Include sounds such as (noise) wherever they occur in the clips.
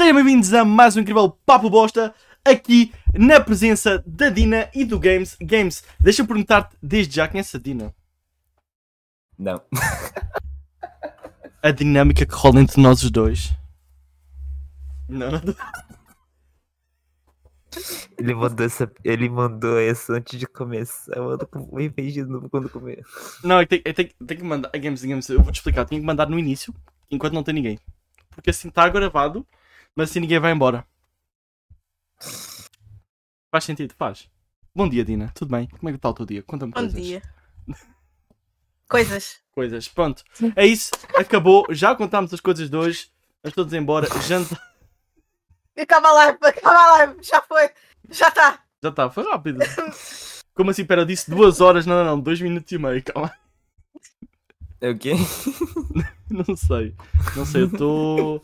Sejam bem-vindos a mais um incrível Papo Bosta, aqui na presença da Dina e do Games. Games, deixa-me perguntar-te desde já quem é essa Dina? Não. (laughs) A dinâmica que rola entre nós os dois. Não, não. Ele mandou essa. Ele mandou essa antes de começar. Eu mando com repetir de novo quando comer. Não, eu tenho, eu tenho- tenho que mandar. Games, Games, eu vou te explicar. Tenho que mandar no início, enquanto não tem ninguém. Porque assim está gravado, mas assim ninguém vai embora. Faz sentido, faz. Bom dia, Dina. Tudo bem? Como é que está o teu dia? Conta-me Bom coisas. dia. (laughs) Coisas. Coisas. Pronto. É isso. Acabou. Já contámos as coisas de hoje. Vamos todos embora. Janta. (laughs) Acaba a live, acaba a live. Já foi. Já está. Já está. Foi rápido. Como assim? Pera, eu disse duas horas. Não, não, não. Dois minutos e meio. Calma. É o quê? (laughs) Não sei. Não sei. Eu estou.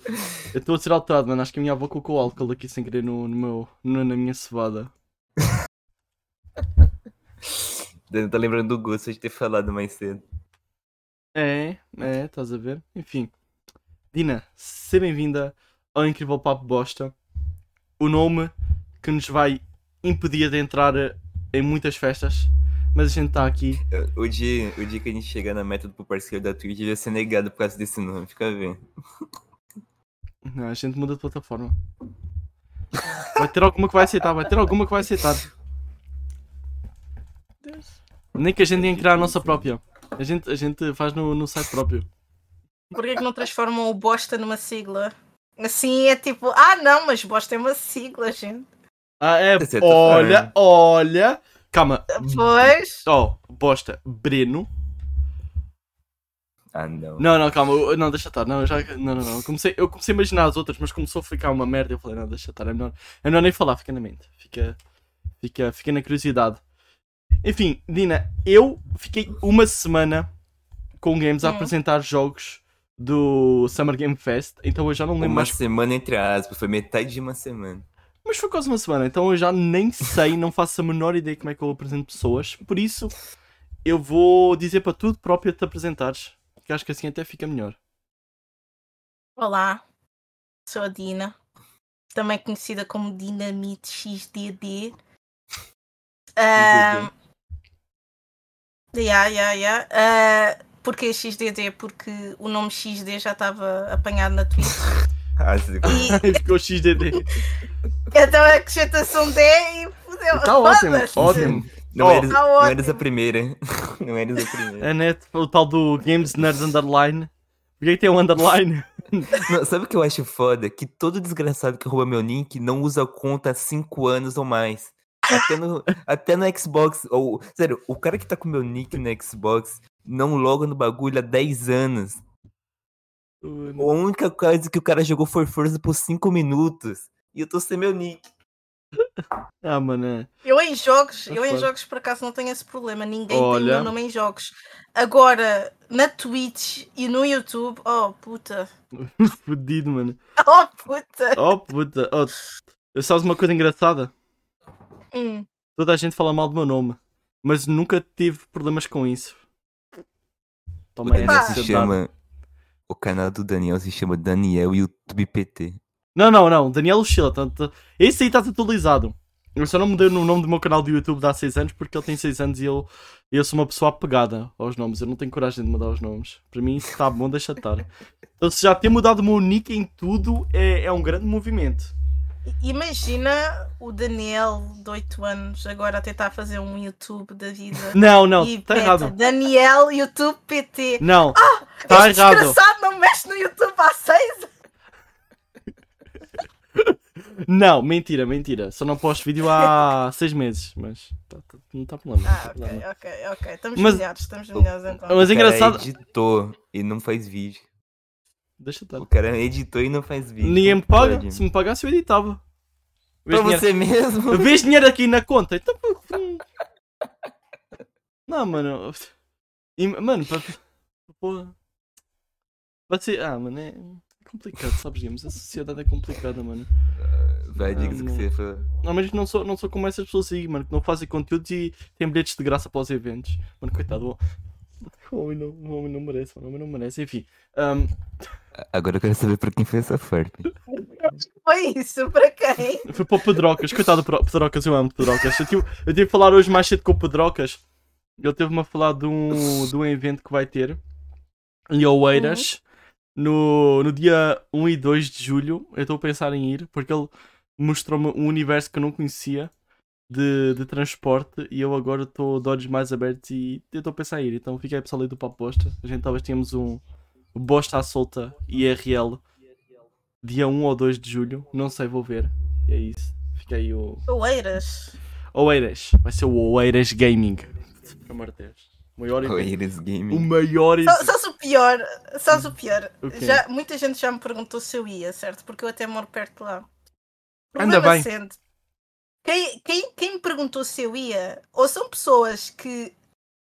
Eu estou a ser alterado, mano. Acho que a minha avó colocou álcool aqui sem querer no, no meu. no- na minha cevada. (laughs) Tô lembrando do gosto de ter falado mais cedo. É, é, estás a ver? Enfim. Dina, seja bem-vinda ao Incrível Papo Bosta. O nome que nos vai impedir de entrar em muitas festas. Mas a gente está aqui. O dia, o dia que a gente chegar na meta do parceiro da Twitch vai ser negado por causa desse nome, fica vendo. Não, a gente muda de plataforma. Vai ter alguma que vai aceitar, vai ter alguma que vai aceitar. Nem que a gente tenha que criar a nossa própria. A gente, a gente faz no, no site próprio. Porquê que não transformam o bosta numa sigla? Assim é tipo, ah não, mas bosta é uma sigla, gente. Ah, é. Certa Olha, olha. Calma. Pois. Oh, bosta. Breno. Ah, não. Não, não, calma. eu- Não, deixa estar. Não, já, não, não, não. Comecei, eu comecei a imaginar as outras, mas começou a ficar uma merda. Eu falei, não, deixa estar. É melhor, é melhor nem falar, fica na mente. Fica, fica, fica na curiosidade. Enfim, Dina, eu fiquei uma semana com games a Hum. apresentar jogos do Summer Game Fest, então eu já não lembro Uma mais. semana entre aspas, foi metade de uma semana. Mas foi quase uma semana, então eu já nem sei, não faço a menor ideia como é que eu apresento pessoas. Por isso, eu vou dizer para tudo próprio te apresentares. Que acho que assim até fica melhor. Olá. Sou a Dina. Também conhecida como Dinamite XDD. Um, yeah, yeah, yeah. Ah, porquê XDD? Porque o nome XD já estava apanhado na Twitch. (laughs) Ah. E (laughs) Ficou XDD. (laughs) então a acrescentação D e fodeu. Tá ótimo, ótimo. Não, Oh. eres, Tá não eres a primeira. (laughs) Não eres a primeira. A net, o tal do Games Nerds Underline. Por que que tem um underline? (laughs) Não, sabe o que eu acho foda? Que todo desgraçado que rouba meu nick não usa a conta há 5 anos ou mais. Até no, (laughs) até no Xbox. Ou, sério, o cara que tá com meu nick no Xbox não loga no bagulho há 10 anos. A única coisa que o cara jogou foi Forza por 5 minutos. E eu tô sem meu nick. (laughs) Ah, mano. é. Eu em jogos, Mas eu em jogos por acaso não tenho esse problema. Ninguém tem o Olha. meu nome em jogos. Agora, na Twitch e no YouTube, oh puta. (laughs) Fudido, mano. (laughs) Oh puta. Oh, puta. Oh, eu sabes uma coisa engraçada? Hum. Toda a gente fala mal do meu nome. Mas nunca tive problemas com isso. O Toma aí, Daniel Ah. se chama. O canal do Daniel se chama Daniel YouTube PT. Não, não, não. Daniel Lucila. tá- tá- Esse aí está atualizado. Eu só não mudei o nome do meu canal do YouTube de há 6 anos porque ele tem 6 anos e eu, eu sou uma pessoa apegada aos nomes. Eu não tenho coragem de mudar os nomes. Para mim, isso está bom, deixa estar. Então, se já ter mudado o meu nick em tudo, é, é um grande movimento. Imagina o Daniel de 8 anos agora a tentar fazer um YouTube da vida. Não, não, está errado. Daniel YouTube PT. Não, está este errado. desgraçado não mexe no YouTube há 6 (laughs) Não, mentira, mentira. Só não posto vídeo há (laughs) 6 meses. Mas tá- tá- não está problema. tá Ah, ok, problema. ok, ok. Estamos Mas- melhores, estamos melhores então. Mas é O cara engraçado. editou e não faz vídeo. Deixa estar. O cara editou e não faz vídeo. Ninguém me paga. pode? Se me pagasse, eu editava. Pra Vês dinheiro- você mesmo? (laughs) Vês dinheiro aqui na conta? Então. hum. Não, mano. E, mano, para. Porra. Vai ser. Ah, mano, é complicado, sabes, Games? A sociedade é complicada, mano. Vai, diga o que não. você falou. Não, mas não sou, não sou como essas pessoas aí, mano, que não fazem conteúdos e têm bilhetes de graça para os eventos. Mano, coitado. O (laughs) homem não, o homem não merece, mano, o homem não merece. Enfim. hum, Agora eu quero saber pra quem foi essa farpa. foi isso? Para quem? (laughs) Foi para o Pedrocas. Coitado do Pedro- Pedrocas, eu amo Pedrocas. Eu tive, eu tive a falar hoje mais cedo com o Pedrocas. Ele teve-me a falar de um, de um evento que vai ter em Oeiras no, no dia 1 e 2 de julho. Eu estou a pensar em ir porque ele mostrou-me um universo que eu não conhecia de, de transporte e eu agora estou de olhos mais abertos e eu estou a pensar em ir. Então fica aí pessoal aí do Papo Bosta. A gente talvez tenhamos um Bosta à Solta IRL dia 1 ou 2 de julho. Não sei, vou ver. E é isso. Fica aí o. Oeiras. Oeiras. Vai ser o Oeiras Gaming. Pelo amor de Deus. O maior evento. Oeiras O Gaming. maior Só- evento. O pior? Sabes o pior? O quê? Já, muita gente já me perguntou se eu ia, certo? Porque eu até moro perto de lá. Problema bem. sendo, quem, quem, quem me perguntou se eu ia, ou são pessoas que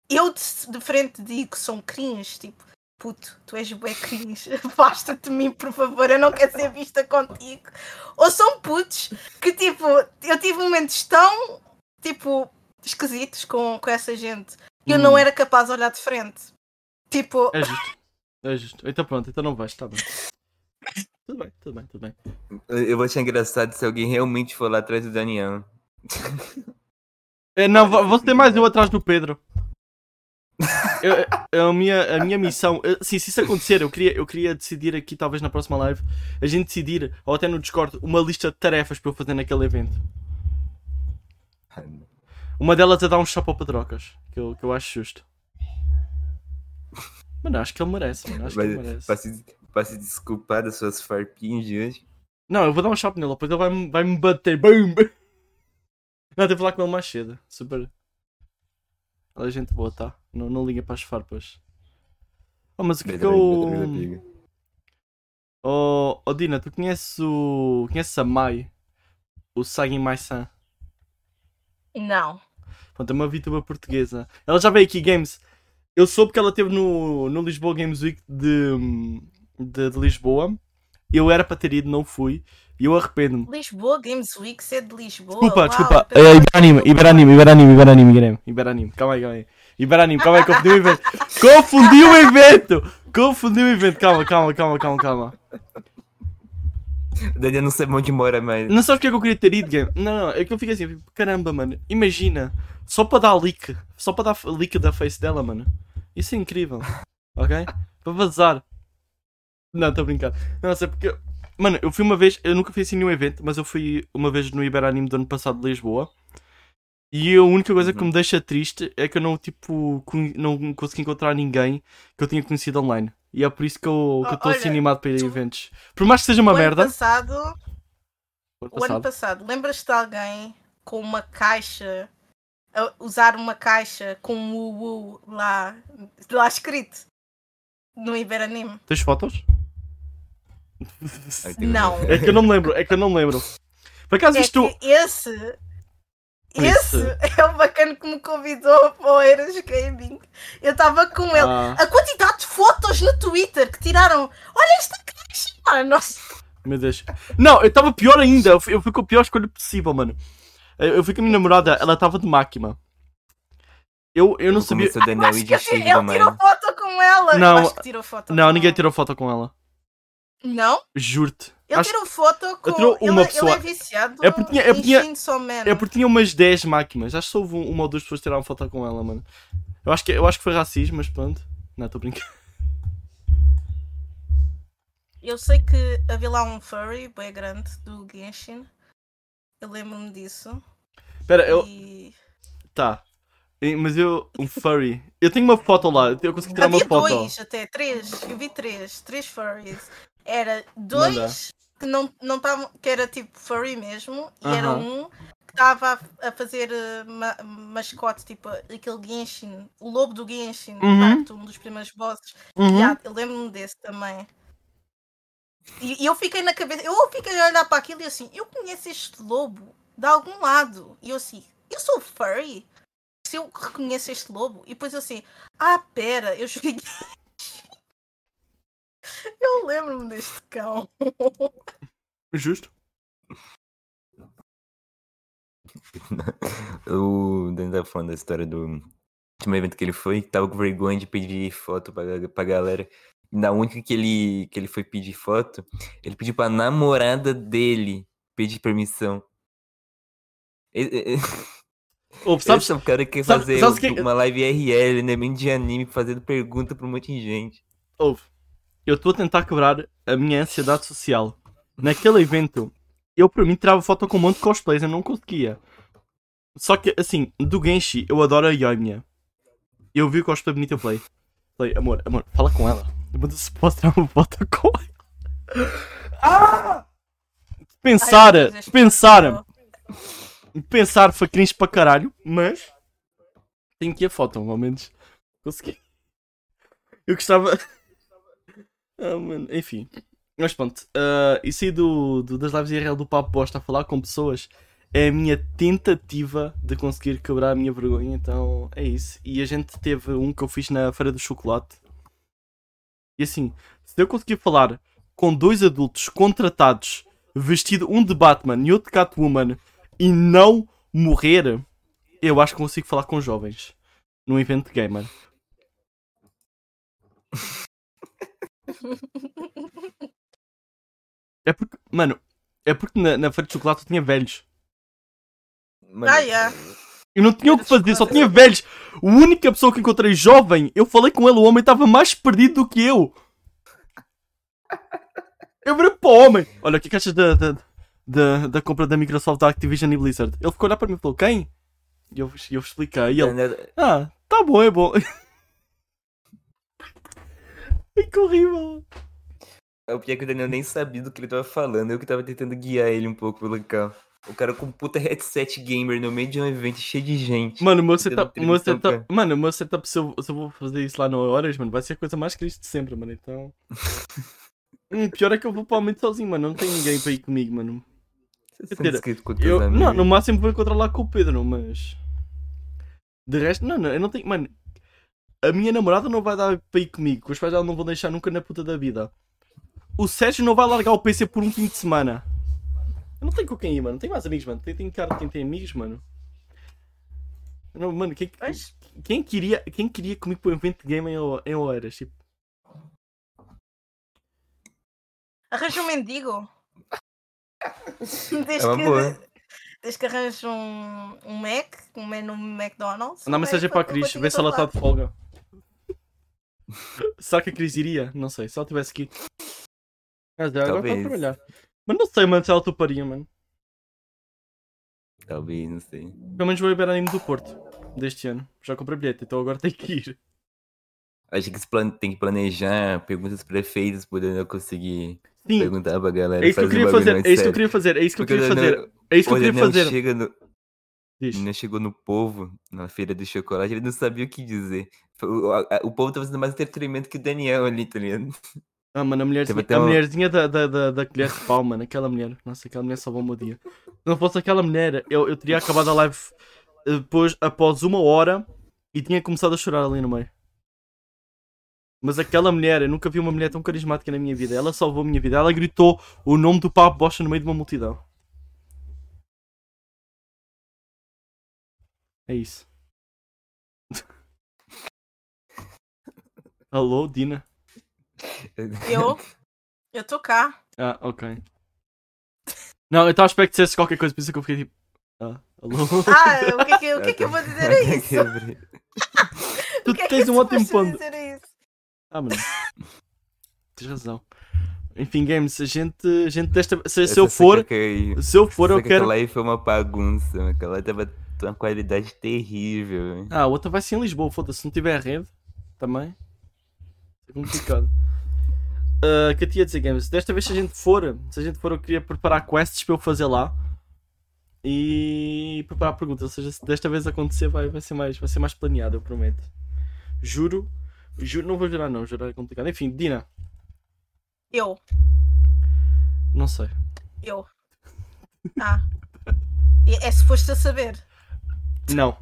eu de, de frente digo que são cringe, tipo, puto, tu és bué cringe, (laughs) basta-te de mim, por favor, eu não quero ser vista contigo. Ou são putos que, tipo, eu tive momentos tão, tipo, esquisitos com, com essa gente que eu Hum. não era capaz de olhar de frente. Tipo, É justo. É justo. Então pronto, então não vais, tá bem. Tudo bem, tudo bem, tudo bem. Eu vou achar engraçado se alguém realmente for lá atrás do Daniel. É, não, vou ter mais eu atrás do Pedro. Eu- eu- a, minha, a minha missão, sim, se isso acontecer, eu queria, eu queria decidir aqui, talvez na próxima live, a gente decidir, ou até no Discord, uma lista de tarefas para eu fazer naquele evento. Uma delas é dar um chapa ao Pedrocas, que eu, que eu acho justo. Mano, acho que ele merece, mano, acho que ele merece. pra, se, pra se desculpar das suas farpinhas de hoje. Não, eu vou dar um chapa nele, depois ele vai, vai me bater. Boom! Não, tenho que falar com ele mais cedo. Super. Ela é gente boa, tá? Não, não liga para as farpas. Oh, mas o que é que eu. Oh, oh Dina, tu conheces o. Conheces a Mai? O Sagi Mai-san? não. Pronto, é uma VTuber portuguesa. Ela já veio aqui Games. Eu soube que ela esteve no, no Lisboa Games Week de, de, de Lisboa. Eu era para ter ido, não fui. E eu arrependo-me. Lisboa Games Week, é de Lisboa. Desculpa, Uau, desculpa. É, Iberanime, era Iberanime, Iberanime, Iberanime, Iberanime, Iberanime. Calma aí, calma aí. Iberanime, calma aí, confundi o evento. (laughs) Confundi o evento! Confundi o evento. Calma, calma, calma, calma, calma. Daniel não sabe onde mora mais. Não sabes porque é que eu queria ter ido, game? Não, não, é que eu fico assim, fico, caramba, mano. Imagina, só para dar leak. Só para dar leak da face dela, mano. Isso é incrível. Ok? Para vazar. Não, estou a brincar. Não, sei porque. Mano, eu fui uma vez, eu nunca fui assim nenhum evento, mas eu fui uma vez no Iberanime do ano passado de Lisboa. E a única coisa que Uhum. me deixa triste é que eu não, tipo, não consegui encontrar ninguém que eu tinha conhecido online. E é por isso que eu estou assim Olha, animado para ir a eventos. Por mais que seja uma o merda. Ano passado, o ano passado. passado, lembras-te de alguém com uma caixa, usar uma caixa com um UU lá, lá escrito no Iberanime? Tens fotos? (laughs) Não. É que eu não me lembro, é que eu não me lembro. Por acaso É isto. que esse, Isso. esse é o bacana que me convidou para o Eras Gaming. Eu estava com ele. Ah, A quantidade de fotos no Twitter que tiraram. Olha esta caixa, mano. Nossa. meu Deus. Não, eu estava pior ainda. Eu fui com a pior escolha possível, mano. Eu, eu fui com a minha namorada, ela estava de máquina. Eu, eu não sabia. Daniel Acho que Chico ele tirou foto com ela. Não, Eu acho que tirou foto Não, com ninguém ela. tirou foto com ela. Não? Juro-te. Ele Acho- tirou foto com. tirou uma ele, pessoa. ele é viciado. É porque tinha- é porque tinha-. É porque tinha umas 10 máquinas. Acho que só houve um- uma ou duas pessoas que tiraram foto com ela, mano. Eu acho que, eu acho que foi racismo, mas pronto. Não, estou brincando. Eu sei que havia lá um furry bem grande do Genshin. Eu lembro-me disso. Espera, eu. E... Tá. Mas eu. Um furry. Eu tenho uma foto lá. Eu consegui tirar uma Havia foto. dois, até três. Eu vi três. Três furries. Era dois que não não estavam. que era tipo furry mesmo. E era Aham. um que estava a, a fazer eh, ma- mascote, tipo aquele Genshin. O lobo do Genshin. Uhum. Dark, um dos primeiros bosses. Uhum. Yeah, eu lembro-me desse também. E, e eu fiquei na cabeça, eu fiquei a olhar para aquilo e assim, eu conheço este lobo de algum lado. E eu assim, eu sou furry? Se eu reconheço este lobo? E depois eu assim, ah, pera, eu joguei. (laughs) eu lembro-me deste cão. Justo. (laughs) O Daniel tava falando da história do último evento que ele foi, que tava com vergonha de pedir foto pra, pra galera. Na única que ele, que ele foi pedir foto, ele pediu pra namorada dele pedir permissão. E- e- Ouve, (laughs) Sabe, Esse é o cara que quer sabe- fazer sabes que- uma live IRL, né? Bem de anime, fazendo pergunta pra um monte de gente. ouve, eu estou a tentar quebrar a minha ansiedade social. Naquele evento, eu para mim tirava foto com um monte de cosplays, eu não conseguia. Só que, assim, do Genshi, eu adoro a Yoimiya. Eu vi o cosplay bonito, eu falei, falei, amor, amor, fala com ela. Eu se posso tirar uma foto com ela. Ah! Pensar, Ai, pensar, pensar foi cringe para caralho, mas tenho que ir a foto, ao menos consegui. Eu gostava. Ah, mano, enfim. Mas pronto, ah, isso aí do, do- das lives IRL do Papo Bosta a falar com pessoas é a minha tentativa de conseguir quebrar a minha vergonha, então é isso. E a gente teve um que eu fiz na Feira do Chocolate. E assim, se eu conseguir falar com dois adultos contratados, vestido um de Batman e outro de Catwoman, e não morrer, eu acho que consigo falar com jovens num evento gamer. É porque, mano, é porque na, na feira de chocolate só tinha velhos. Mano, Ah, yeah. Eu não tinha o que fazer, só tinha velhos. A única pessoa que encontrei jovem, eu falei com ele, o homem estava mais perdido do que eu. Eu virei para o homem. Olha, o que é que achas da, da, da, da compra da Microsoft, da Activision e Blizzard? Ele ficou a olhar para mim e falou, quem? E eu, eu expliquei. E ele, ah, tá bom, é bom. Ai, (laughs) que horrível. É o pior é que o Daniel nem sabia do que ele tava falando. Eu que tava tentando guiar ele um pouco pelo carro. O cara com um puta headset gamer no meio de um evento cheio de gente. Mano, o meu setup, meu setup, mano, o meu setup se, eu, se eu vou fazer isso lá no Horas, mano, vai ser a coisa mais triste de sempre, mano, então... (laughs) hum, pior é que eu vou provavelmente sozinho, mano, não tem ninguém para ir comigo, mano. Você dizer, inscrito com Eu, não, no máximo vou encontrar lá com o Pedro, mas... De resto, não, não, eu não tenho, mano... A minha namorada não vai dar para ir comigo, os pais dela não vão deixar nunca na puta da vida. O Sérgio não vai largar o PC por um fim de semana. Eu não tenho com quem ir, mano, não tenho mais amigos, mano. Tem, tem cara de quem tem amigos, mano. Não, mano, quem, quem queria, quem queria comigo para um evento de game em, em Oeiras? Tipo, Arranja um mendigo. (laughs) Desde É uma boa. que, desde que arranja um, um Mac, um menu McDonald's. Mandar mensagem para a Cris, ver se ela está de folga. Será que a Cris iria? Não sei, se ela tivesse aqui. Mas é, agora está a Talvez. trabalhar. Mas não sei, mano, se ela toparia, mano. Talvez, não sei. Pelo menos vou ver anime do Porto deste ano. Já comprei bilhete, então agora tem que ir. Acho que tem que planejar perguntas prefeitas pra Daniel conseguir Sim, perguntar pra galera. é isso que eu fazer queria fazer. É isso que eu queria fazer. É isso que eu queria fazer. É isso que eu queria fazer. chega no, Diz. Menina chegou no povo, na feira do chocolate, ele não sabia o que dizer. O, a- a- o povo tava fazendo mais entretenimento que o Daniel ali, tá ligado? Ah, mano, a mulherzinha, a uma- mulherzinha da, da, da, da colher de pau, mano. Aquela mulher. Nossa, aquela mulher salvou o meu dia. Se não fosse aquela mulher, eu, eu teria acabado a live eh, depois, após uma hora e tinha começado a chorar ali no meio. Mas aquela mulher, eu nunca vi uma mulher tão carismática na minha vida. Ela salvou a minha vida. Ela gritou o nome do Papo Bosta no meio de uma multidão. É isso. (laughs) Alô, Dina? Eu? (laughs) Eu estou cá. Ah, ok. Não, eu estava a esperar que dissesse qualquer coisa, por isso que eu fiquei tipo. Ah, alô? Ah, o que é que, o que, é que (laughs) eu vou dizer a (laughs) isso? tu O que é que tens eu um ótimo ponto. dizer a isso? Ah, mano. Tens razão. Enfim, games, a gente, a gente desta. Se, se eu for, aí- se eu for, eu saca quero. Aquela aí foi uma bagunça, aquela tava de uma qualidade terrível. velho. Ah, a outra vai ser em Lisboa, foda-se. Se não tiver rede, também. É complicado. O que eu te ia dizer, games? Desta vez, se a gente for, se a gente for, eu queria preparar quests para eu fazer lá. E preparar perguntas. Ou seja, se desta vez acontecer, vai, vai, ser, mais, vai ser mais planeado, eu prometo. Juro. Juro, não vou jurar, não. Jurar é complicado. Enfim, Dina, Eu. não sei. Eu. Ah. É, é suposto eu saber. Não.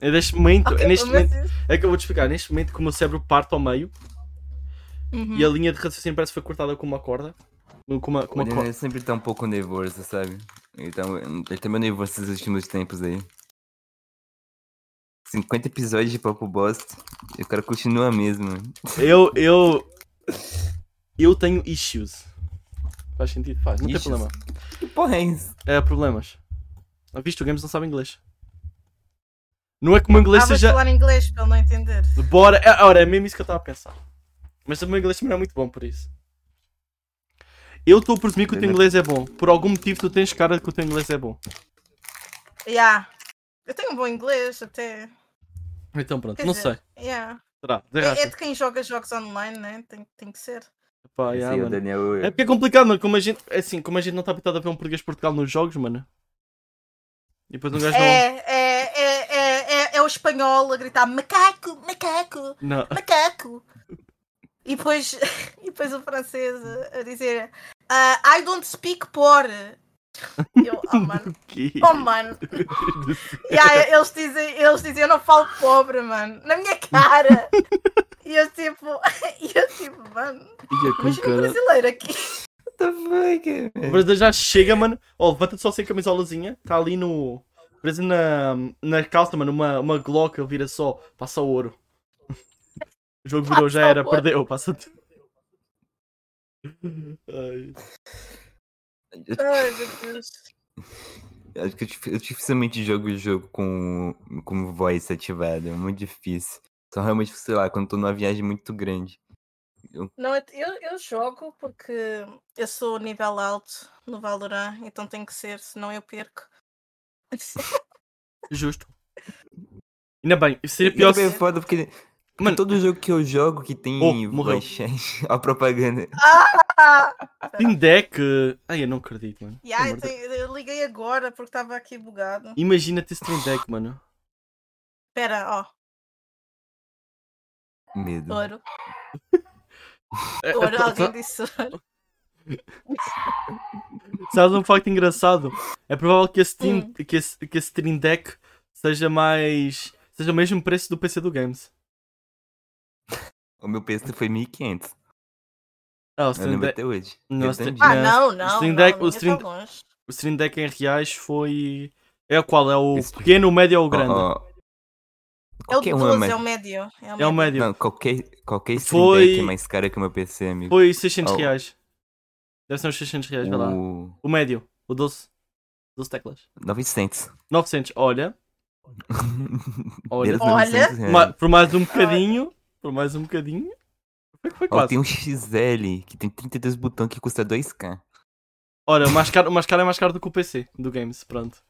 É neste momento, é neste mas momento, é que eu vou te explicar. Neste momento, que o meu cérebro parte ao meio Uhum. e a linha de raciocínio parece que foi cortada com uma corda. Com uma, com uma corda. sempre tá um pouco nervoso, sabe? Ele tá, ele tá meio nervoso esses últimos tempos aí. 50 episódios de Papo Bosta. E o cara continua mesmo. Eu, eu. Eu tenho issues. Faz sentido? Faz, não Issues? tem problema. Que porra é isso? É, problemas. Ah, Visto, o Games não sabe inglês. Não é que o meu inglês seja. falar inglês para ele não entender. Bora. É, ora, é mesmo isso que eu estava a pensar. Mas o meu inglês também não é muito bom por isso. Eu estou a presumir que o teu inglês é bom. Por algum motivo tu tens cara de que o teu inglês é bom. Yeah. Eu tenho um bom inglês até. Então pronto, Quer não dizer, sei. Yeah. Será? É, é de quem joga jogos online, né? Tem, tem que ser. Pá, Esse yeah, é mano. Daniel. É porque é complicado, mano. Como a gente, é assim, como a gente não está habituado a ver um português Portugal nos jogos, mano. E depois um gajo não. É, é, é, é, é, é o espanhol a gritar macaco, macaco, Não. macaco. (laughs) E depois, (laughs) e depois o francês a, dizer ah, I don't speak por. Eu, oh (laughs) mano, oh mano. Yeah, eles, dizem, eles dizem eu não falo pobre, mano. Na minha cara. E eu tipo, (laughs) e eu tipo, mano, com imagina um brasileiro aqui. What the fuck? O Brasil já chega, mano. Ó, levanta-te só sem camisolazinha. Está ali no. Presa na, na calça, mano. Uma, uma Glock, ele vira só. Passa ouro. O jogo virou, já era. Perdeu, passa tudo. Ai. Ai, meu Deus. Acho que eu, eu dificilmente jogo o jogo com, com voice ativada. É muito difícil. Só realmente, sei lá, quando tô numa viagem muito grande. Não, eu, eu eu jogo porque eu sou nível alto no Valorant, então tem que ser, senão eu perco. Justo. Ainda bem, isso seria pior é se. foda porque Mano, todo jogo que eu jogo que tem Oh, morreu. (laughs) a propaganda. Ah! Steam Deck. Ai, eu não acredito, mano. Yeah, eu, tenho- eu liguei agora porque estava aqui bugado. Deus. Imagina ter Steam Deck, mano. Espera, ó, Medo. ouro. (laughs) É, Ouro, é, alguém disse (laughs) ouro. Sabes um facto engraçado? É provável que Steam, Hum. que a, que a Steam Deck seja mais. seja o mesmo preço do PC do Games. O meu preço foi 1500. Ah, o Eu lembro Deck, até hoje. Não, Redondinho. Ah, Não, não, não. Steam não, Deck- o Steam- tá longe. o Steam Deck em reais foi. É o qual? É o Esse- pequeno, o médio ou o grande? ó, É o Qualquer um é 12, mais- é o médio. É o É o médio. Não, qualquer, qualquer Steam Foi- Deck é mais caro que o meu PC, amigo. Foi 600 Oh. reais. Deve ser uns 600 reais, vai lá. O O médio, o 12. 12 teclas. 900. 900, olha. (laughs) Olha. Olha. 900 reais. ma- por mais um bocadinho. Por mais um bocadinho. Foi, foi Ó, tem um XL que tem 32 botões que custa 2k. Olha, o mais, caro, o mais caro é mais caro do que o PC do Games, pronto.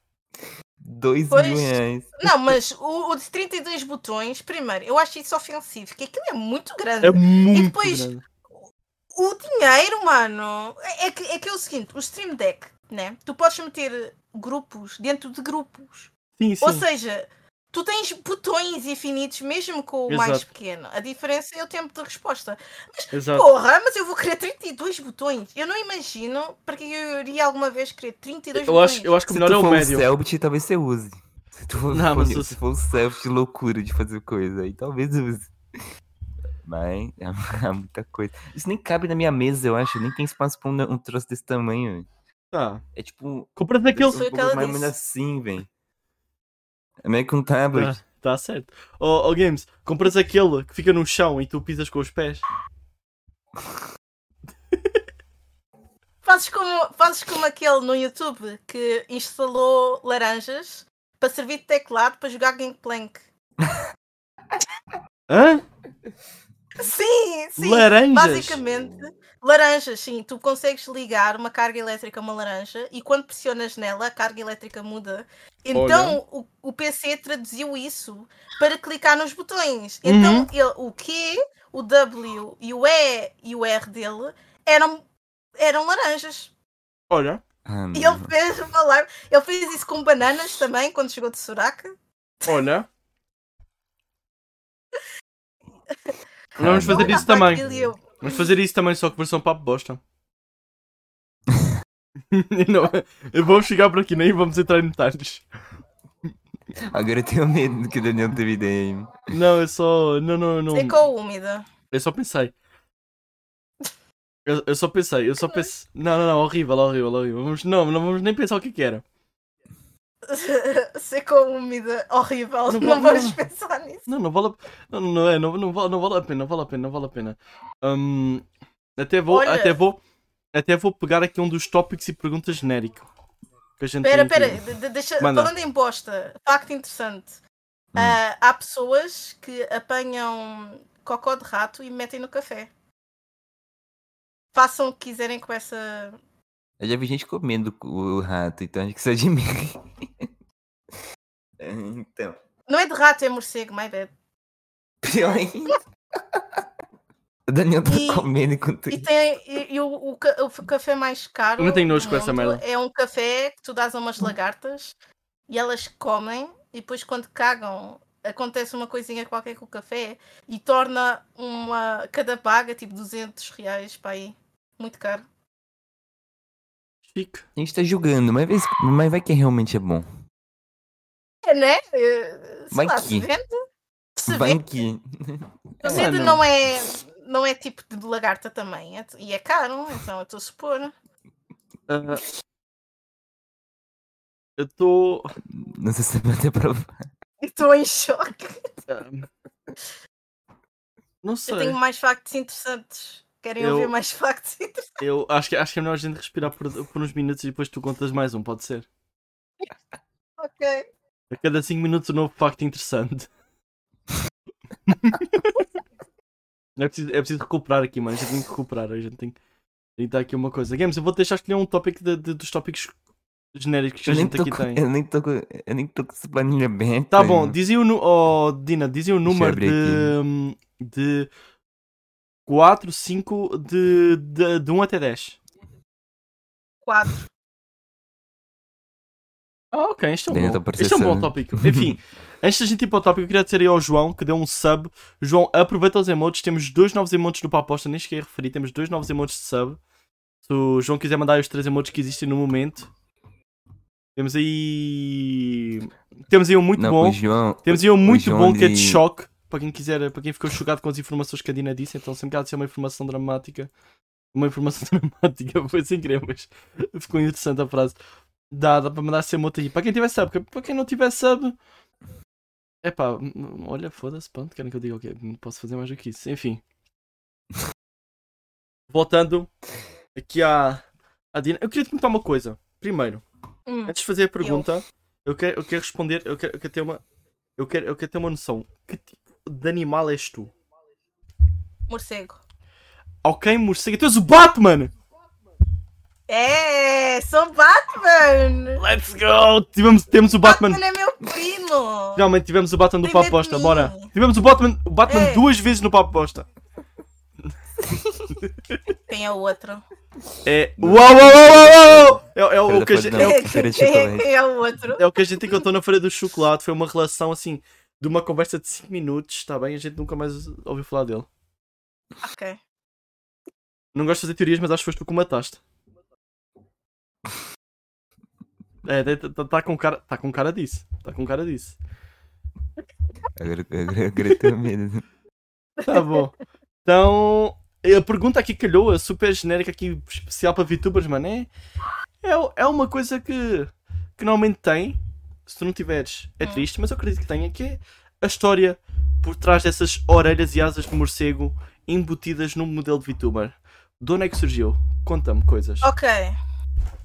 2 Pois. mil reais. Não, mas o, o de 32 botões, primeiro, eu acho isso ofensivo, porque aquilo é muito grande. É muito depois- grande. O dinheiro, mano, é é que, é que é o seguinte, o Stream Deck, né? Tu podes meter grupos dentro de grupos. Sim, sim. Ou seja, tu tens botões infinitos mesmo com o mais Exato. pequeno. A diferença é o tempo de resposta. Exato. Porra, mas eu vou querer 32 botões. Eu não imagino para que eu iria alguma vez querer 32 Eu botões. acho, eu acho que o Se melhor é o for médio. um talvez você use. Se tu for, (laughs) Não, mas se for um self de loucura de fazer coisa, aí talvez use. Mas (laughs) é muita coisa. Isso nem cabe na minha mesa, eu acho. Nem tem espaço pra um, um troço desse tamanho. Tá. É tipo. Compras aquele. Foi o que um ela mais ou menos assim, velho. É meio que um tablet. Tá, tá certo. Ó oh, Games, compras aquele que fica no chão e tu pisas com os pés. Fazes como, fazes como aquele no YouTube que instalou laranjas para servir de teclado para jogar Gangplank. Hã? Sim, sim. Laranjas? Basicamente, laranjas, sim. Tu consegues ligar uma carga elétrica a uma laranja e quando pressionas nela, a carga elétrica muda. Então o, o PC traduziu isso para clicar nos botões. Então Uhum. ele, o Q, o W e o E e o R dele eram, eram laranjas. Olha. Ah, E ele fez uma live. Ele fez isso com bananas também quando chegou de Soraka. Olha. (laughs) Ah, Vamos fazer Olha isso também. Vamos fazer isso também, só que versão papo bosta. (laughs) Não, eu vou chegar por aqui, nem vamos entrar em detalhes. Agora eu tenho medo que o Daniel teve ideia. Não, eu só. Não, não, não. Secou úmida. Eu só pensei. Eu, eu só pensei, eu só pensei. Não, não, não, horrível, horrível, horrível. Vamos, não, não vamos nem pensar o que que era. (laughs) Secou úmida, horrível. Não Não, vou- vamos não. pensar nisso. Não, não vale a, não, não, é, não, não, vale, não vale a pena, não vale a pena, não vale a pena. Hum, até vou, Olha. até vou, até vou pegar aqui um dos tópicos e perguntas genérico. Que a gente de- de- deixa, Manda. falando em bosta, facto interessante. Hum. Ah, há pessoas que apanham cocó de rato e metem no café. Façam o que quiserem com essa. Eu já vi gente comendo o rato, então acho que isso é de mim. (laughs) então. Não é de rato, é morcego, my bad. Pior ainda. Daniel tá E- comendo enquanto. E, tem, e, e o, o o café mais caro. Eu não tenho nojo com essa merda. É um café que tu dás a umas lagartas e elas comem e depois quando cagam acontece uma coisinha qualquer com o café e torna uma cada baga tipo 200 reais para aí. Muito caro. Chique. A gente tá julgando, mas vai, mas vai que realmente é bom. É, né? Eh, Sei Vai lá, que- se vende. Se Vai vende. que. Eu sei que Mano. não é, não é tipo de lagarta também. é- e é caro, então eu estou a supor. Ah, eu estou. Não sei se vai ter prova. Estou em choque. não Eu sei. tenho mais factos interessantes. Querem Eu- ouvir mais factos interessantes? Eu acho que, acho que é melhor a gente respirar por, por uns minutos e depois tu contas mais um, pode ser? Ok. A cada 5 minutos um novo facto interessante. (laughs) é, preciso, é preciso recuperar aqui, mano. A gente tem que recuperar. A gente tem, tem que dar aqui uma coisa. Games, eu vou deixar escolher um tópico de- de- dos tópicos genéricos que a Eu nem, gente aqui com, tem. eu, nem tô com, eu nem com essa planilha aberta. Tá bom, dizia o, oh, Dina, dizia o Deixa eu número abrir de, de 4, 5, de, de, de 1 até 10. 4. Ah, ok, isto é um, bom, isto é um bom tópico. Enfim, (laughs) antes da gente ir para o tópico, eu queria dizer aí ao João que deu um sub. João, aproveita os emotes. Temos dois novos emotes no Paposta, nem cheguei a referir. Temos dois novos emotes de sub. Se o João quiser mandar os três emotes que existem no momento. Temos aí. Temos aí um muito Não, bom. João. Temos aí um muito bom que é de choque. Para quem quiser, para quem ficou chocado com as informações que a Dina disse, então sempre que há de ser uma informação dramática. Uma informação (laughs) dramática, foi sem querer, mas ficou interessante a frase. Dá, dá para mandar ser moto aí. Para quem tiver sub, para quem não tiver sub. É pá, olha, foda-se, pronto, querem que eu diga o quê? Não posso fazer mais do que isso. Enfim. (laughs) Voltando aqui à, à Dina. Eu queria te perguntar uma coisa. Primeiro, Hum. Antes de fazer a pergunta, eu quero, eu quero responder, eu quero, eu quero ter uma. Eu quero, eu quero ter uma noção. Que tipo de animal és tu? Morcego. Ok, morcego, tu és o Batman! É, sou Batman! Let's go! Tivemos, temos o Batman. Batman é meu primo! Finalmente tivemos o Batman do Tem Papo Posta, bora! Tivemos o Batman, o Batman É. duas vezes no Papo Posta. Quem é o outro? É. Uau, uau, uau, uau, uau! É, é o Cara, que a gente, é, o, é, é o outro? é o que a gente encontrou na Feira do Chocolate. Foi uma relação assim, de uma conversa de 5 minutos, está bem? A gente nunca mais ouviu falar dele. Ok. Não gosto de fazer teorias, mas acho que foste tu que o mataste. (laughs) É, está tá com cara, tá com cara disso. Tá com cara disso. Agora, agora, agora eu tenho medo. (laughs) Tá bom. Então, a pergunta aqui calhou, a super genérica aqui, especial para VTubers, mano, é, é, é uma coisa que, que normalmente tem, se tu não tiveres, é Hum. triste, mas eu acredito que tenha, que é a história por trás dessas orelhas e asas de morcego embutidas num modelo de VTuber. De onde é que surgiu? Conta-me coisas. Ok.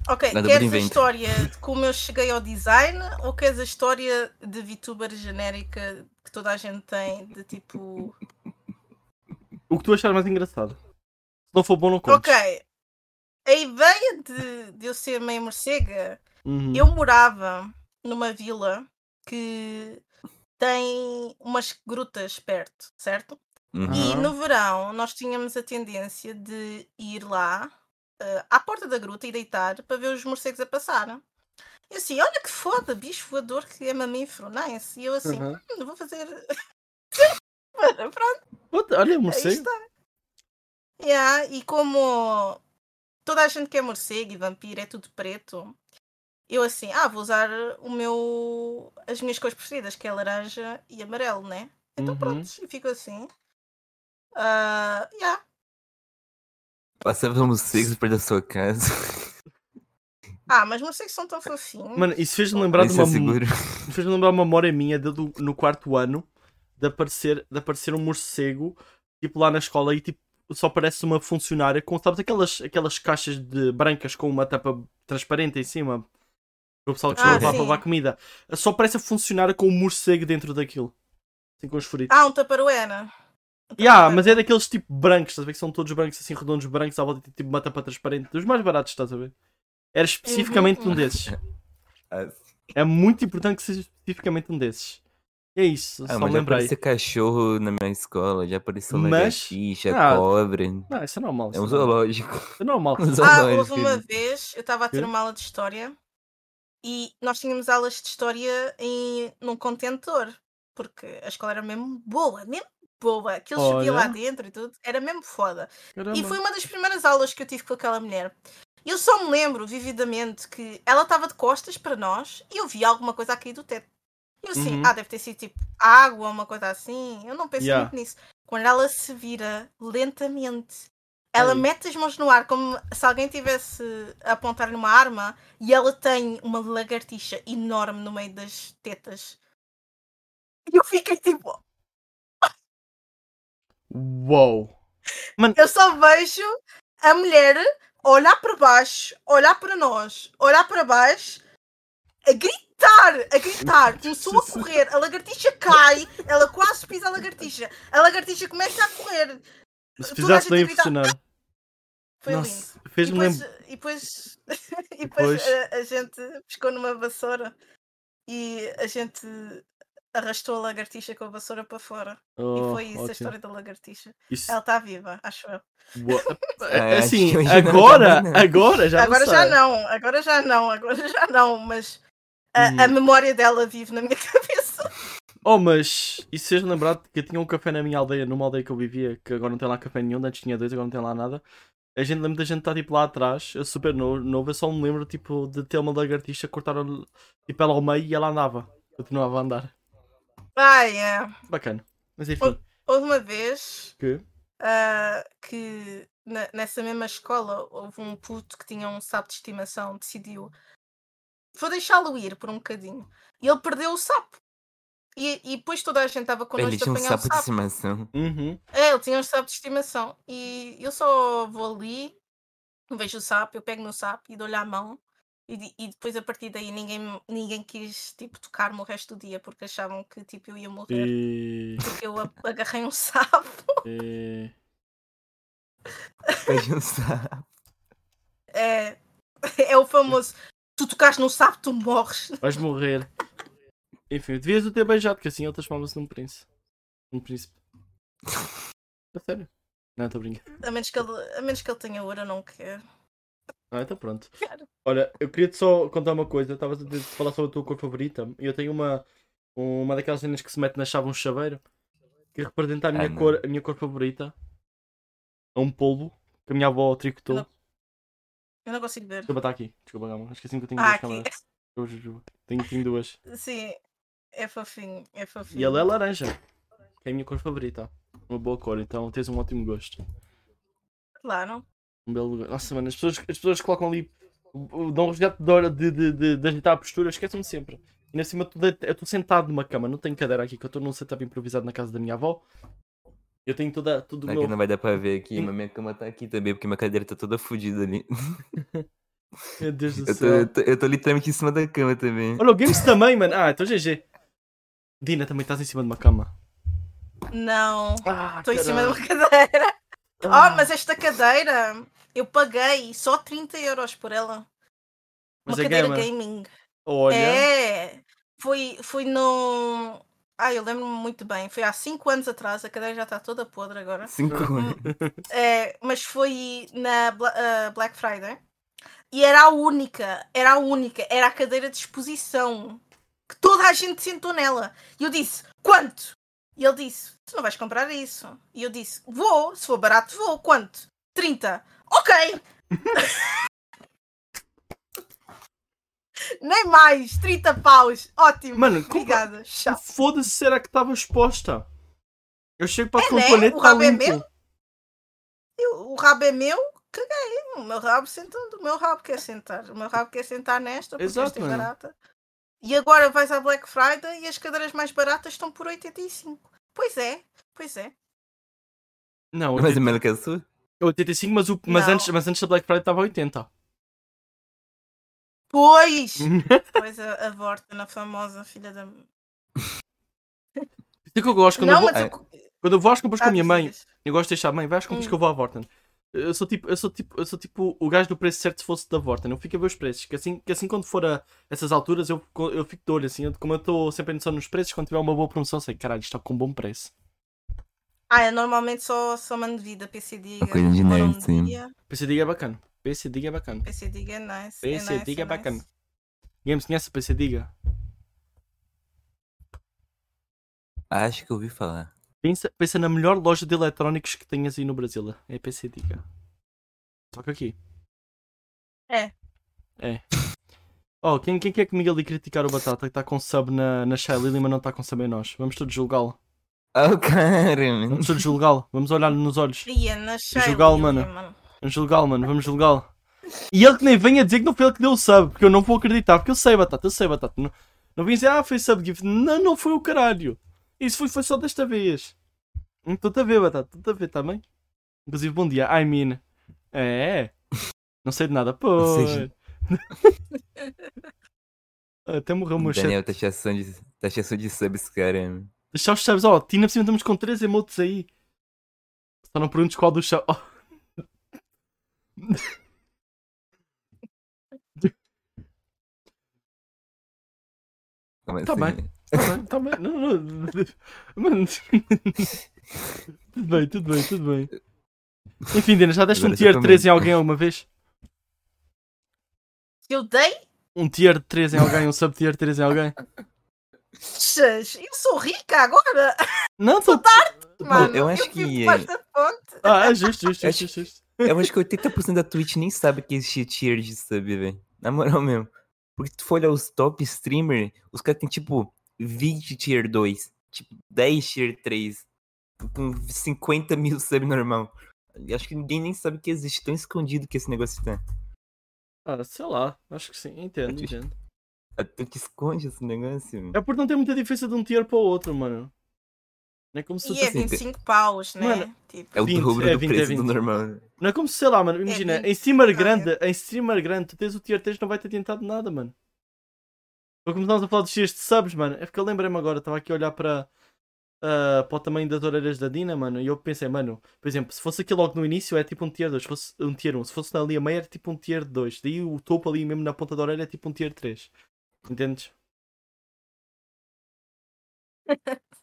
Ok, Nada queres a história de como eu cheguei ao design ou queres a história de VTuber genérica que toda a gente tem? De tipo. O que tu achas mais engraçado? Se não for bom, não contes. Ok. A ideia de, de eu ser meio morcega Uhum. Eu morava numa vila que tem umas grutas perto, certo? Uhum. E no verão nós tínhamos a tendência de ir lá eh, à porta da gruta e deitar para ver os morcegos a passar. E assim, olha que foda, bicho voador que é mamífero, nice. E eu assim, Uhum. "Hum, vou fazer. (laughs) Pronto, Puta, Olha, aí morcego. está. Yeah, e como toda a gente que é morcego e vampiro é tudo preto, eu assim, ah, vou usar o meu as minhas cores preferidas, que é laranja e amarelo, né? Então Uhum. pronto, e fico assim. Ah, yeah. Passava morcegos perto da sua casa. Ah, mas morcegos são tão fofinhos. Mano, isso fez-me lembrar de Isso é uma. seguro. (laughs) Fez-me lembrar uma memória minha de, do- no quarto ano de aparecer, de aparecer um morcego, tipo lá na escola, e tipo, só parece uma funcionária com, sabes, aquelas, aquelas caixas de brancas com uma tampa transparente em cima. O pessoal que Ah, estava lá para levar comida. Só parece a funcionária com um morcego dentro daquilo. Assim com os feridos. Ah, um taparoena. Um Yeah, mas é daqueles tipo brancos, estás a ver que são todos brancos, assim redondos brancos, à volta de tipo uma tampa transparente, dos mais baratos, estás a ver? Era especificamente um desses. (laughs) Ah, É muito importante que seja especificamente um desses. É isso, Ah, só mas já lembrei. apareceu cachorro na minha escola, já apareceu Mas- lagartixa, Ah, cobra. Não, isso é normal. É Isso um é zoológico. É normal. (laughs) Um Ah, zoológico. houve uma vez, eu estava a ter uma aula de história e nós tínhamos aulas de história em, num contentor, porque a escola era mesmo boa, mesmo boa. Chovia lá Olha. dentro e tudo, era mesmo foda. Caramba. E foi uma das primeiras aulas que eu tive com aquela mulher. Eu só me lembro vividamente que ela estava de costas para nós e eu vi alguma coisa a cair do teto. E eu assim, Uhum. ah, deve ter sido tipo água uma coisa assim. Eu não pensei Yeah. muito nisso. Quando ela se vira lentamente, ela mete as mãos no ar como se alguém tivesse a apontar numa arma e ela tem uma lagartixa enorme no meio das tetas. E eu fiquei tipo, Uou. Eu só vejo a mulher olhar para baixo, olhar para nós, olhar para baixo, a gritar, a gritar. Começou a correr, a lagartixa cai, ela quase pisa a lagartixa. A lagartixa começa a correr. Se fizesse bem impressionar. Foi lindo. Nossa, E depois, e depois, (laughs) e depois? depois a, a gente pescou numa vassoura e a gente arrastou a lagartixa com a vassoura para fora. e Oh, foi isso a ótimo. história da lagartixa. Isso- Ela está viva, acho eu. Uou. (laughs) É, acho assim, (laughs) tá agora, agora já agora não já sei. não, agora já não, agora já não, mas a, a Hum. memória dela vive na minha (laughs) cabeça. Oh, mas e se vocês lembrar que eu tinha um café na minha aldeia, numa aldeia que eu vivia, que agora não tem lá café nenhum, antes tinha dois, agora não tem lá nada. A gente lembra da gente estar tipo lá atrás, eu super novo, novo, eu só me lembro tipo de ter uma lagartixa, cortaram tipo ela ao meio e ela andava. Continuava a andar. Ai, é. Bacana. Mas enfim, Houve uma vez que ah, que na- nessa mesma escola houve um puto que tinha um sapo de estimação, decidiu vou deixá-lo ir por um bocadinho. E ele perdeu o sapo. E, e depois toda a gente estava connosco Ele a tinha um sapo o de sapo. estimação. Uhum. É, ele tinha um sapo de estimação. E eu só vou ali, vejo o sapo, eu pego no sapo e dou-lhe a mão. E, e depois a partir daí ninguém, ninguém quis tipo, tocar-me o resto do dia porque achavam que tipo, eu ia morrer. E... Porque eu agarrei um sapo. (laughs) e... Pede um sapo. É, é o famoso tu tocaste no sapo, tu morres. Vais morrer. Enfim, devias o ter beijado, que assim ele transforma-se num príncipe. Um príncipe. (laughs) A sério? Não, estou brincando. A menos, que ele, a menos que ele tenha ouro, eu não quero. Ah, então pronto. Quero. Olha, eu queria-te só contar uma coisa. Estavas a dizer- falar sobre a tua cor favorita. E eu tenho uma, uma daquelas cenas que se mete na chave um chaveiro. Que representa a minha, Ah, cor, a minha cor favorita. É um polvo que a minha avó tricotou. Não. Eu não consigo ver. Desculpa, está aqui. Desculpa, calma. Esqueci que eu tenho Ah, duas aqui. câmeras. Eu juro. Tenho, tenho duas. Sim, é fofinho, é fofinho. E ela é laranja. Que é a minha cor favorita. Uma boa cor, então tens um ótimo gosto. Claro. Um belo gosto. Nossa, mano, as pessoas, as pessoas colocam ali. Dão um resgate de hora de, de, de, de ajeitar a postura, esquecem-me sempre. E na cima eu estou sentado numa cama, não tenho cadeira aqui, que eu estou num setup improvisado na casa da minha avó. Eu tenho toda, tudo Aqui meu. não vai dar pra ver aqui, Sim. mas minha cama tá aqui também, porque minha cadeira tá toda fodida ali. (laughs) Meu Deus do Eu tô, céu. eu, tô, eu tô literalmente em cima da cama também. Olha, o Games também, mano. Ah, então GG. Dina, também estás em cima de uma cama. Não, Ah, estou em cima de uma cadeira. Ah, Oh, mas esta cadeira eu paguei só 30 euros por ela. Mas uma é cadeira gamer. gaming. Olha. É, foi, foi no. Ah, eu lembro-me muito bem. Foi há 5 anos atrás, a cadeira já está toda podre agora. Cinco anos. (laughs) É, mas foi na ah, Black Friday e era a única, era a única, era a cadeira de exposição que toda a gente sentou nela. E eu disse: quanto? E ele disse: Tu não vais comprar isso. E eu disse: Vou, se for barato, vou. Quanto? 30. Ok! (laughs) Nem mais, 30 paus. Ótimo. Mano, compra- Obrigada. Tchau. Foda-se, será que estava exposta? Eu chego para É, né? componente O está rabo é limpo. meu? Eu- o rabo é meu, caguei. o meu rabo senta onde o meu rabo quer sentar. O meu rabo quer sentar nesta porque Exato, esta é barata. E agora vais à Black Friday e as cadeiras mais baratas estão por 85. Pois é, pois é. Não, Mais ou menos que a sua? 85, mas, o, mas, antes, mas antes da Black Friday estava 80. Pois! (laughs) pois a, a Vorten, a famosa filha da. Isso é que eu gosto quando, eu Não, vou, mas é. eu... quando eu vou às compras com a Ah, minha mãe. Eu gosto de deixar, mãe, vai às compras Hum. que eu vou à Vorten. Eu sou tipo, eu sou tipo, eu sou tipo o gajo do preço certo se fosse da Vorten. Eu fico a ver os preços. Que assim, que assim quando for a essas alturas eu, eu fico de olho assim. eu- Como eu estou sempre a noção nos preços, quando tiver uma boa promoção, sei, caralho, isto está com um bom preço. Ah, eu normalmente só, só mando vida PC Diga. De demora nerd, sim. dia. PC Diga é bacana. PC Diga é bacana. PC Diga é nice. PC é nice, Diga é nice. bacana. Games, conhece a PC Diga? Acho que eu ouvi falar. Pensa, pensa na melhor loja de eletrónicos que tenhas aí no Brasil. É a PC. Só que aqui. É. É. (laughs) Oh, quem, quem quer comigo ali criticar o Batata que está com sub na, na Shy Lily, mas não está com sub em nós? Vamos todos julgá-lo. Oh, mano. Vamos todos julgá-lo. Vamos olhar-lhe nos olhos. Julgá-lo, mano. Vamos julgá-lo, mano. Vamos julgá-lo. E ele que nem venha dizer que não foi ele que deu o sub, porque eu não vou acreditar, porque eu sei, Batata, eu sei, Batata. Não, não vim dizer, ah, foi sub gift. Não, não foi o caralho. Isso foi, foi só desta vez. Estou-te a ver, Batata, estou-te a ver, tá bem? Inclusive, bom dia. I mean. É. Não sei de nada. Pô. seja- (laughs) Até morreu o meu chat. Daniel, de, taxação de subs, cara. Deixar os subs, ó, Tina, por cima estamos com 3 emotes aí. Só não perguntes qual dos subs. (laughs) Oh. Tá assim? bem. Tá bem, tá bem. Não, não. Mano. tudo bem, tudo bem, tudo bem. Enfim, Dina, já deste um tier já 3 em alguém alguma vez? Eu dei? Um tier 3 em alguém, um sub tier 3 em alguém? Xas, Eu sou rica agora! Não, estou. Mano, eu acho vivo que-. Ah, é justo, justo, justo, justo. Eu acho que 80% da Twitch nem sabe que existe tier de sub, velho. Na moral mesmo. Porque tu for olhar os top streamer, os caras tem tipo 20 tier 2, tipo 10 tier 3, com 50 mil sub normal. Eu Acho que ninguém nem sabe que existe, tão escondido que esse negócio tá. Ah, sei lá, acho que sim, entendo, Acho- entendo. A Twitch esconde esse negócio. mano. É por não ter muita diferença de um tier para o outro, mano. Não é como se E é assim, 25 paus, né? Mano, Tipo, É o 20, dobro é do 20, é preço 20. do normal. Não é como se, sei lá, mano, imagina, 20. em streamer é. grande, em streamer grande, tu tens o tier 3 não vai ter tentado nada, mano. Como estamos a falar dos tiers de subs, mano, é porque eu lembrei-me agora, estava aqui a olhar para, para o tamanho das orelhas da Dina, mano, e eu pensei, mano, por exemplo, se fosse aqui logo no início é tipo um tier 2, se fosse um tier 1, se fosse ali a meia era tipo um tier 2, daí o topo ali mesmo na ponta da orelha é tipo um tier 3. Entendes? (laughs)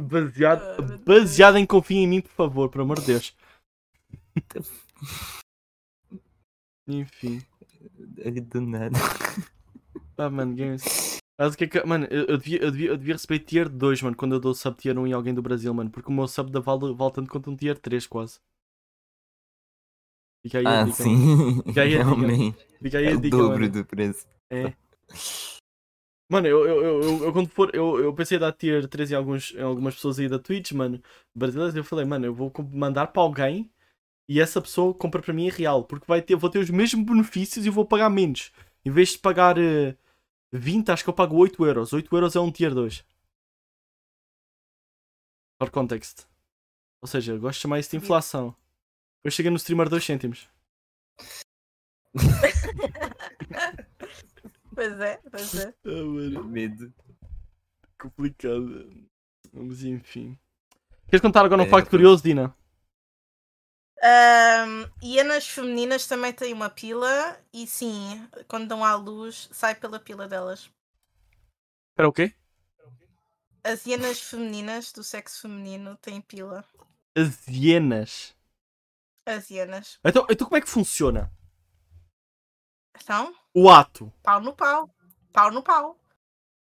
Baseado, Ah, baseado em confia em mim, por favor, por amor de Deus. (laughs) Enfim. Do nada. (laughs) Ah, mano, games. Mas o que é que. Mano, eu, eu devia, eu, devia, eu devia receber tier 2, mano, quando eu dou sub tier 1 em alguém do Brasil, mano. Porque o meu sub da vale, vale tanto quanto um tier 3, quase. Fica aí a Ah, dica. sim. Fica aí a dica. Fica aí É a o dica, dobro mano. do preço. É. Mano, eu, eu, eu, eu, quando for. Eu, eu pensei em dar tier 3 em, alguns, em algumas pessoas aí da Twitch, mano. Brasileiras, eu falei, mano, eu vou mandar para alguém e essa pessoa compra para mim em real. Porque vai ter, vou ter os mesmos benefícios e vou pagar menos. Em vez de pagar eh, 20, acho que eu pago 8 euros. 8 euros é um tier 2. For context. Ou seja, eu gosto de chamar isso de inflação. Eu cheguei no streamer 2 cêntimos. (laughs) Pois é, pois é. Ah, mano. Medo. complicado. Mas enfim. Queres contar agora um É, facto curioso, Dina? Ahm, hienas femininas também têm uma pila e sim, quando dão à luz, sai pela pila delas. Espera o quê? As hienas femininas do sexo feminino têm pila. As hienas. As hienas. Então, então como é que funciona? Então, O ato. pau no pau. Pau no pau.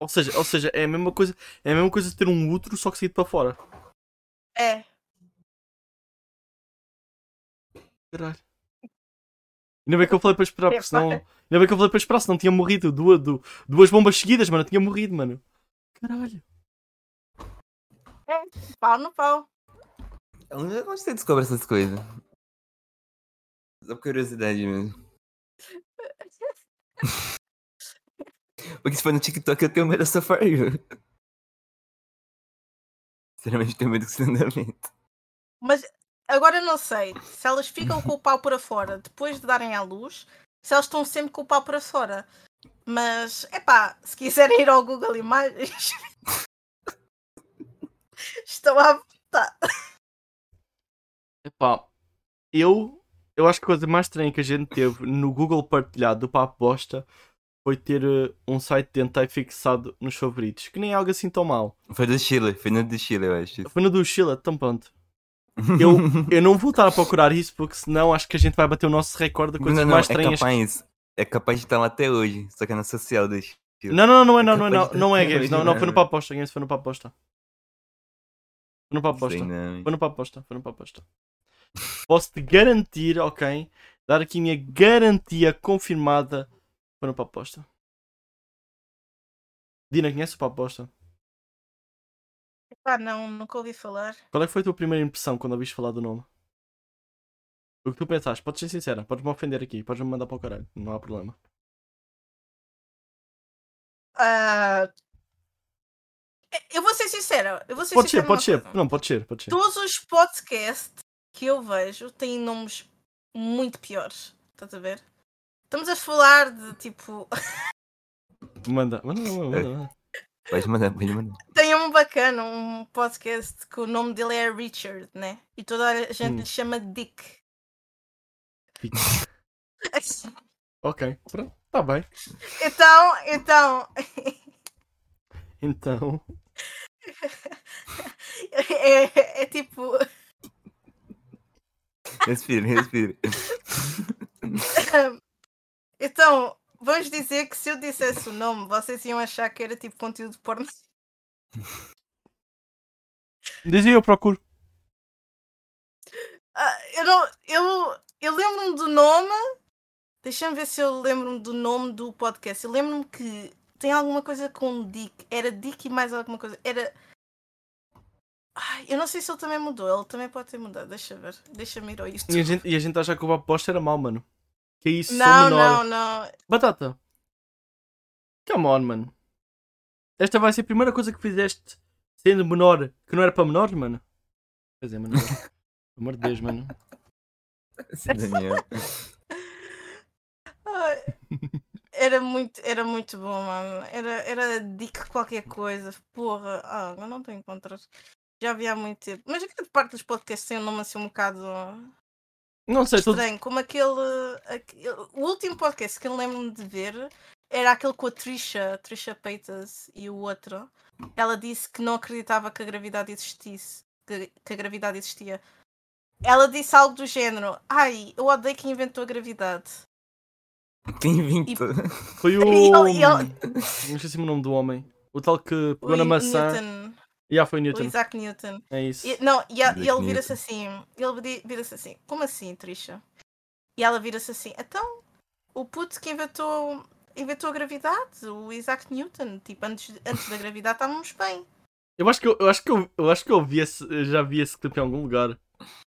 Ou seja, ou seja, é a mesma coisa, é a mesma coisa de ter um útero só que saído para fora. É. Caralho. Ainda bem que eu falei para esperar, porque senão. Ainda bem que eu falei para esperar, senão tinha morrido. Duas, du- duas bombas seguidas, mano. eu Tinha morrido, mano. Caralho. Pau no pau. Onde onde você descobre essas coisas? Só por curiosidade mesmo. (laughs) Porque se for no TikTok eu tenho medo da Safari. Sinceramente tenho medo desse andamento. Mas agora eu não sei se elas ficam com o pau para fora depois de darem à luz, se elas estão sempre com o pau para fora. Mas, epá, se quiserem ir ao Google Imagens, (laughs) estão à vontade. Epá, eu, eu acho que a coisa mais estranha que a gente teve no Google partilhado do Papo Bosta foi ter eh, um site de hentai fixado nos favoritos, que nem é algo assim tão mau. Foi do Chile, foi no do Chile, eu acho. Foi no do Sheila, então pronto. Eu, eu não vou estar a procurar isso porque senão acho que a gente vai bater o nosso recorde de coisas não, não, mais é estranhas. capaz. É capaz de estar lá até hoje, só que é na social Chile. Não, não, não é, não, não, é, não, não é ter games, não, não, foi no. Papo Bosta, games foi no Papo Bosta. Foi no Bosta. não. Foi no Papo Bosta, foi no Papo Bosta. Posso-te garantir, ok? Dar aqui a minha garantia confirmada. Foi no Papo Bosta. Dina, conhece o Papo Bosta? Epá, não, nunca ouvi falar. Qual é que foi a tua primeira impressão quando ouviste falar do nome? O que tu pensaste? Podes ser sincera, podes-me ofender aqui, podes-me mandar para o caralho, não há problema. Ah, eu vou ser sincera. Eu vou ser Pode sincera ser, pode ser, coisa. não, pode ser, pode ser. Todos os podcasts que eu vejo têm nomes muito piores. Estás a ver? Estamos a falar de tipo. (laughs) Manda, manda, manda, manda. Pode mandar, pode mandar. Tem um bacana, um podcast que o nome dele é Richard, né? E toda a gente Hum. lhe chama Dick. (laughs) Ok, pronto, tá bem. Então, então. Então, (laughs) É, é tipo. Respira, respira. (laughs) Então, vamos dizer que se eu dissesse o nome, vocês iam achar que era tipo conteúdo porno. (laughs) dizia eu procuro. Ah, eu não. Eu, eu lembro-me do nome. Deixa-me ver se eu lembro-me do nome do podcast. Eu lembro-me que tem alguma coisa com Dick. Era Dick e mais alguma coisa. Era. Ai, eu não sei se ele também mudou. Ele também pode ter mudado. Deixa ver. Deixa-me ir ao YouTube. E a gente, e a gente acha que o Bosta era mau, mano. Que é isso, sou Não, menor. não, não. Batata. Come on, mano. Esta vai ser a primeira coisa que fizeste sendo menor, que não era para menores, mano. Quer dizer, mano. Pelo (laughs) amor de Deus, mano. Sim, Daniel. (laughs) Era muito, era muito bom, mano. Era, era Dick qualquer coisa. Porra, ah, eu não estou a encontrar. Já vi há muito tempo. Mas a grande parte dos podcasts tem um nome assim um bocado Não sei, tudo. estranho. Como aquele, aquele- O último podcast que eu lembro-me de ver era aquele com a Trisha, Trisha Peitas e o outro. Ela disse que não acreditava que a gravidade existisse. Que, que a gravidade existia. Ela disse algo do género: Ai, eu odeio quem inventou a gravidade. Quem inventou? Foi (laughs) o. E ele- e ele- (laughs) Não esqueci o nome do homem. O tal que O pegou na maçã. Newton, E já foi o Newton. Isaac Newton. É isso. E- não, e, a- e ele vira-se assim. Ele vira- vira-se assim. Como assim, Trisha? E ela vira-se assim. Então, o puto que inventou, inventou a gravidade, o Isaac Newton. Tipo, antes, antes da gravidade estávamos bem. Eu acho que eu, eu acho que eu, eu acho que eu vi esse, eu já vi esse clipe em algum lugar.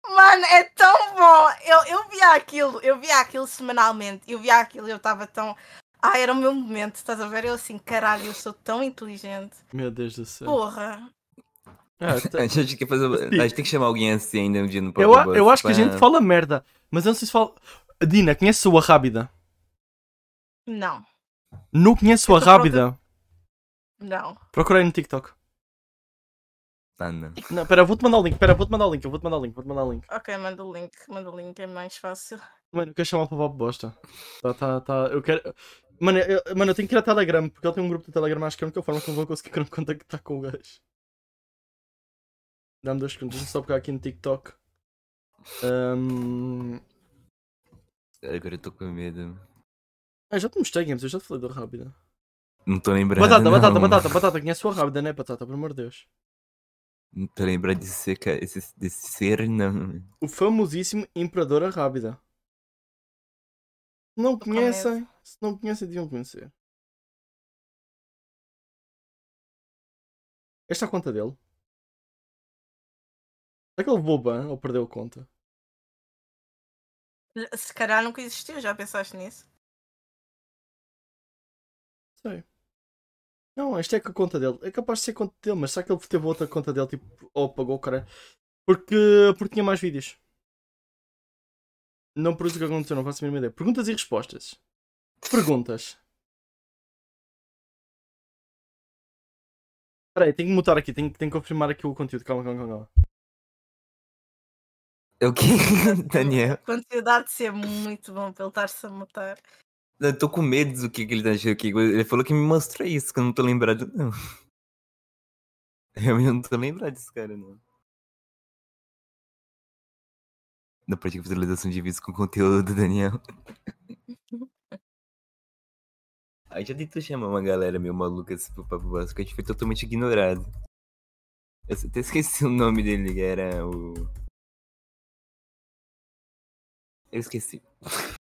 Mano, é tão bom! Eu, eu via aquilo, eu via aquilo semanalmente. Eu via aquilo e eu estava tão. Ah, era o meu momento, estás a ver? Eu assim, caralho, eu sou tão inteligente. Meu Deus do céu. Porra! Ah, (laughs) A gente quer fazer. A gente tem que chamar alguém assim ainda um dia no eu, eu acho que a gente fala merda, mas eu não sei se fala. Dina, conhece a Rábida? Não, Não conheço Eu a Rábida? não. Procurei no TikTok. Ah, não. Não, pera, vou-te mandar o link. Pera, vou-te mandar o link. Eu vou-te mandar o link. Vou-te mandar o link. Ok, manda o link, manda o link, é mais fácil. Mano, eu quero chamar para o Bob Bosta. Tá, tá, tá. Eu quero. Mano eu, mano, eu tenho que ir a Telegram, porque ele tem um grupo de Telegram, acho que é a única forma que eu vou conseguir (laughs) contactar com o gajo. Dá-me dois segundos, deixa-me só pegar aqui no TikTok. Ahm, Agora eu tô com medo. Ah, já te mostrei games, eu já te falei da Rábida. Não tô lembrando. Batata, não. batata, batata, batata, conhece a Rábida, né, batata, pelo amor de Deus. Não tô lembrando desse ser, desse ser, não. O famosíssimo Imperador Rábida. Se não conhecem, se não conhecem, deviam conhecer. Esta é a conta dele. Será que ele levou ban ou perdeu a conta? Se calhar nunca existiu, já pensaste nisso? Sei. Não, isto é a conta dele. É capaz de ser conta dele, mas será que ele teve outra conta dele, tipo, ou apagou, cara? Porque, porque tinha mais vídeos. Não por isso que aconteceu, não faço a mínima ideia. Perguntas e respostas. Perguntas. Espera aí, tenho que mutar aqui, tenho, tenho que confirmar aqui o conteúdo. Calma, calma, calma. calma. É o quê, Daniel? Há de ser muito bom ele estar-se a mutar. Eu tô com medo do que, que ele tá achando aqui. Ele falou que me mostrou isso, que eu não tô lembrado, não. (laughs) Eu não tô lembrado desse cara, não. Da prática de visualização de vídeos com conteúdo do Daniel. (laughs) Aí já tentou chamar uma galera meio maluca assim pro Papo Básico, que a gente foi totalmente ignorado. Eu até esqueci o nome dele, que era o. Eu esqueci. (laughs)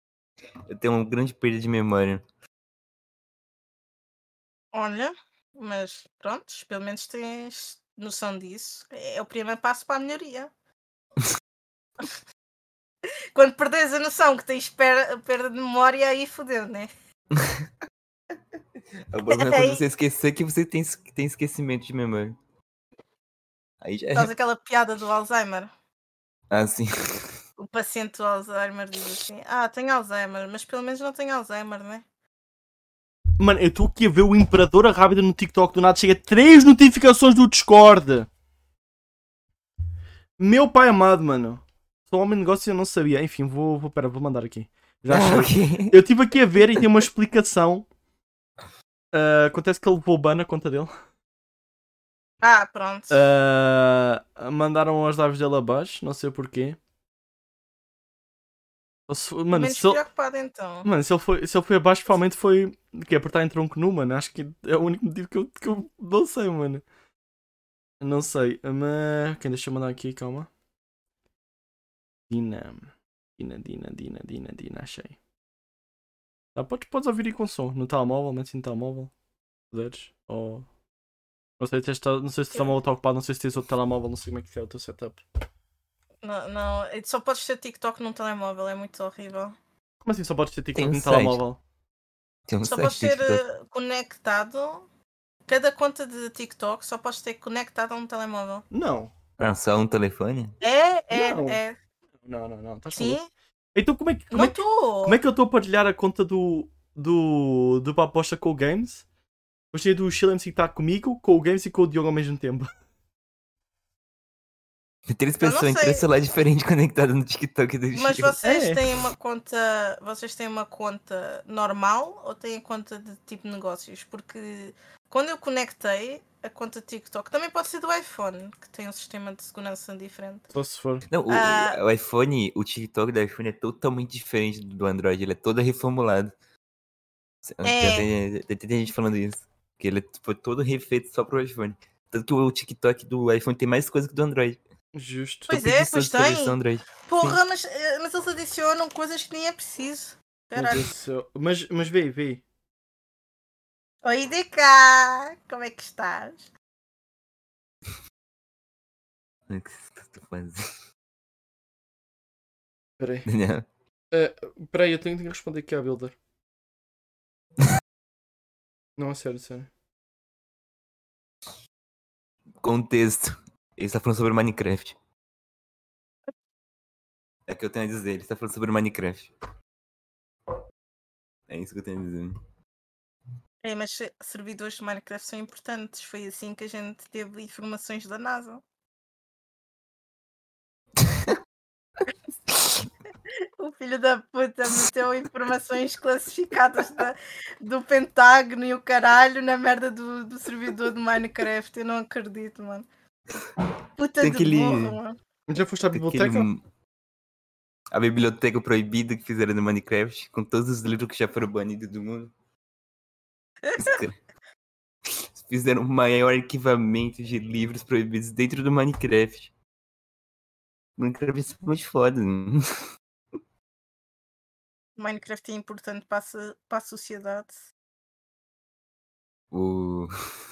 Eu tenho uma grande perda de memória. Olha, mas pronto, pelo menos tens noção disso. É o primeiro passo para a melhoria. (laughs) Quando perdes a noção que tens per- perda de memória, aí fodeu, né? (laughs) O problema é quando você esquecer que você tem, tem esquecimento de memória. Aí já Faz aquela piada do Alzheimer. Ah, sim. O paciente do Alzheimer diz assim: Ah, tenho Alzheimer, mas pelo menos não tenho Alzheimer, né? Mano, eu estou aqui a ver o Imperador a Rábida no TikTok do nada. Chega 3 notificações do Discord. Meu pai amado, mano. Sou homem de negócio e eu não sabia. Enfim, vou, vou, pera, vou mandar aqui. Já Ah, achei. ok. Eu estive aqui a ver e tem uma explicação. Ah, acontece que ele levou ban na conta dele. Ah, pronto. Ah, mandaram as lives dele abaixo, não sei porquê. Se- Mano, Menos se ele, preocupado então. mano, se ele foi, se ele foi abaixo, provavelmente foi que apertar em tronco nu, mano. Acho que é o único motivo que eu, que eu não sei, mano. Não sei, mas. Quem deixa eu mandar aqui, calma. Dina. Dina, Dina, Dina, Dina, Dina, achei. Tá, podes, podes ouvir aí com som. No telemóvel, mete no telemóvel. Se puderes. Ou. Não sei, se está, não sei se o telemóvel está ocupado, não sei se tens outro telemóvel, não sei como é que é o teu setup. Não, não, só podes ter TikTok num telemóvel, é muito horrível. Como assim só podes ter TikTok Tem um no site. telemóvel? Tem Só podes ter TikTok. eh, conectado. Cada conta de TikTok só podes ter conectado a um telemóvel. Não. Ah, só um telefone? É, é, Não. é. Não, não, não. Estás Sim. maluco? Então como é que. Como Não é que, como é que eu estou a partilhar a conta do. do. do Paposta com o Games? Gostei do Chile MC que está comigo, com o Games e com o Diogo ao mesmo tempo. Tem três pessoas em três celulares diferentes (laughs) conectadas no TikTok do Mas Chico. vocês É. têm uma conta. Vocês têm uma conta normal ou têm conta de tipo negócios? Porque quando eu conectei a conta TikTok, também pode ser do iPhone, que tem um sistema de segurança diferente. Só se for. Não, o, Ah. o iPhone, o TikTok do iPhone é totalmente diferente do Android, ele é todo reformulado. Tem, É. tem- tem- tem gente falando isso. Que ele foi todo refeito só pro iPhone. Tanto que o TikTok do iPhone tem mais coisa que do Android. Justo. Pois é, pois de tem. Porra, mas, eh, mas eles adicionam coisas que nem é preciso. Caralho. Mas, mas vê, vê. Oi, DK! Como é que estás? (laughs) O que você tá fazendo? Espera aí. Daniel? Espera aí, eu tenho que responder aqui à Builder. (laughs) Não, a sério, sério. Contexto. Ele está falando sobre Minecraft. É o que eu tenho a dizer, ele está falando sobre Minecraft. É isso que eu tenho a dizer. É, mas se- servidores de Minecraft são importantes. Foi assim que a gente teve informações da NASA. (laughs) O filho da puta meteu informações classificadas da- do Pentágono e o caralho na merda do, do servidor de Minecraft. Eu não acredito, mano. Puta Tem de aquele- burro, mano. Já foste à Aquele- biblioteca? A biblioteca proibida que fizeram no Minecraft, com todos os livros que já foram banidos do mundo. (laughs) Fizeram o maior arquivamento de livros proibidos dentro do Minecraft. Minecraft é simplesmente foda. né? (laughs) Minecraft é importante para a, para a sociedade. O... (laughs)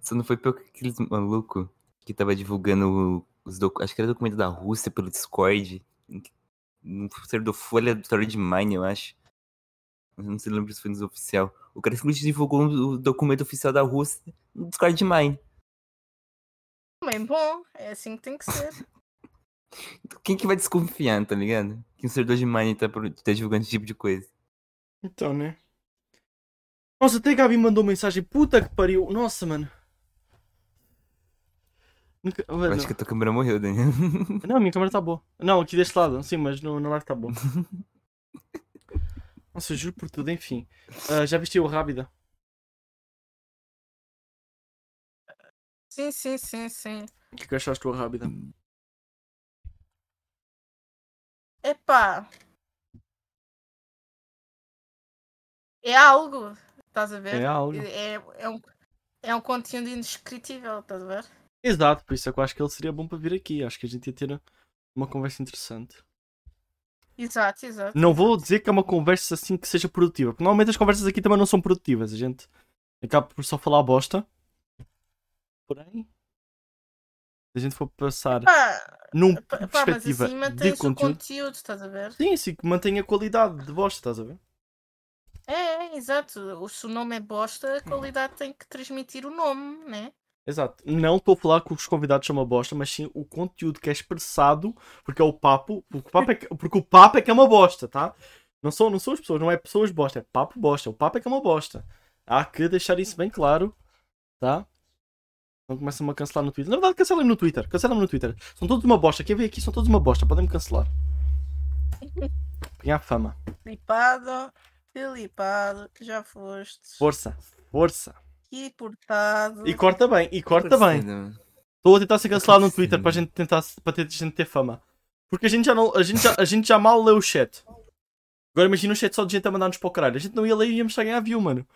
Só não foi pelo que aqueles maluco que tava divulgando os docu... acho que era documento da Rússia pelo Discord, em que no ser do Folha do Story de Mine, eu acho. Eu não sei lembro se foi no oficial. O cara simplesmente divulgou o documento oficial da Rússia no Discord de Mine. Bem bom, é assim que tem que ser. (laughs) Quem que vai desconfiar, tá ligado? Que um servidor de Mine tá, tá divulgando esse tipo de coisa. Então, né? Nossa, até a Gabi mandou mensagem. Puta que pariu. Nossa, mano. Nunca... Eu Mano, acho que a tua câmera morreu, Daniel. (laughs) Não, a minha câmera tá boa. Não, aqui deste lado. Sim, mas no, no live tá boa. (laughs) Nossa, juro por tudo. Enfim. Ah, já vestiu o Rábida? Sim, sim, sim, sim. O que, que achaste do Rábida? Epá. É algo, estás a ver? É algo. É, é, um, é um conteúdo indescritível, estás a ver? Exato, por isso é que eu acho que ele seria bom para vir aqui. Acho que a gente ia ter uma conversa interessante. Exato, exato. Não vou dizer que é uma conversa assim que seja produtiva, porque normalmente as conversas aqui também não são produtivas. A gente acaba por só falar bosta. Porém, se a gente for passar Pá, num pá, pá, mas perspectiva assim de conteúdo, conteúdo, estás a ver? sim, sim, que mantenha a qualidade de bosta, estás a ver? É, é, exato. Se o nome é bosta, a qualidade tem que transmitir o nome, né? Exato. Não estou a falar que os convidados são uma bosta, mas sim o conteúdo que é expressado, porque é o papo, porque o papo é que, porque o papo é, que é uma bosta, tá? Não são, não são as pessoas, não é pessoas bosta, é papo bosta. O papo é que é uma bosta. Há que deixar isso bem claro, tá? Não começam-me a cancelar no Twitter. Na verdade, cancelem no Twitter. Cancelem no Twitter. São todos uma bosta. Quem vem aqui são todos uma bosta. Podem-me cancelar. Ganhar fama. Flipado, flipado, já foste. Força. Força. E portado. E corta bem. E corta bem. Estou a tentar ser cancelado no Twitter para a gente tentar para ter, gente ter fama. Porque a gente já não. A gente já, a gente já mal leu o chat. Agora imagina o chat só de gente a mandar-nos para o caralho. A gente não ia ler e íamos só ganhar view, mano.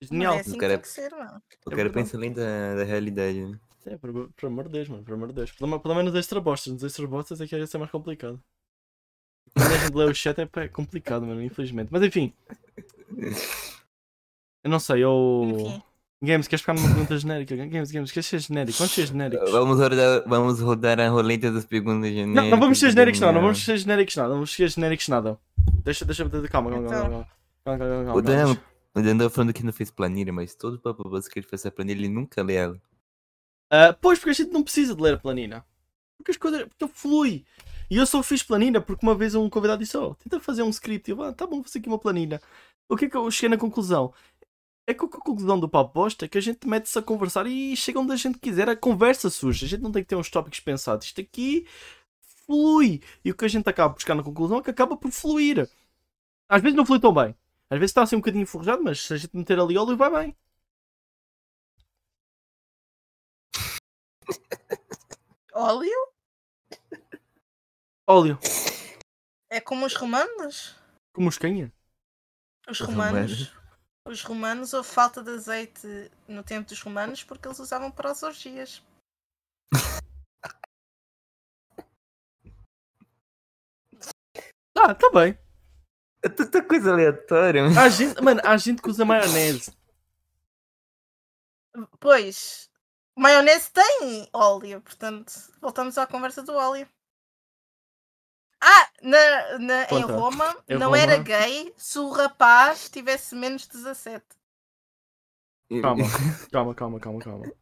Genial. É assim que cara- tem que ser, mano. O É cara verdade. pensa além da, da realidade, né? É, por, por amor de Deus, mano. Por amor de Deus. Pelo, pelo menos extra bostas. Nos extra bostas é que ia ser mais complicado. Quando a gente lê o chat é, é complicado, mano. Infelizmente. Mas enfim. Eu não sei, eu. Enfim. Games, queres ficar numa pergunta genérica? Games, Games, queres ser genérico? Vamos ser genéricos. Vamos rodar, vamos rodar a roleta das perguntas genéricas. Não, não vamos ser genéricos, não. Não vamos ser genéricos, nada. Não vamos ser genéricos, nada. Deixa, deixa, calma, calma, calma, Então. calma. Calma, calma, calma, calma, O Daniel, calma. o Daniel falando que não fez planilha, mas todo papo básico que ele faz essa planilha, ele nunca lê ela. Ah, pois, porque a gente não precisa de ler a planilha. Porque as coisas. Porque flui. E eu só fiz planilha porque uma vez um convidado disse: Oh, tenta fazer um script. E eu, ah, tá bom, vou fazer aqui uma planilha. O que é que eu cheguei na conclusão? É que a conclusão do papo bosta é que a gente mete-se a conversar e chega onde a gente quiser. A conversa surge. A gente não tem que ter uns tópicos pensados. Isto aqui flui. E o que a gente acaba por buscar na conclusão é que acaba por fluir. Às vezes não flui tão bem. Às vezes está assim um bocadinho forjado, mas se a gente meter ali óleo, vai bem. (laughs) Óleo Óleo. é como os romanos. Como os canha. Os Os romanos. Os romanos, houve falta de azeite no tempo dos romanos porque eles usavam para as orgias. Ah, tá bem. É tanta coisa aleatória. Há gente, mano, há gente que usa maionese. Pois, maionese tem óleo, portanto, voltamos à conversa do óleo. Ah, na, na, em. Roma Em não Roma- era gay se o rapaz tivesse menos de 17. Calma, (laughs) calma, calma, calma, calma.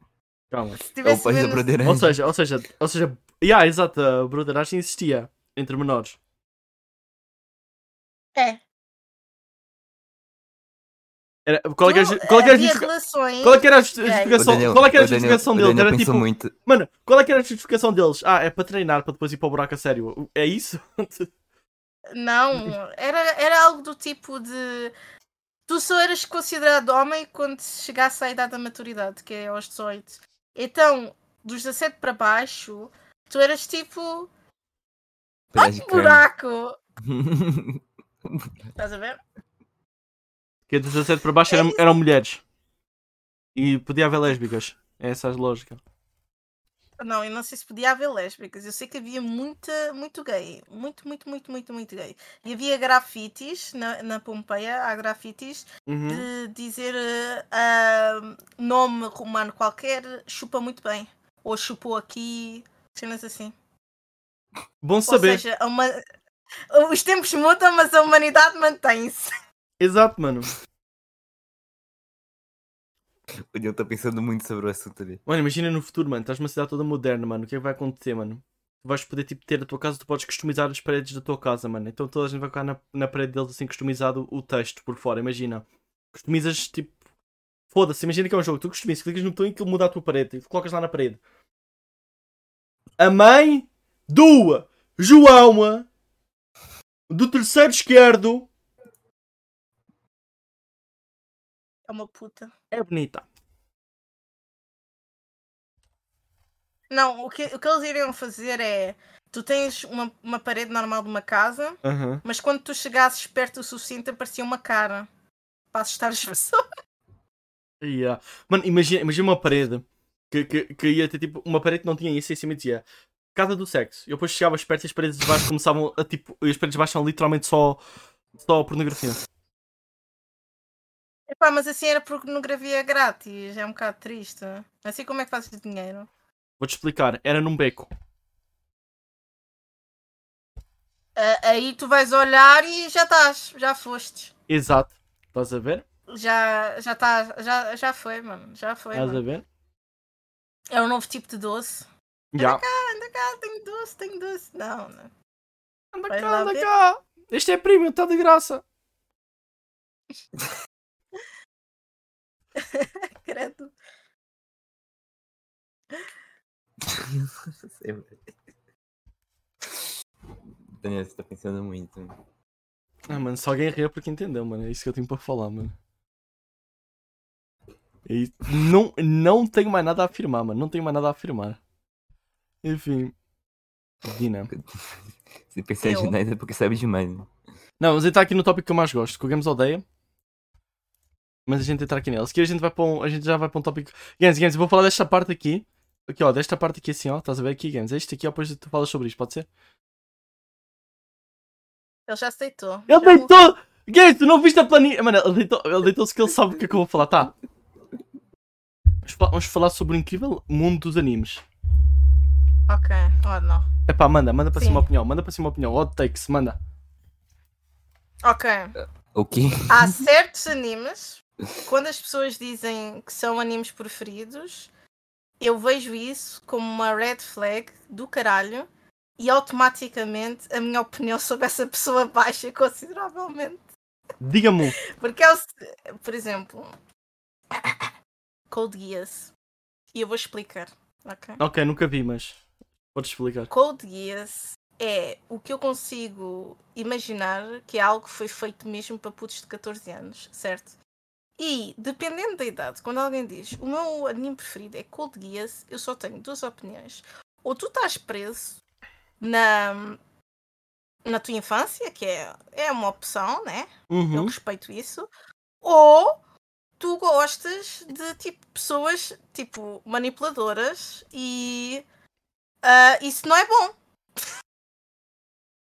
Calma. Se É o tivesse país da menos... broderagem. Ou seja, ou seja, ou seja, yeah, exato, a broderagem existia entre menores. É. Era, qual, é que era, qual é que era relações... qual é que era a justificação, Daniel- qual é que era a Daniel- justificação o deles? Daniel Era tipo, muito. mano, qual é que era a justificação deles? Ah, é para treinar para depois ir para o buraco a sério. É isso? (laughs) Não, era, era algo do tipo de. Tu só eras considerado homem quando chegasse à idade da maturidade, que é aos 18. Então, dos 17 para baixo, tu eras tipo. De carne. Buraco! (laughs) Estás a ver? Que de 17 para baixo eram, eram mulheres. E podia haver lésbicas. É essa a lógica. Não, eu não sei se podia haver lésbicas. Eu sei que havia muita, muito gay. Muito, muito, muito, muito, muito gay. E havia grafites na, na Pompeia. Há grafites Uhum. de dizer ah, nome romano qualquer chupa muito bem. Ou chupou aqui, cenas assim. Bom Ou saber. seja, a uma- (laughs) os tempos mudam, mas a humanidade mantém-se. Exato, mano. (laughs) O Diogo tá pensando muito sobre o assunto ali. Mano, imagina no futuro, mano. Estás numa cidade toda moderna, mano. O que é que vai acontecer, mano? Tu vais poder, tipo, ter a tua casa, tu podes customizar as paredes da tua casa, mano. Então toda a gente vai ficar na, na parede deles assim, customizado o texto por fora. Imagina. Customizas, tipo. Foda-se, imagina que é um jogo. Tu customizas, clicas no botão e aquilo muda a tua parede. E tu colocas lá na parede. A mãe do João do terceiro esquerdo É uma puta. é bonita. Não, o que, o que eles iriam fazer é. Tu tens uma, uma parede normal de uma casa, Aham. mas quando tu chegasses perto o suficiente aparecia uma cara para assustar as (laughs) pessoas. Yeah. Mano, imagina, imagina uma parede que, que, que ia ter tipo uma parede que não tinha isso em cima dizia Casa do Sexo. E eu depois chegava perto e as paredes de baixo começavam a tipo. E as paredes de baixo são literalmente só, só pornografia. Epá, mas assim era pornografia grátis, é um bocado triste. Assim como é que fazes dinheiro? Vou-te explicar. Era num beco. Ah, aí tu vais olhar e já estás, já fostes. Exato. Estás a ver? Já, já estás, já, já foi, mano. Já foi. Estás a ver? É um novo tipo de doce. Já. Anda cá, tenho doce, tenho doce. Não, não. Anda Vai cá, anda ver. cá. Este é premium, está de graça. (laughs) (laughs) Credo. (laughs) Daniel, você tá pensando muito. Ah, mano, se alguém rir é porque entendeu, mano. É isso que eu tenho para falar, mano. Isso. Não, não tenho mais nada a afirmar, mano. Não tenho mais nada a afirmar. Enfim. Dina. Se pensar Eu? demais é porque sabe demais. Né? Não, vamos entrar aqui no tópico que eu mais gosto, que o Games odeia. Mas a gente entra aqui nele. Se quer a gente vai para um, a gente já vai para um tópico. Games, Games, eu vou falar desta parte aqui. Aqui, ó, desta parte aqui assim, ó. Estás a ver aqui, Games? Este aqui, ó, depois tu falas sobre isto, pode ser? Ele já aceitou. Ele Já deitou! Games, tu não viste a planilha? Mano, ele deitou- ele deitou-se que ele sabe o que é que eu vou falar, tá? Vamos fa- Vamos falar sobre o incrível mundo dos animes. Ok, oh não. Epá, manda, manda para Sim. cima a opinião, manda para cima a opinião. Odd takes, manda. Ok. O quê? Há certos animes, quando as pessoas dizem que são animes preferidos, eu vejo isso como uma red flag do caralho e automaticamente a minha opinião sobre essa pessoa (laughs) baixa consideravelmente. Diga-me. Porque é o por exemplo, (coughs) Code Geass. E eu vou explicar. ok? Ok, nunca vi, mas podes explicar. Code Geass é o que eu consigo imaginar que é algo que foi feito mesmo para putos de 14 anos, certo? E, dependendo da idade, quando alguém diz o meu anime preferido é Code Geass, eu só tenho duas opiniões. Ou tu estás preso na, na tua infância, que é, é uma opção, né? Eu Uhum. respeito isso. Ou tu gostas de tipo pessoas tipo manipuladoras e ah, isso não é bom. (laughs)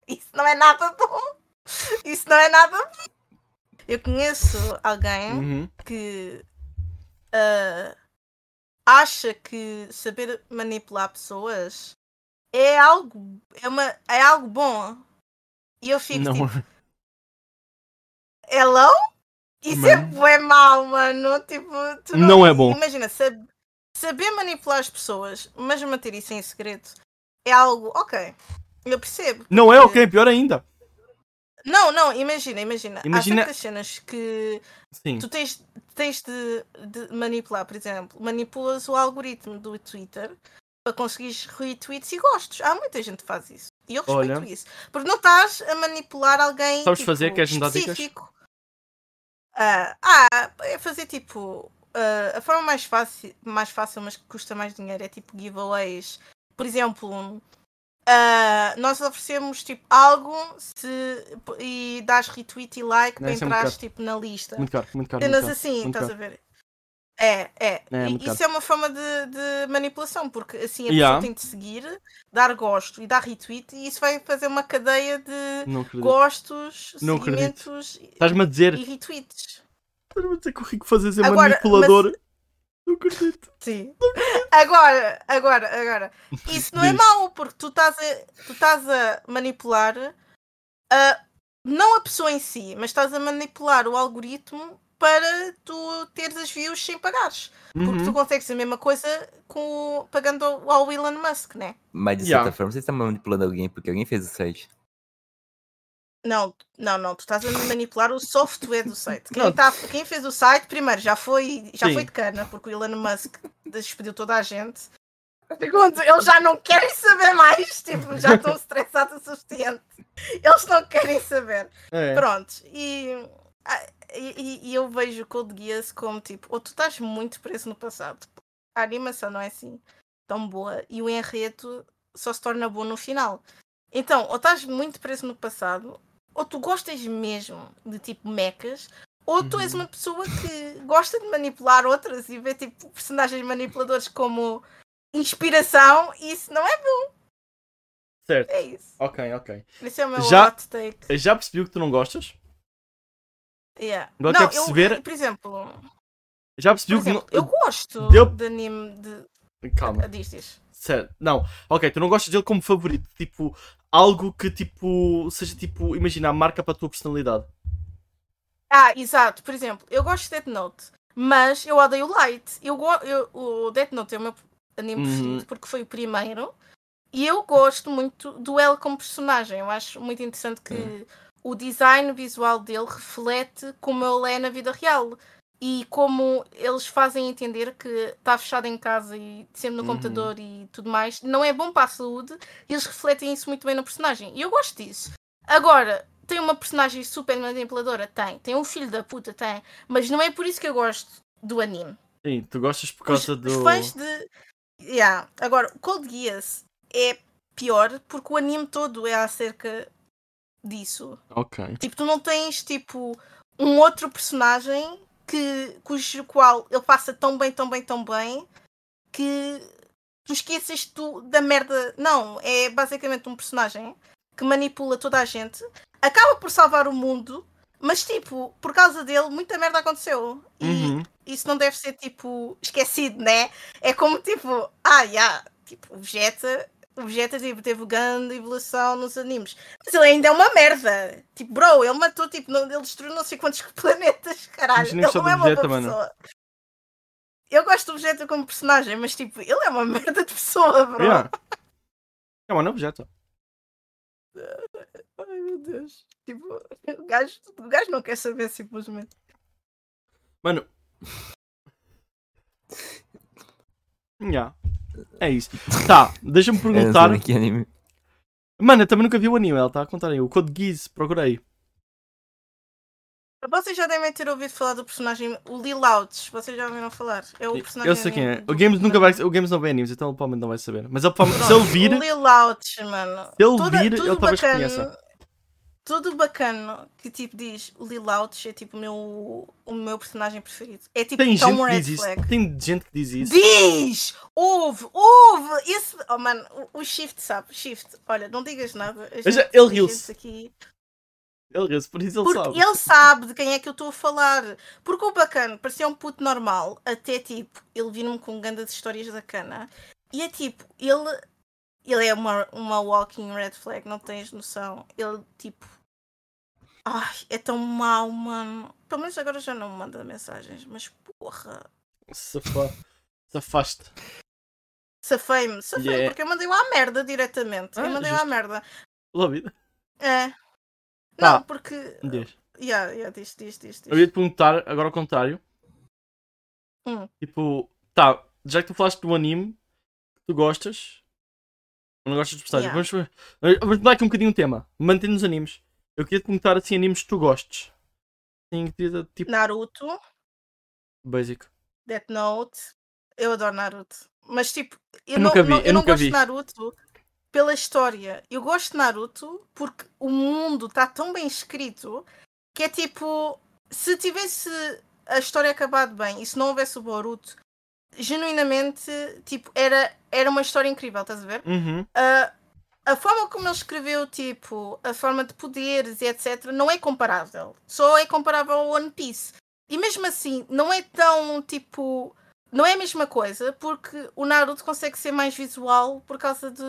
isso não é nada bom. Isso não é nada bom. Eu conheço alguém Uhum. que ah, acha que saber manipular pessoas é algo é uma é algo bom. E eu fico Não. tipo, Hello? Isso é Mano. mau, mano. Tipo, tu Não é bom. Imagina, sab- saber manipular as pessoas, mas manter isso em segredo é algo. Ok. Eu percebo. Não é que- ok, pior ainda. Não, não, imagina, imagina. Imagina- Há certas cenas que Sim. tu tens, tens de, de manipular, por exemplo, manipulas o algoritmo do Twitter para conseguires retweets e gostos. Há muita gente que faz isso. E eu respeito Olha. isso. Porque não estás a manipular alguém Sabes tipo, fazer? Dicas? específico. Ah, ah, é fazer tipo. ah, a forma mais fácil, mais fácil, mas que custa mais dinheiro, é tipo giveaways. Por exemplo, ah, nós oferecemos tipo algo se, e dás retweet e like Não, para isso é tipo na lista. Muito caro, muito caro. Cenas caro. assim, muito estás caro. a ver? É, é. É, isso caro. é uma forma de, de manipulação, porque assim a Yeah. pessoa tem de seguir, dar gosto e dar retweet, e isso vai fazer uma cadeia de gostos, Não seguimentos e- Estás-me a dizer. e retweets. Estás-me a dizer que o Rico Fazes é Agora, manipulador. Não acredito. Sim. Agora, agora, agora. (laughs) Isso não é mau, porque tu estás a, tu estás a manipular a, não a pessoa em si, mas estás a manipular o algoritmo para tu teres as views sem pagares. Porque Uhum. tu consegues a mesma coisa com, pagando ao ao Elon Musk, né? Mas de Yeah. certa forma você está manipulando alguém porque alguém fez o site. Não, não, não, tu estás a manipular o software do site. Quem, tá- quem fez o site, primeiro, já foi, já Sim. foi de cana, porque o Elon Musk despediu toda a gente. Segundo, eles já não querem saber mais, tipo, já estão (laughs) estressados o suficiente. Eles não querem saber. É. Pronto, e, ah, e, e- e eu vejo o Code Geass como tipo, ou tu estás muito preso no passado, a animação não é assim tão boa e o enredo só se torna bom no final. Então, ou estás muito preso no passado, ou tu gostas mesmo de tipo mechas, ou tu és Uhum. uma pessoa que gosta de manipular outras e vê tipo personagens manipuladores como inspiração, e isso não é Certo. é isso. Ok, ok. Esse é o meu Já- hot take. Já percebi que tu não gostas. Yeah. Agora Não, quero eu, perceber- por exemplo, Já por percebi que não. eu gosto Deu- de anime de. Calma. Diz, diz. Certo. Não. Ok, tu não gostas dele como favorito. Tipo, algo que tipo. Seja tipo. Imagina a marca para a tua personalidade. Ah, exato. Por exemplo, eu gosto de Death Note, mas eu odeio Light. Eu, eu, o Death Note é o meu anime Uhum. preferido porque foi o primeiro. E eu gosto muito do L como personagem. Eu acho muito interessante que Hum. o design visual dele reflete como ele é na vida real. E como eles fazem entender que está fechado em casa e sempre no Uhum. computador e tudo mais, não é bom para a saúde. E eles refletem isso muito bem no personagem. E eu gosto disso. Agora, tem uma personagem super manipuladora? Tem. Tem um filho da puta? Tem. Mas não é por isso que eu gosto do anime. Sim, tu gostas por Os, causa os do. fãs de. Yeah. Agora, Cold Geass é pior porque o anime todo é acerca disso. Ok. Tipo, tu não tens tipo um outro personagem que, cujo qual ele passa tão bem, tão bem, tão bem que tu esqueces tu da merda. Não, é basicamente um personagem que manipula toda a gente, acaba por salvar o mundo, mas tipo, por causa dele, muita merda aconteceu. E Uhum. isso não deve ser tipo esquecido, né? É como tipo, ah, já, tipo, o Vegeta, o Vegeta tipo, teve grande evolução nos animes. Mas ele ainda é uma merda. Tipo, bro, ele matou, tipo, não, ele destruiu não sei quantos (laughs) planetas, caralho. Ele não é uma Vegeta, boa mano. pessoa. Eu gosto do Vegeta como personagem, mas tipo, ele é uma (laughs) merda de pessoa, bro. Yeah. É um objeto. (laughs) Ai meu Deus. Tipo, o gajo, o gajo não quer saber simplesmente. Mano. Yeah. É isso. Tá, deixa-me Eu (laughs) não perguntar. que anime. Mano, eu também nunca vi o anime, ela está a contar aí. O Code Geass, procurei. Vocês já devem ter ouvido falar do personagem, o Lil Outs. Vocês já ouviram falar? É o personagem. Eu sei quem é. O Games nunca vai. O Games não vê animes, então ele provavelmente não vai saber. Mas ele, provavelmente- se ele vir. O mano. Se ele Toda- vir, tudo ele talvez bacana- conheça. Tudo bacana que tipo diz o Lil é tipo o meu, o meu personagem preferido. É tipo Tem tão gente que red diz isso. flag. Tem gente que diz isso. Diz! Ouve, ouve! Esse... Oh, mano, o, o Shift sabe. Shift, olha, não digas nada. Já- ele riu-se. aqui- Ele riu-se, por isso ele Porque sabe. ele sabe de quem é que eu estou a falar. Porque o bacana parecia um puto normal, até tipo, ele vir-me com ganda de histórias da cana. E é tipo, ele, ele é uma, uma walking red flag, não tens noção. Ele tipo. Ai, é tão mau, mano. Pelo menos agora já não me manda mensagens, mas porra. Safa... Safaste. Safei-me, safei-me, Yeah. porque eu mandei-o à merda diretamente. Ah, eu mandei-o à merda. Pela vida. É. Tá. Não, porque. Diz. Yeah, yeah, diz, diz, diz, diz. Eu ia te perguntar agora ao contrário. Hum. Tipo, tá, já que tu falaste do anime, tu gostas. Não gostas de personagem. Yeah. Vamos, vamos mudar aqui um bocadinho o tema. Mantendo nos animes. Eu queria te perguntar assim animes que tu gostes. Tipo, Naruto. basic. Death Note. Eu adoro Naruto. Mas tipo, eu, Eu não, nunca vi, não- eu eu não nunca gosto vi. de Naruto pela história. Eu gosto de Naruto porque o mundo está tão bem escrito que é tipo, se tivesse a história acabado bem e se não houvesse o Boruto, genuinamente, tipo, era, era uma história incrível, estás a ver? Uhum. a, a forma como ele escreveu, tipo, a forma de poderes e etc., não é comparável. Só é comparável ao One Piece. E mesmo assim, não é tão, tipo, não é a mesma coisa porque o Naruto consegue ser mais visual por causa de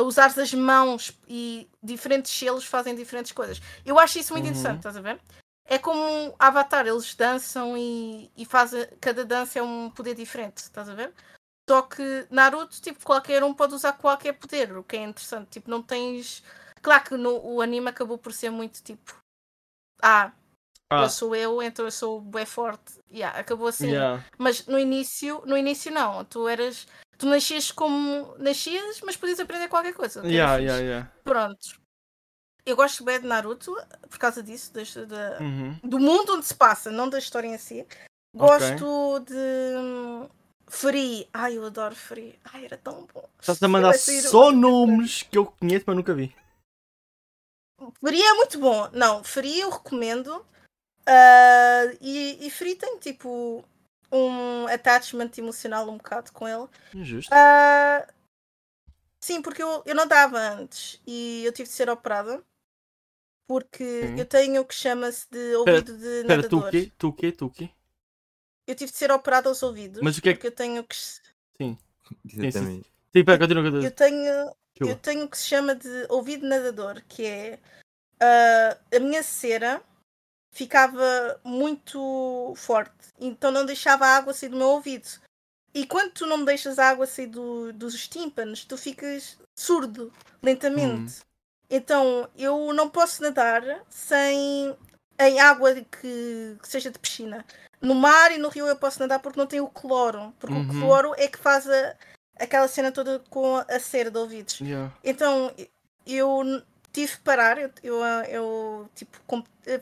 usar as mãos e diferentes selos fazem diferentes coisas. Eu acho isso muito Uhum. interessante, estás a ver? É como um Avatar, eles dançam e, e fazem. Cada dança é um poder diferente, estás a ver? Só que Naruto, tipo, qualquer um pode usar qualquer poder, o que é interessante. Tipo, não tens. Claro que no, o anime acabou por ser muito tipo. Ah, Ah, eu sou eu, então eu sou bem forte. Yeah, acabou assim. yeah. Mas no início, no início não. Tu eras. Tu nascias como. Nascias, mas podias aprender qualquer coisa. Yeah, yeah, yeah. Pronto. Eu gosto bem de Naruto por causa disso, deste- da- Uhum. do mundo onde se passa, não da história em si. Gosto de. Free. Ai, eu adoro Free. Ai, era tão bom. Estás a mandar só nomes que eu conheço, mas nunca vi. Free é muito bom. Não, Free eu recomendo. Ah, e, e Free tem tipo um attachment emocional um bocado com ele. Injusto. Ah, sim, porque eu, eu não dava antes e eu tive de ser operada. Porque Hum. eu tenho o que chama-se de ouvido de Espera, tu o nadador. quê? Tu o quê? Tu o quê? Eu tive de ser operada aos ouvidos. Mas o que é que- Porque eu tenho que. Exatamente. Sim, pera, continua, continua. Eu tenho, eu tenho o que se chama de ouvido nadador, que é ah, a minha cera ficava muito forte, então não deixava a água sair do meu ouvido. E quando tu não me deixas a água sair do- dos tímpanos, tu ficas surdo lentamente. Então eu não posso nadar sem em água que, que seja de piscina. No mar e no rio eu posso nadar porque não tem o cloro, porque Uhum. o cloro é que faz a- aquela cena toda com a cera de ouvidos. Yeah. Então eu tive que parar, eu, eu, eu, tipo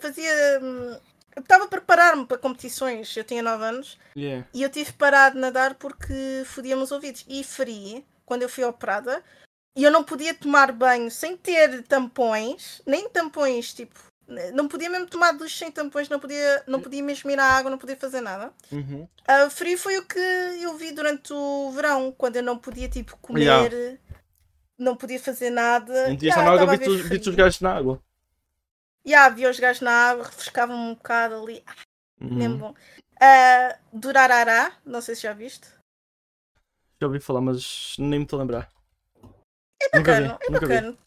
fazia. hum, Eu estava a preparar-me para competições, eu tinha 9 anos, Yeah. e eu tive que parar de nadar porque fodia-me os ouvidos. E feri quando eu fui operada, e eu não podia tomar banho sem ter tampões, nem tampões, tipo. Não podia mesmo tomar duche sem tampões, não podia, não podia mesmo ir à água, não podia fazer nada. Uhum. A frio foi o que eu vi durante o verão, quando eu não podia tipo comer, Yeah. não podia fazer nada. Não tinha Yeah, na água, vi-te ver os- gajos na água. Yeah, vi os gajos na água, refrescavam um bocado ali. Ah, Uhum. mesmo bom. Ah, Durarará, não sei se já viste. Já ouvi falar, mas nem me estou a lembrar. É vi, bacana, é vi. bacana.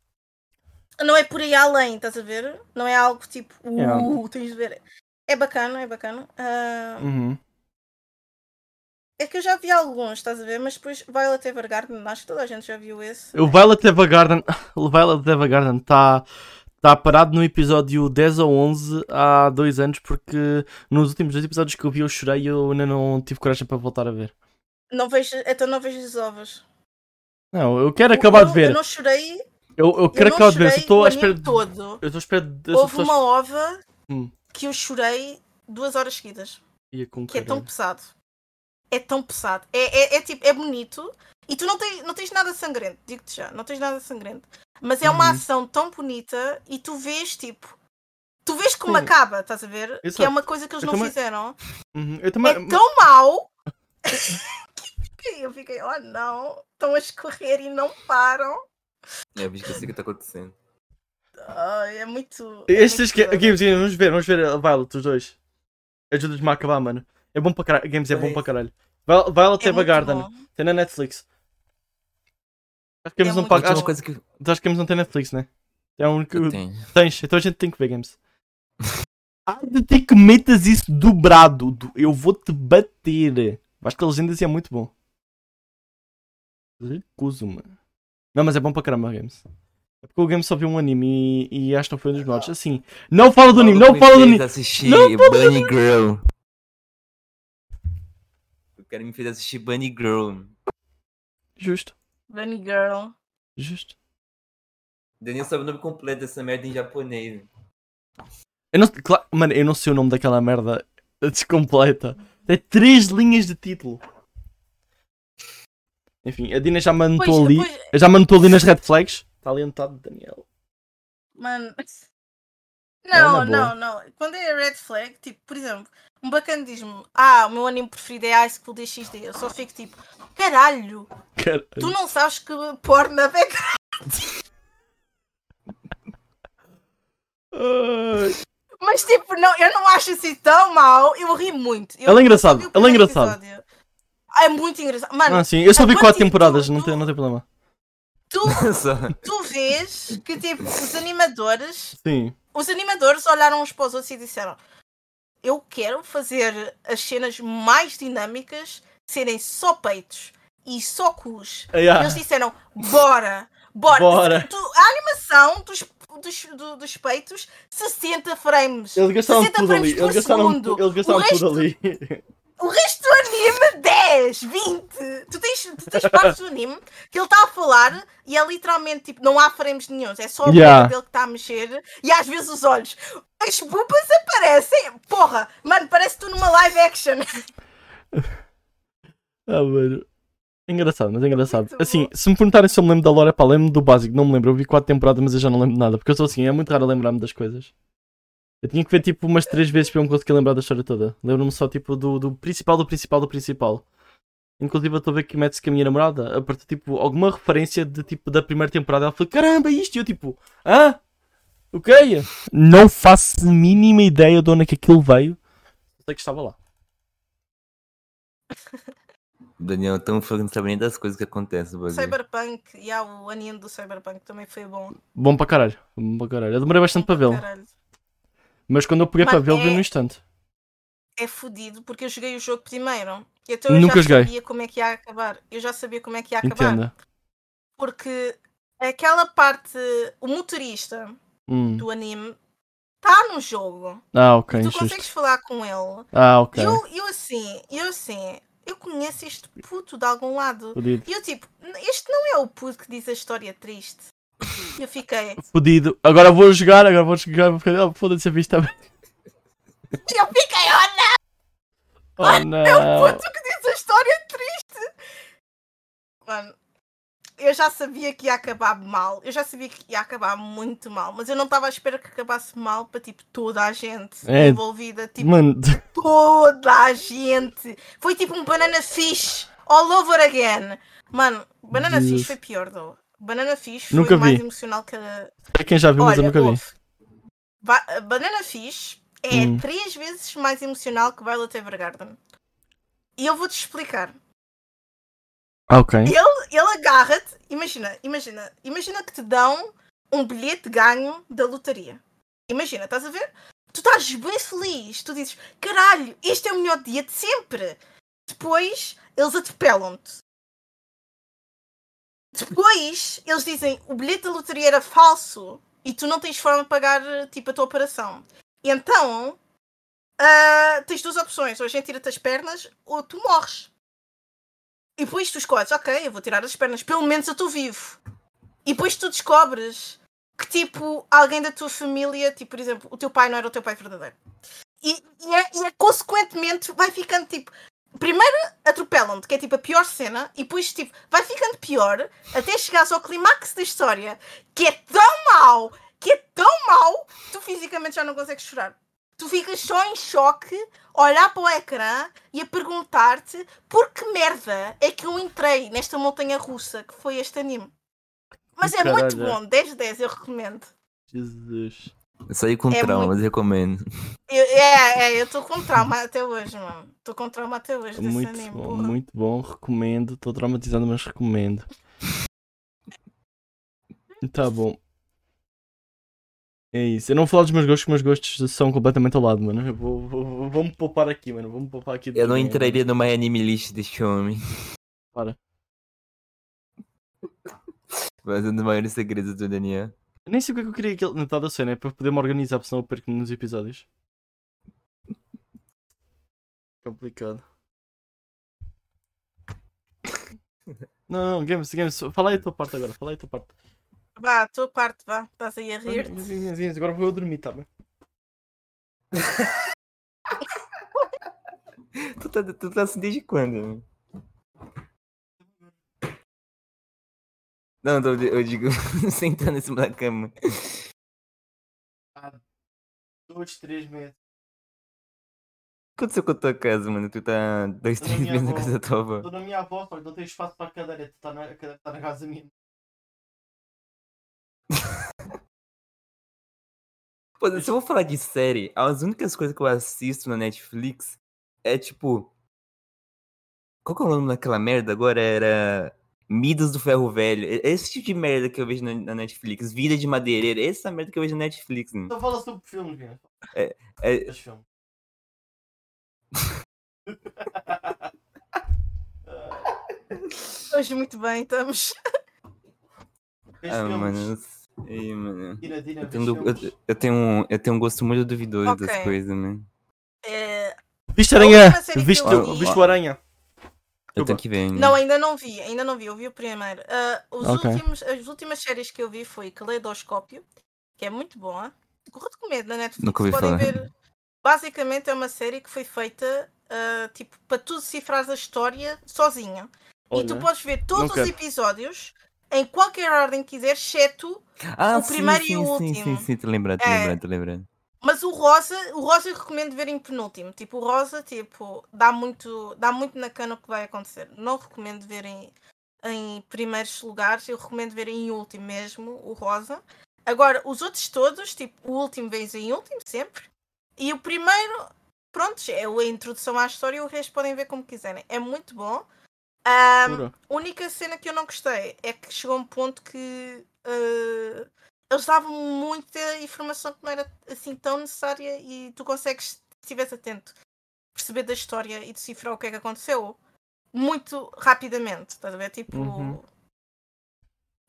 Não é por aí além, estás a ver? Não é algo tipo, uh, Yeah. tens de ver. É bacana, é bacana. Ah, Uhum. é que eu já vi alguns, estás a ver? Mas depois Violet Evergarden, acho que toda a gente já viu esse. O Violet Evergarden, (laughs) o Violet Evergarden está tá parado no episódio 10 ou 11 há dois anos porque nos últimos dois episódios que eu vi eu chorei e eu ainda não tive coragem para voltar a ver. Não vejo, então não vejo os ovos. Não, eu quero acabar eu, de ver. Eu não chorei, Eu, eu não acabar de ver. Eu estou o à espera todo. Eu estou à espera de. Houve uma ova Hum. que eu chorei duas horas seguidas. Ia com Que é tão caralho. pesado. É tão pesado. É, é, é tipo, é bonito. E tu não tens, não tens nada sangrento, digo-te já, não tens nada sangrento. Mas é uma Uhum. ação tão bonita e tu vês tipo. Tu vês como Sim. acaba, estás a ver? Que é Exato. uma coisa que eles Eu não também- fizeram. Uhum. Eu também. É tão mau. (laughs) (laughs) que eu fiquei, oh não, estão a escorrer e não param. É, eu esqueci o que tá acontecendo. Ai, é muito. é Estes muito que, games, vamos ver, vamos ver a Violet, os dois. Ajudas-me a acabar, mano. É bom para caralho. Games é bom para caralho. Vi- Violet É Evergarden. bom. Tem na Netflix. Acho que Games É não paga. Acho, coisa que acho que Games não tem Netflix, né? É eu tenho. Tens, então a gente tem que ver Games. Há de ter que metas isso dobrado. do- Eu vou-te bater. Acho que a legenda é muito bom. Recuso-me. Não, mas é bom para caramba, Games. É porque o Games só viu um anime e, e acho que não foi um dos modos. Assim, não fala do anime, não fala do fez anime. assistir Não Bunny Girl. O cara me fez assistir Bunny Girl. Justo, Bunny Girl. justo. Daniel sabe o nome completo dessa merda em japonês. Eu não, claro, mano, eu não sei o nome daquela merda descompleta. Tem três linhas de título. Enfim, a Dina já Pois, ali. pois, Já me anotou ali nas red flags. Anotado, Daniel. Mano. É, Não, na boa. não, não. Quando é red flag, tipo, por exemplo, um bacana diz-me: Ah, o meu anime preferido é High School DxD. Eu só fico tipo: Caralho, Caralho. tu não sabes que porno é. (laughs) Mas tipo, não, eu não acho assim tão mau. Eu ri muito. Eu Ele é engraçado, ele é engraçado. episódio. É muito engraçado. Mano, Ah, sim. Eu só vi quatro tipo, temporadas, tu- não tem, não tem problema. tu, (laughs) tu vês que tipo, os animadores Sim. os animadores olharam uns para os outros e disseram: Eu quero fazer as cenas mais dinâmicas serem só peitos e só cus. Ah, E yeah. eles disseram: Bora, bora. Bora. Tu- a animação dos, dos, do- dos peitos, 60 frames. Eles gastaram 60 tudo ali. frames por Eles gastaram, segundo. eles gastaram resto- tudo ali. (laughs) O resto do anime, (laughs) 10, 20. Tu tens, tu tens (laughs) partes do anime que ele está a falar e é literalmente tipo, não há frames nenhum. É só a Yeah. dele que está a mexer e às vezes os olhos. As bupas aparecem. Porra, mano, parece tu numa live action. (laughs) Ah, mano. Engraçado, mas é engraçado. Muito Assim, bom. se me perguntarem se eu me lembro da lore, pá, lembro do básico, não me lembro. Eu vi quatro temporadas, mas eu já não lembro de nada. Porque eu sou assim, é muito raro lembrar-me das coisas. Eu tinha que ver tipo umas três vezes para eu me conseguir lembrar da história toda. Lembro-me só tipo do, do principal, do principal, do principal. Inclusive eu estou a ver que mete-se com a minha namorada. A partir tipo alguma referência de tipo da primeira temporada. Ela falou, caramba, isto? E eu tipo, hã? O que é? Não faço mínima ideia de onde é que aquilo veio. Sei que estava lá. (laughs) Daniel, tão falando nem das coisas que acontecem. bagulho. Cyberpunk, e há o anime do Cyberpunk também foi bom. Bom para caralho. Bom para caralho. Eu demorei bastante para vê-lo. Mas quando eu peguei Mano, para vê-lo, vi é- no instante. É fodido porque eu joguei o jogo primeiro. Então eu Nunca já joguei. sabia como é que ia acabar. Eu já sabia como é que ia acabar. Entenda. Porque aquela parte, o motorista Hum. do anime está no jogo. Ah, ok, e tu injusto. consegues falar com ele. Ah, ok. Eu, eu assim, eu assim, eu conheço este puto de algum lado. Fodido. E eu tipo, este não é o puto que diz a história triste. Eu fiquei, Fodido. Agora vou jogar, agora vou jogar. vou ficar- Oh, Foda-se a vista. eu fiquei, olha, Oh é o não. puto que diz a história triste. Mano, eu já sabia que ia acabar mal. Eu já sabia que ia acabar muito mal. Mas eu não estava à espera que acabasse mal para tipo toda a gente É. envolvida. Tipo, Mano, toda a gente. Foi tipo um banana fish all over again. Mano, banana Jesus. fish foi pior, though. Banana fish foi Nunca mais vi. emocional que a. é quem já viu, mas eu Olha, nunca vi. Ba- banana fish é Hum. três vezes mais emocional que Violet Evergarden. E eu vou-te explicar. Ok. Ele, ele agarra-te, imagina, imagina, imagina que te dão um bilhete de ganho da lotaria. Imagina, estás a ver? Tu estás bem feliz, tu dizes, caralho, este é o melhor dia de sempre. Depois, eles atropelam-te. Depois, eles dizem, o bilhete da lotaria era falso e tu não tens forma de pagar, tipo, a tua operação. Então, ah, tens duas opções, ou a gente tira-te as pernas ou tu morres. E depois tu escolhes, ok, eu vou tirar as pernas, pelo menos eu estou vivo. E depois tu descobres que, tipo, alguém da tua família, tipo, por exemplo, o teu pai não era o teu pai verdadeiro. E, e, é, e é, consequentemente vai ficando, tipo, primeiro atropelam-te, que é, tipo, a pior cena, e depois, tipo, vai ficando pior até chegares ao clímax da história, que é tão mau, que é tão mau, que tu fisicamente já não consegues chorar. Tu ficas só em choque, a olhar para o ecrã e a perguntar-te por que merda é que eu entrei nesta montanha russa que foi este anime. Mas é muito Caralho. bom, 10 de 10, eu recomendo. Jesus. Eu saí com É traumas, recomendo. Eu, é, é, eu estou com trauma até hoje, mano. Estou com trauma até hoje desse Muito anime. bom, porra. muito bom. Recomendo. Estou traumatizado, mas recomendo. Tá bom. É isso. Eu não vou falar dos meus gostos, meus gostos são completamente ao lado, mano. Eu vou, vou, vou- vou-me poupar aqui, mano. Vou-me poupar aqui. Eu não entraria numa anime list deste homem. Para. Fazendo maiores segredos do Daniel. Eu nem sei o que é que eu queria aquele. Está da cena, é para poder me organizar, porque senão eu perco nos episódios. Complicado. (laughs) Não, não, Games, Games, fala aí a tua parte agora, fala aí a tua parte. Vá, a tua parte, vá. Estás aí a rir. Games, Games, Games, Agora vou eu dormir, tá bem? (laughs) Tu tá, tu tá assim desde quando? Não, tô- eu digo (laughs) sentando em cima da cama. Dois, três meses. O que aconteceu com a tua casa, mano? Tu tá dois, Tô três meses na casa da tua avó. Estou na minha avó, só que não tenho espaço para a cadeira, tu tá na, está na casa minha. (laughs) Pô, se eu vou falar de série, as únicas coisas que eu assisto na Netflix é tipo. Qual que é o nome daquela merda agora? Era. Midas do Ferro Velho. Esse tipo de merda que eu vejo na, Netflix. Vida de madeireira. Essa merda que eu vejo na Netflix. Né? Então fala sobre filmes, cara. É- é- Esse filme. (laughs) Hoje muito bem, estamos. Ah, mano. não sei, mano. Eu tenho, eu, eu tenho um, eu tenho um gosto muito duvidoso das Ok. coisas, né? É, Viste A Aranha? última série que Viste, eu vi- viste o Aranha? Eu tenho que ver ainda. Não, ainda não vi, ainda não vi, eu vi o primeiro. Ah, os Ok. últimos, as últimas séries que eu vi foi Caleidoscópio, que é muito boa. Recomendo na Netflix. Nunca ouvi Podem falar. ver. Basicamente é uma série que foi feita ah, tipo, para tu decifrares a história sozinha. E tu Olha, podes ver todos os episódios em qualquer ordem que quiseres, exceto Ah, o sim, primeiro e sim, o sim, último. Sim, sim, tô lembrando, tô É. lembrando, tô lembrando. Mas o rosa, o rosa eu recomendo ver em penúltimo. Tipo, o rosa, tipo, dá muito, dá muito na cana o que vai acontecer. Não recomendo ver em, em primeiros lugares, eu recomendo ver em último mesmo, o rosa. Agora, os outros todos, tipo, o último vem em último, sempre. E o primeiro, pronto, é a introdução à história e o resto podem ver como quiserem. É muito bom. A única cena que eu não gostei é que chegou um ponto que eh, eles davam muita informação que não era assim tão necessária e tu consegues, se estiveres atento, perceber da história e decifrar o que é que aconteceu muito rapidamente. Estás a ver? Tipo. Uhum.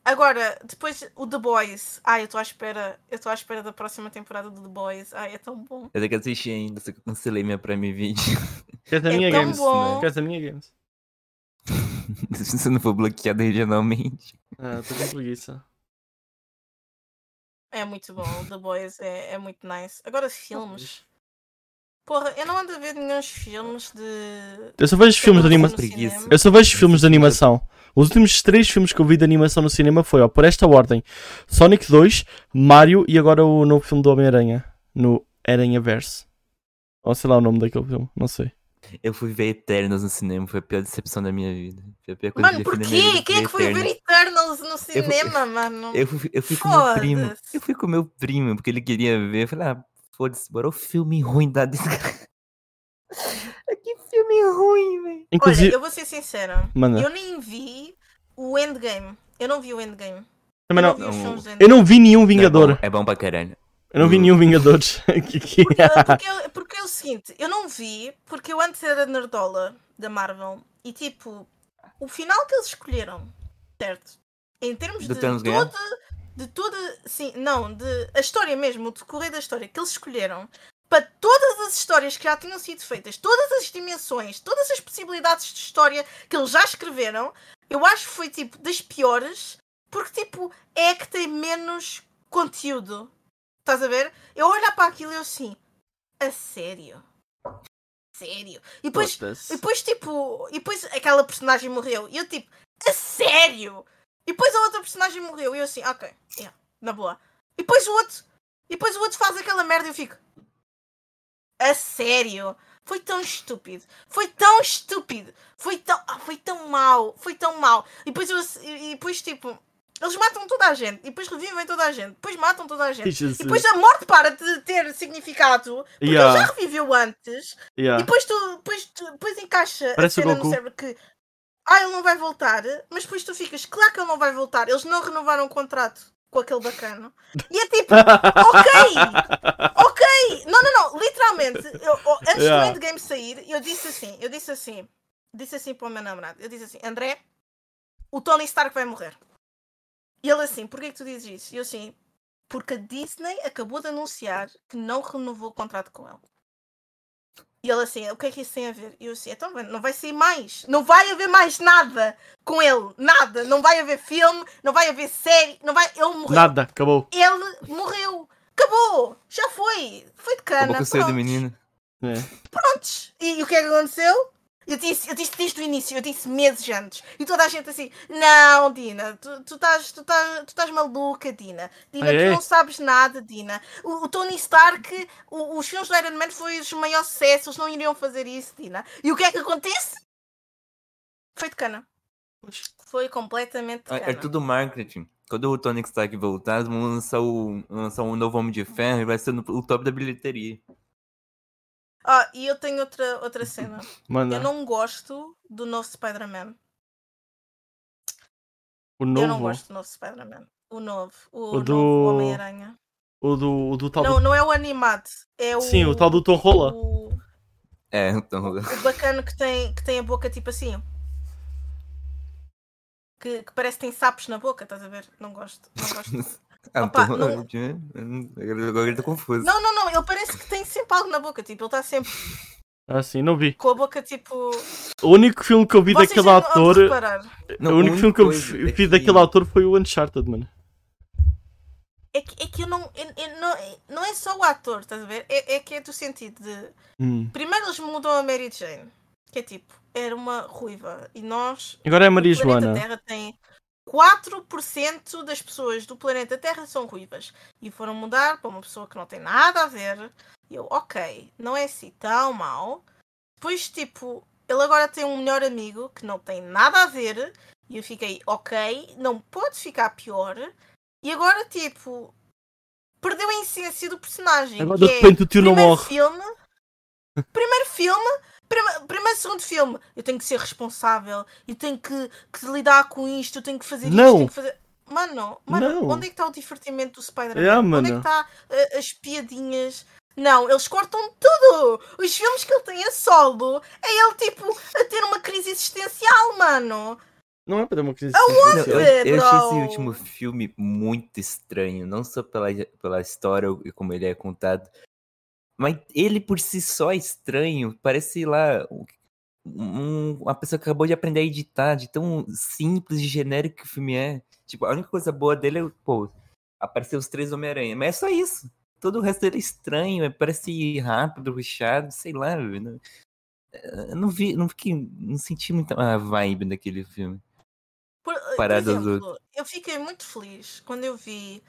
Agora, depois o The Boys. Ai, eu estou à espera. Eu estou à espera da próxima temporada do The Boys. Ai, é tão bom. Eu tenho que assistir ainda, só que eu cancelei minha Prime Video. Queres a É minha tão Games? bom. Queres a minha Games? (laughs) Se você não for bloqueado regionalmente. Ah, estou com preguiça. É muito bom. O The Boys é, é muito nice. Agora, filmes. Porra, eu não ando a ver nenhum filmes de. Eu só vejo filmes de animação. Eu só vejo filmes de animação. Os últimos três filmes que eu vi de animação no cinema foi, ó, por esta ordem: Sonic 2, Mario e agora o novo filme do Homem-Aranha, no Aranha Verse. Ou sei lá o nome daquele filme, não sei. Eu fui ver Eternos no cinema, foi a pior decepção da minha vida. Foi a pior coisa Mano, eu porquê? vida, Quem é que foi ver Eternals no cinema, mano? Eu fui, eu fui com meu primo. Eu fui com meu primo, porque ele queria ver. Eu falei, ah, foda-se, bora o filme ruim da (laughs) desgraça. que filme ruim, velho. Olha, Inclusive, eu vou ser sincera. manda. Eu nem vi o Endgame. Eu não vi o Endgame. Eu não. não vi Não. Eu não vi nenhum É Vingador. bom, é bom pra caralho. Eu não vi Hum. nenhum Vingadores. (laughs) Que- que- Porque, porque, porque é o seguinte, eu não vi porque eu antes era nerdola da Marvel e tipo, o final que eles escolheram, certo? Em termos de ganhar? toda, de toda, sim, não, de a história mesmo, o decorrer da história que eles escolheram para todas as histórias que já tinham sido feitas, todas as dimensões, todas as possibilidades de história que eles já escreveram, eu acho que foi tipo das piores, porque tipo, é que tem menos conteúdo. Estás a ver? Eu olhar para aquilo e eu assim, a sério? Sério? E depois, e depois tipo, e depois aquela personagem morreu e eu tipo, a sério? E depois a outra personagem morreu e eu assim, ok, yeah, na boa. E depois o outro, e depois o outro faz aquela merda e eu fico, a sério? Foi tão estúpido, foi tão estúpido, foi tão, ah, foi tão mau, foi tão mau. E depois, eu, e depois tipo, eles matam toda a gente, e depois revivem toda a gente, depois matam toda a gente. Jesus. E depois a morte para de ter significado, porque Yeah. ele já reviveu antes, e Yeah. depois tu depois, tu, depois encaixa Parece a cena no cérebro que ah, ele não vai voltar, mas depois tu ficas, claro que ele não vai voltar, eles não renovaram o contrato com aquele bacano. E é tipo, ok, (laughs) ok, não, não, não, literalmente, eu- eu- antes Yeah. do endgame sair, eu disse assim, eu disse assim, disse assim para o meu namorado, eu disse assim, André, o Tony Stark vai morrer. E ele assim, porquê que tu dizes isso? E eu assim, porque a Disney acabou de anunciar que não renovou o contrato com ele. E ele assim, o que é que isso tem a ver? E eu assim, então não vai sair mais. Não vai haver mais nada com ele. Nada. Não vai haver filme, não vai haver série, não vai. Ele morreu. Nada, acabou. Ele morreu. Acabou. Já foi. Foi de Acabou cana. com o sonho do pronto. menino. É. Prontos. E o que é que aconteceu? Eu disse, eu disse desde o início, eu disse meses antes. E toda a gente assim, não, Dina, tu, tu, estás, tu, estás, tu estás maluca, Dina. Dina, Ah, é? tu não sabes nada, Dina. O, o Tony Stark, o- os filmes do Iron Man foi os maiores sucessos, eles não iriam fazer isso, Dina. E o que é que acontece? Foi de cana. Foi completamente de É, cana. é tudo marketing. Quando o Tony Stark voltar, lançar, o, lançar um novo Homem de Ferro e vai ser no- o top da bilheteria. Ah, e eu tenho outra, outra cena. (laughs) Manda. Eu não gosto do novo Spider-Man. O Eu não novo. gosto do novo Spider-Man. O novo. O, O novo do- Homem-Aranha. O do, o do tal Não, do... não é o animado. É o. Sim, o tal do Tom Rola. O, É, então. o bacana que tem, que tem a boca tipo assim. Que, que parece que tem sapos na boca, estás a ver? Não gosto. Não gosto. (laughs) Ah, Opa, não- Agora ele tá confuso. Não, não, não. Ele parece que tem sempre algo na boca. Tipo, ele está sempre Ah, sim, não vi. com a boca tipo. O único filme que eu vi Vocês daquele não- ator. reparar. Não, o único filme que eu vi é vi daquele ator foi o Uncharted, mano. É que, é que eu não, eu- eu não. Não é só o ator, estás a ver? É, é que é do sentido de. Hum. Primeiro eles mudam a Mary Jane. Que é tipo, era uma ruiva. E nós. Agora é a Maria Joana. Terra tem 4% das pessoas do planeta Terra são ruivas. E foram mudar para uma pessoa que não tem nada a ver. E eu, ok, não é assim tão mal. Depois, tipo, ele agora tem um melhor amigo que não tem nada a ver. E eu fiquei, ok, não pode ficar pior. E agora, tipo, perdeu a essência do personagem. Agora de é, repente o tio não primeiro morre. filme. Primeiro filme. Prima, primeiro, segundo filme. Eu tenho que ser responsável. Eu tenho que, que lidar com isto. Eu tenho que fazer Não. isto. Tenho que fazer... Mano, mano Não. onde é que está o divertimento do Spider-Man? É, onde é que está uh, as piadinhas? Não, eles cortam tudo! Os filmes que ele tem a solo é ele, tipo, a ter uma crise existencial, mano! Não é para ter uma crise existencial. eu, eu achei esse último filme muito estranho, não só pela, pela história e como ele é contado, mas ele por si só é estranho. Parece lá um- um- uma pessoa que acabou de aprender a editar, de tão simples e genérico que o filme é. Tipo, a única coisa boa dele é, pô, aparecer os três Homem-Aranha, mas é só isso. Todo o resto dele é estranho, é- parece rápido, ruxado, sei lá. Eu não, eu não vi, não fiquei, não senti muita a vibe daquele filme. Por, por Parada do- exemplo, eu fiquei muito feliz quando eu vi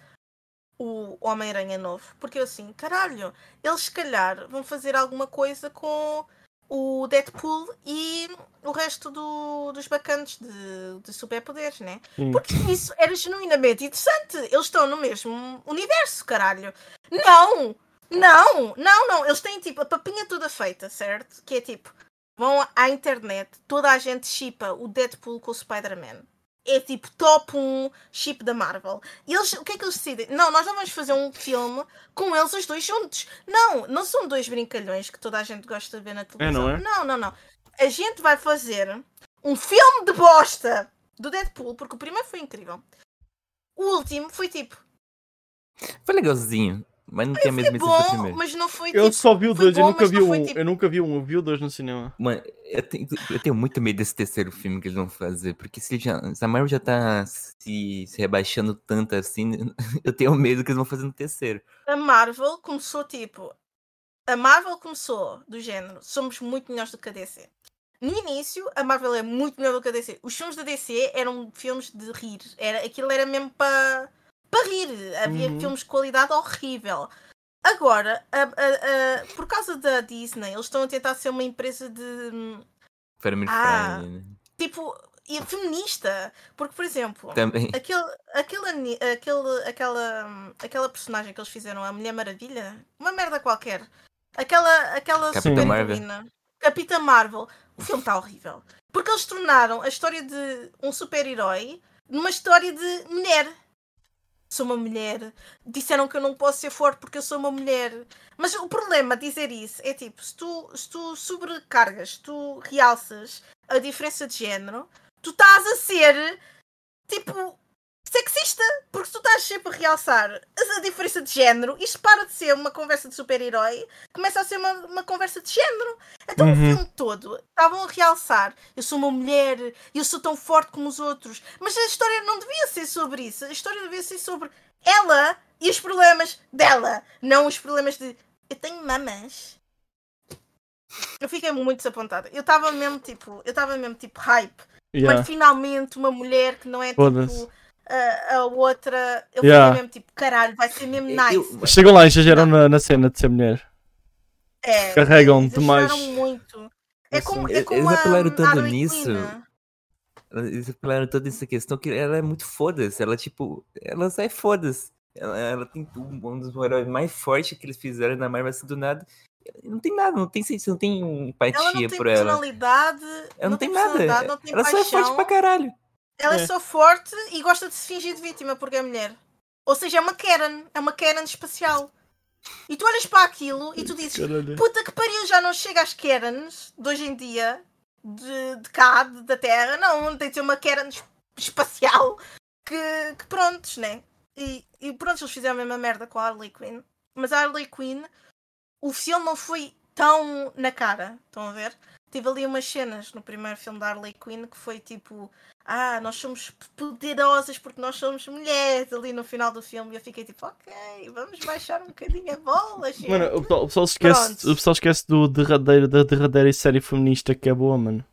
o Homem-Aranha novo, porque eu assim, caralho, eles se calhar vão fazer alguma coisa com o Deadpool e o resto do- dos bacantes de, de superpoderes, né? Sim. Porque isso era genuinamente interessante. Eles estão no mesmo universo, caralho. Não! Não! Não, não. Eles têm tipo a papinha toda feita, certo? Que é tipo, vão à internet, toda a gente chipa o Deadpool com o Spider-Man. É tipo top 1 chip da Marvel. E eles, o que é que eles decidem? Não, nós não vamos fazer um filme com eles os dois juntos. Não, não são dois brincalhões que toda a gente gosta de ver na televisão. não é? Não, não, não. A gente vai fazer um filme de bosta do Deadpool, porque o primeiro foi incrível. O último foi tipo, Foi legalzinho, mas não tem a foi mesma essência do bom, primeiro. mas não foi Eu tipo. só vi o foi 2, eu bom, nunca vi um. tipo- Eu nunca vi um, eu vi o 2 no cinema. Mano, eu tenho, eu tenho muito medo desse terceiro filme que eles vão fazer, porque se, já, se a Marvel já tá se, se rebaixando tanto assim, (laughs) eu tenho medo que eles vão fazer no terceiro. A Marvel começou tipo. A Marvel começou do género, somos muito melhores do que a DC. No início, a Marvel é muito melhor do que a DC. Os filmes da DC eram filmes de rir. Era, aquilo era mesmo para para rir. Havia Uhum. filmes de qualidade horrível. Agora, a- a- a- por causa da Disney, eles estão a tentar ser uma empresa de. hum, Family Ah. friendly, né? Tipo, e feminista. Porque, por exemplo, Também. Aquele, aquele, aquele, aquela, hum, aquela personagem que eles fizeram, a Mulher Maravilha, uma merda qualquer. Aquela, aquela Capitã super Marvel. Capitã Marvel. O filme está horrível. Porque eles tornaram a história de um super-herói numa história de mulher. Sou uma mulher. Disseram que eu não posso ser forte porque eu sou uma mulher. Mas o problema de dizer isso é tipo, se tu, se tu sobrecargas, tu realças a diferença de género, tu estás a ser tipo sexista, porque tu estás sempre a realçar a diferença de género, isto para de ser uma conversa de super-herói, começa a ser uma, uma conversa de género. Então o Uhum. filme todo estavam a realçar: eu sou uma mulher, eu sou tão forte como os outros. Mas a história não devia ser sobre isso. A história devia ser sobre ela e os problemas dela, não os problemas de eu tenho mamas. Eu fiquei muito desapontada. Eu estava mesmo tipo, eu estava mesmo tipo hype. Yeah. Mas finalmente uma mulher que não é tipo a, a outra. Eu Yeah. fiquei mesmo tipo, caralho, vai ser mesmo Eu- nice. Chegam lá e exageram na, na cena de ser mulher. É, carregam eles demais. muito. É Assim, como, é eles como a, apelaram tanto a Harley nisso. Eles falaram toda essa questão que ela é muito foda-se. Ela, tipo, ela sai foda-se. Ela, ela tem um dos heróis mais fortes que eles fizeram na Marvel assim do nada. Não tem nada, não tem, não tem Ela empatia não tem por ela. personalidade. Ela não, tem nada. personalidade, não tem ela só é paixão. forte pra caralho. Ela é É. só forte e gosta de se fingir de vítima porque é mulher. Ou seja, é uma Karen. É uma Karen espacial. E tu olhas para aquilo e tu dizes: Caralho. Puta que pariu, já não chega às Karens de hoje em dia, de, de cá, de- da Terra. Não, tem de ser uma Karen es- espacial. Que, que prontos, né? E, e pronto, eles fizeram a mesma merda com a Harley Quinn. Mas a Harley Quinn, o filme não foi tão na cara. Estão a ver? Tive ali umas cenas no primeiro filme da Harley Quinn que foi tipo. Ah, nós somos poderosas porque nós somos mulheres ali no final do filme. E eu fiquei tipo, ok, vamos baixar um bocadinho a bola, gente. Mano, o pessoal, o pessoal esquece, Pronto. o pessoal esquece do derradeiro, da derradeira série feminista que é boa, mano.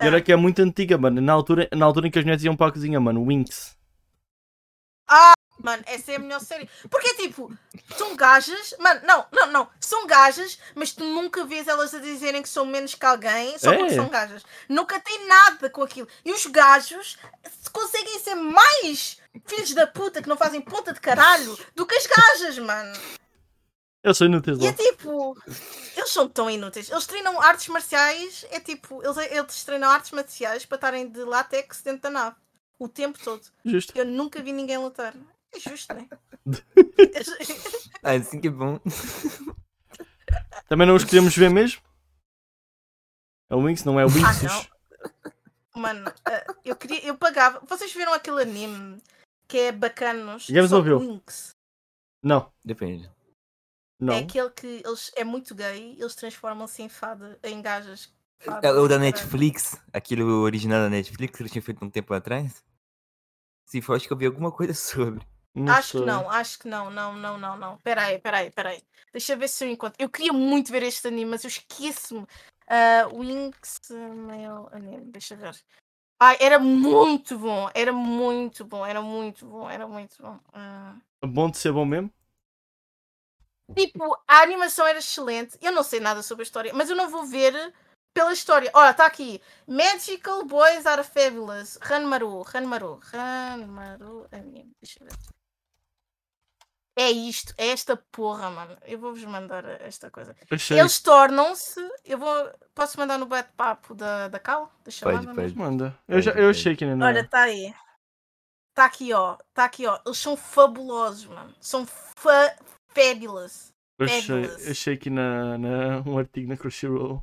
E Ah. olha que é muito antiga, mano. Na altura, na altura em que as mulheres iam para a cozinha, mano. Winx. Mano, essa é a melhor série. Porque tipo, são gajas. Mano, não, não, não. São gajas, mas tu nunca vês elas a dizerem que são menos que alguém só porque É. são gajas. Nunca tem nada com aquilo. E os gajos conseguem ser mais filhos da puta que não fazem ponta de caralho do que as gajas, mano. Eu sou inútil E é tipo, eles são tão inúteis. Eles treinam artes marciais, é tipo, eles, eles treinam artes marciais para estarem de látex dentro da nave. O tempo todo. Justo. Eu nunca vi ninguém lutar. É justo, né? (laughs) Ah, assim que é bom. Também não os queremos ver mesmo? É o Winx, não é o Winx. não. Mano, eh, eu queria. Eu pagava. Vocês viram aquele anime que é bacanos? Ouviu. Winx. Não, Depende. não. É aquele que eles, é muito gay, eles transformam-se em fada, em gajas. É o da. Netflix, aquele original da Netflix que eles tinham feito um tempo atrás. Se for, acho que eu vi alguma coisa (laughs) sobre. Não Acho sei. que não, acho que não, não, não, não, não. Peraí, peraí, peraí. Deixa eu ver se eu encontro. Eu queria muito ver este anime, mas eu esqueço-me. Ah, Winx Male Anime, deixa eu ver. Ai, era muito bom, era muito bom, era muito bom, era muito bom. Ah. Bom de ser bom mesmo? Tipo, a animação era excelente. Eu não sei nada sobre a história, mas eu não vou ver pela história. Olha, está aqui. Magical Boys Are Fabulous. Ranmaru, Ranmaru, Ranmaru anime. Deixa eu ver. É isto, é esta porra, mano. Eu vou-vos mandar esta coisa. Achei. Eles tornam-se. Eu vou. Posso mandar no bate-papo da, da Cal? Da chamada pode. Manda. Eu, já, eu achei que não. Olha, está aí. Está aqui, ó. Está aqui, ó. Eles são fabulosos, mano. São fa fabulous. Eu achei, achei aqui na, na, um artigo na Crunchyroll.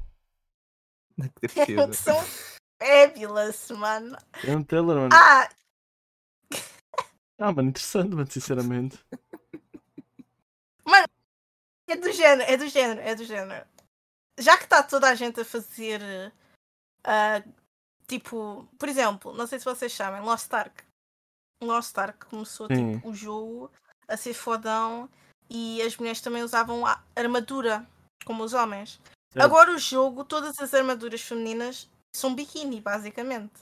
Não (laughs) é são fabulous, mano. É um Taylor, mano. Ah, Ah, mano, interessante, mano, sinceramente. (laughs) é do género, é do género, é do género. Já que está toda a gente a fazer. ah, tipo, por exemplo, não sei se vocês sabem, Lost Ark. Lost Ark começou Sim. tipo, o jogo a ser fodão e as mulheres também usavam armadura, como os homens. Agora o jogo, todas as armaduras femininas são biquíni, basicamente.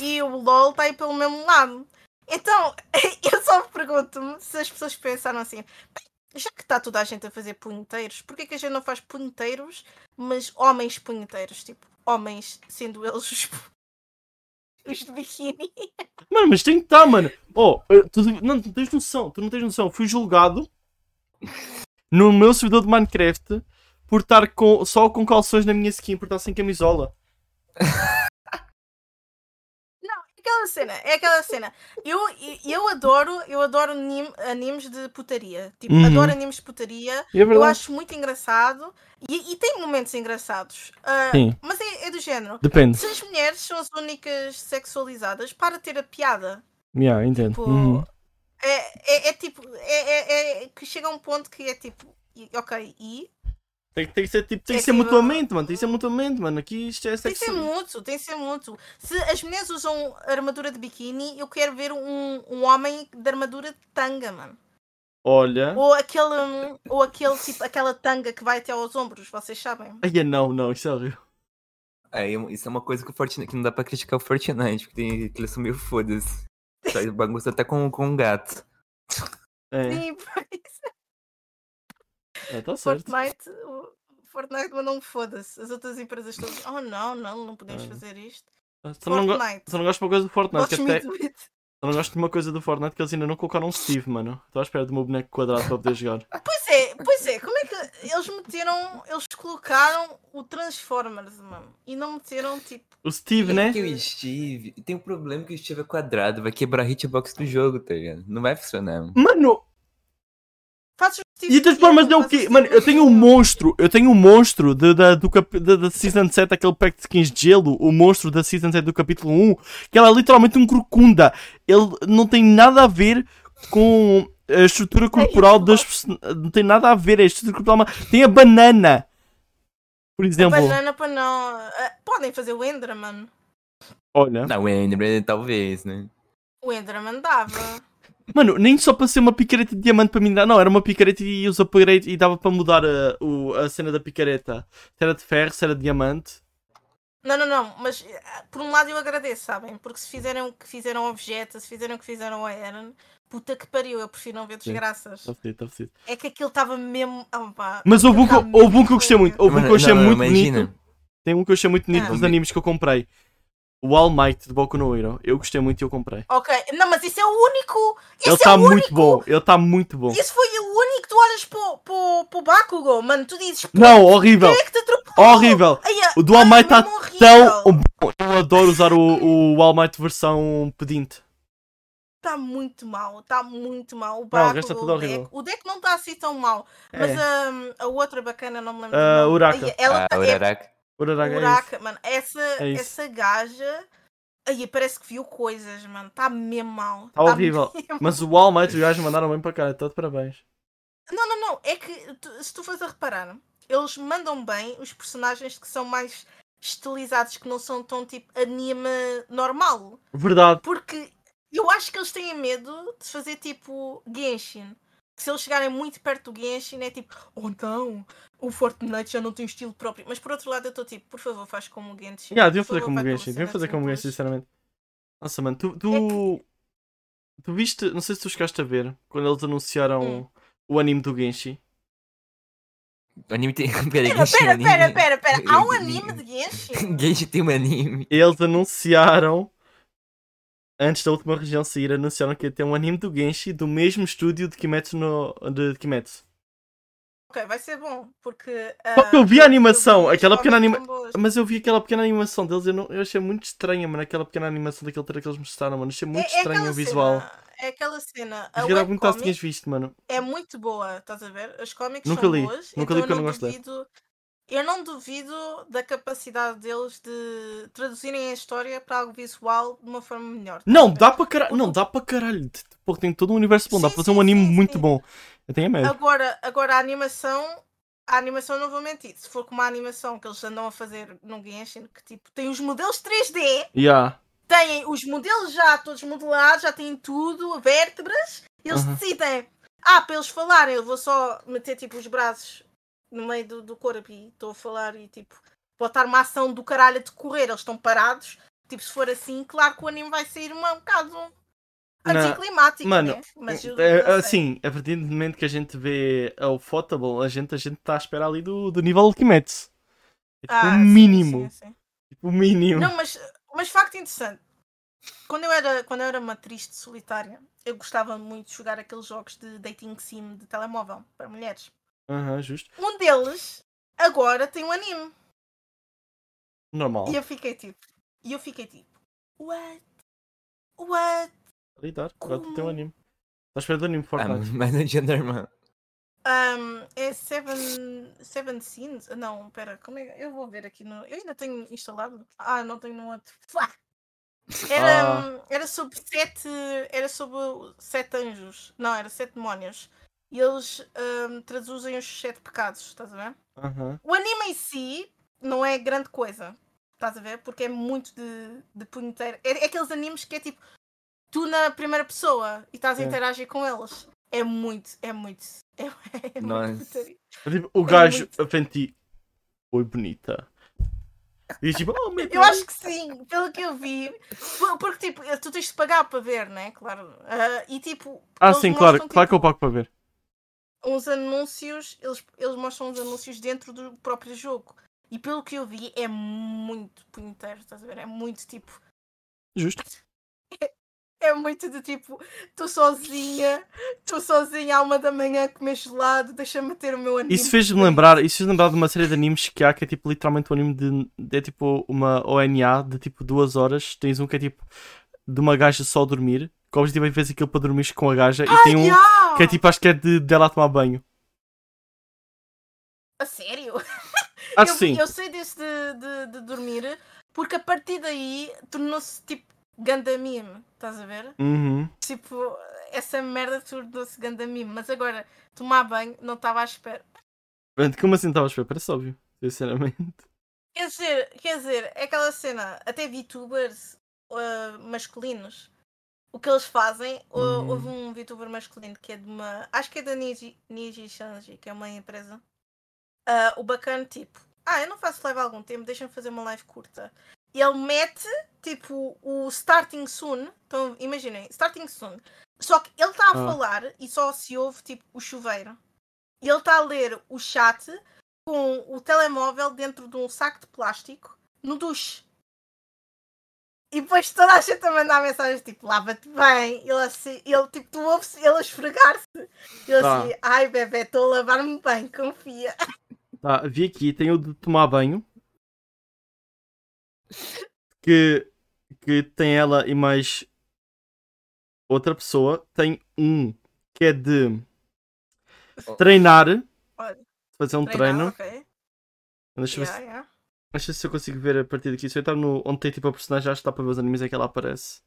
E o LOL está aí pelo mesmo lado. Então, (laughs) eu só pergunto-me se as pessoas pensaram assim, "Bem, já que está toda a gente a fazer punheteiros, porquê que a gente não faz punheteiros, mas homens punheteiros? Tipo, homens sendo eles os, os de biquíni. (laughs) Mano, mas tem que estar, mano. Oh, tu, não, tu tens noção, tu não tens noção. Fui julgado (laughs) no meu servidor de Minecraft por estar com, só com calções na minha skin, por estar sem camisola. (laughs) É aquela cena, é aquela cena. Eu, eu adoro, eu adoro anim- animes de putaria. Tipo, Uhum. adoro animes de putaria. É Eu acho muito engraçado e, e tem momentos engraçados. Sim. mas é, é do género. Depende. Se as mulheres são as únicas sexualizadas, para ter a piada. Yeah, entendo. Tipo, Uhum. é, é, é tipo. É, é- é que chega a um ponto que é tipo. Ok, e. Tem, que- tem que ser, tipo, tem É que ser que- mutuamente, mano. Tem que ser mutuamente, mano. Aqui isto é Tem que ser sexo. mútuo, tem que ser mútuo. Se as mulheres usam armadura de biquíni, eu quero ver um, um homem de armadura de tanga, mano. Olha. Ou aquele, ou aquele tipo, aquela tanga que vai até aos ombros, vocês sabem? Ai, não, não, isso é horrível. É, isso é uma coisa que, o Fortnite, que não dá pra criticar o Fortnite, porque tem, eles são meio foda-se. Faz bagunça até com, com um gato. É, Sim, (laughs) pois. É tá certo. Fortnite, o Fortnite mandou um foda-se. As outras empresas todas, oh não, não, não podemos É. fazer isto. Só não, só não gosto de uma coisa do Fortnite. Que Watch me até, só não gosto de uma coisa do Fortnite que eles ainda não colocaram um Steve, mano. Estou à espera do meu boneco quadrado para poder jogar. Pois é, pois é, como é que. eles meteram, eles colocaram o Transformers, mano. E não meteram tipo. O Steve, né? Que o Steve. Tem um problema que o Steve é quadrado, vai quebrar a hitbox do jogo, tá ligado? Não vai funcionar. Mano, Fazes o Steve e Transformers é o quê? Steve Mano, eu tenho um monstro, eu tenho um monstro de- da, do cap, da, da Season 7, aquele pack de skins de gelo, o monstro da Season 7 do capítulo 1, que ela é literalmente um crocunda. Ele não tem nada a ver com a estrutura corporal das person- Não tem nada a ver, a estrutura corporal. mas Tem a banana. Por exemplo. Banana para não. ah, podem fazer o Enderman. Olha. Não, o Enderman talvez, né? O Enderman dava. Mano, nem só para ser uma picareta de diamante para mim dar. Não, era uma picareta e os upgrades e dava para mudar a, o- a cena da picareta. Se era de ferro, se era de diamante. Não, não, não, mas ah, por um lado eu agradeço, sabem? Porque se fizeram o que fizeram ao Vegeta, se fizeram o que fizeram ao Eren, puta que pariu, eu prefiro não ver Sim. desgraças. Está fedido, está fedido. É que aquilo estava mesmo. ah, pá, Mas houve um, que, tá eu gostei muito. Houve um que eu achei não, muito imagina. bonito. Tem um que eu achei muito bonito Ah. dos animes que eu comprei. O All Might de Boku no Hero. Eu gostei muito e eu comprei. Ok, não, mas isso é o único. Isso Ele é está o muito único. bom. Ele está muito bom. Isso foi o único que tu olhas pro, pro Bakugo, mano. Tu dizes. "Pô, Não, horrível. É que te atropelou? Horrível. Ai, ah, O do All Might está tão bom. Eu adoro usar o, o All Might versão pedinte. Está muito mal, está muito mal. O Não, o Bakugo, resto é tudo o horrível. deck. O deck não está assim tão mal. Mas É. hum, a outra bacana, não me lembro. Ah, do nome. Uraka. Ela Ah, tá- o é, Uraraka. Uraraka é mano. Essa, É essa gaja. Aí parece que viu coisas, mano. Está mesmo mal. Tá horrível. mesmo- Mas o All Might os gajos mandaram bem para cá. Então, de parabéns. Não, não, não. É que tu- se tu fores a reparar, eles mandam bem os personagens que são mais estilizados, que não são tão tipo anime normal. Verdade. Porque eu acho que eles têm medo de fazer tipo Genshin. Que se eles chegarem muito perto do Genshin é tipo, oh não, o Fortnite já não tem um estilo próprio. Mas por outro lado eu estou tipo, por favor, faz como o Genshin. Yeah, deviam fazer favor, como o Genshin. Deviam fazer como o Genshin, sinceramente. Nossa, mano, tu, tu, tu viste, não sei se tu chegaste a ver, quando eles anunciaram Hum. o anime do Genshin. O anime tem. (laughs) Pera, Pera, Genshin é pera, pera, pera, pera. Há um (laughs) anime de Genshin? Genshin tem um anime. Eles anunciaram, antes da última região sair, anunciaram que ia ter um anime do Genshin do mesmo estúdio de Kimetsu no. de Kimetsu. Ok, vai ser bom, porque. Só que eu vi a animação, as aquela pequena cómics anima- são boas. Mas eu vi aquela pequena animação deles, eu, não, eu achei muito estranha, mano, aquela pequena animação daquele trailer que eles mostraram, mano. Achei muito É- é estranho aquela o visual. cena, é aquela cena. A dar muito tinhas webcomic visto, mano. é muito boa, estás a ver? As cómics Nunca são li, boas. nunca então li porque eu eu não gosto duvido, Eu não duvido da capacidade deles de traduzirem a história para algo visual de uma forma melhor. a Não, dá para caralho. Não, dá para caralho. Pô, tem todo um universo bom. Dá Sim, para fazer um anime sim, muito sim. bom. Eu tenho medo. Agora, agora a animação. A animação não vou mentir. Se for como a animação que eles andam a fazer no Genshin, que tipo, tem os modelos 3D, Yeah. têm os modelos já todos modelados, já têm tudo, vértebras, e eles Uhum. decidem, ah, para eles falarem, eu vou só meter tipo os braços no meio do, do corpo e estou a falar e tipo, botar uma ação do caralho a decorrer, eles estão parados. Tipo, se for assim, claro que o anime vai sair uma, um bocado anticlimático, Mano, né? Mas eu- É, sei. assim, a partir do momento que a gente vê o Fotable, a gente a gente está à espera ali do, do nível de Kimetsu. É tipo Ah, o mínimo. sim, sim. Tipo o mínimo. Não, mas, mas facto interessante. Quando eu, era, quando eu era uma triste solitária, eu gostava muito de jogar aqueles jogos de dating sim de telemóvel para mulheres. Aham, justo. Um deles agora tem um anime. Normal. E eu fiquei tipo. E eu fiquei tipo. What? What? Lidar. Agora tu tem um anime. Estás à espera do anime Ah, Fortnite. mas não é normal. Um, é Seven, Seven Sins? Não, pera, como é? Eu vou ver aqui no. Eu ainda tenho instalado. Ah, não tenho no outro. Fuá! Era, Ah. era sobre sete. Era sobre sete anjos. Não, era sete demónios. E eles um, traduzem os sete pecados, estás a ver? Aham. O anime em si não é grande coisa. Estás a ver? Porque é muito de, de punheteiro. É, é aqueles animes que é tipo tu na primeira pessoa e estás a É. interagir com eles. É muito, é muito. (laughs) É, é Nossa. muito. Tipo, o É gajo muito. a frente de ti. Oi, bonita. E tipo, oh meu Eu acho que sim, pelo que eu vi. Por- Porque tipo, tu tens de pagar para ver, né? Claro. Ah, e tipo. Ah, sim, claro. mostram, Claro que eu tipo, pago para ver. Uns anúncios, eles, eles mostram uns anúncios dentro do próprio jogo. E pelo que eu vi, é muito punheteiro, estás a ver? É muito tipo. Justo. é muito de tipo, tu sozinha, tu sozinha à uma da manhã a comer gelado, deixa-me ter o meu anime. Isso fez-me lembrar, isso fez lembrar de uma série de animes que há que é tipo literalmente um anime de, de- é tipo uma ONA de tipo duas horas. Tens um que é tipo de uma gaja só a dormir. Que o objetivo é fez aquilo para dormir com a gaja. e tem um Yeah! que é tipo, acho que é de dela a tomar banho. A sério? Acho (laughs) eu, sim. eu sei desse de, de, de dormir, porque a partir daí tornou-se tipo ganda meme, estás a ver? Uhum. Tipo, essa merda tornou-se ganda meme, mas agora tomar banho não estava à espera. Como assim estava a esperar? Parece óbvio, sinceramente. Quer dizer, quer dizer, é aquela cena, até VTubers uh, masculinos, o que eles fazem, uh, Uhum. houve um VTuber masculino que é de uma. Acho que é da Niji, Niji Shanji, que é uma empresa. Uh, o bacana, tipo, ah, eu não faço live há algum tempo, deixa-me fazer uma live curta. E ele mete, tipo, o Starting Soon. Então, imaginem, Starting Soon. Só que ele está a Ah. falar e só se ouve, tipo, o chuveiro. E ele está a ler o chat com o telemóvel dentro de um saco de plástico no duche. E depois toda a gente a mandar mensagens tipo, lava-te bem. Ele assim, ele tipo, tu ouves ele a esfregar-se. Ele Tá. assim, ai bebê, estou a lavar-me bem, confia. (laughs) Tá, vi aqui, tem o de tomar banho. Que, que tem ela e mais outra pessoa. Tem um que é de treinar. Olha, Fazer um Treinar, treino. ok. Deixa eu ver Yeah, se- yeah. Ver se eu consigo ver a partir daqui. Se eu entrar no onde tem tipo a personagem, acho que dá para ver os animes em que ela aparece.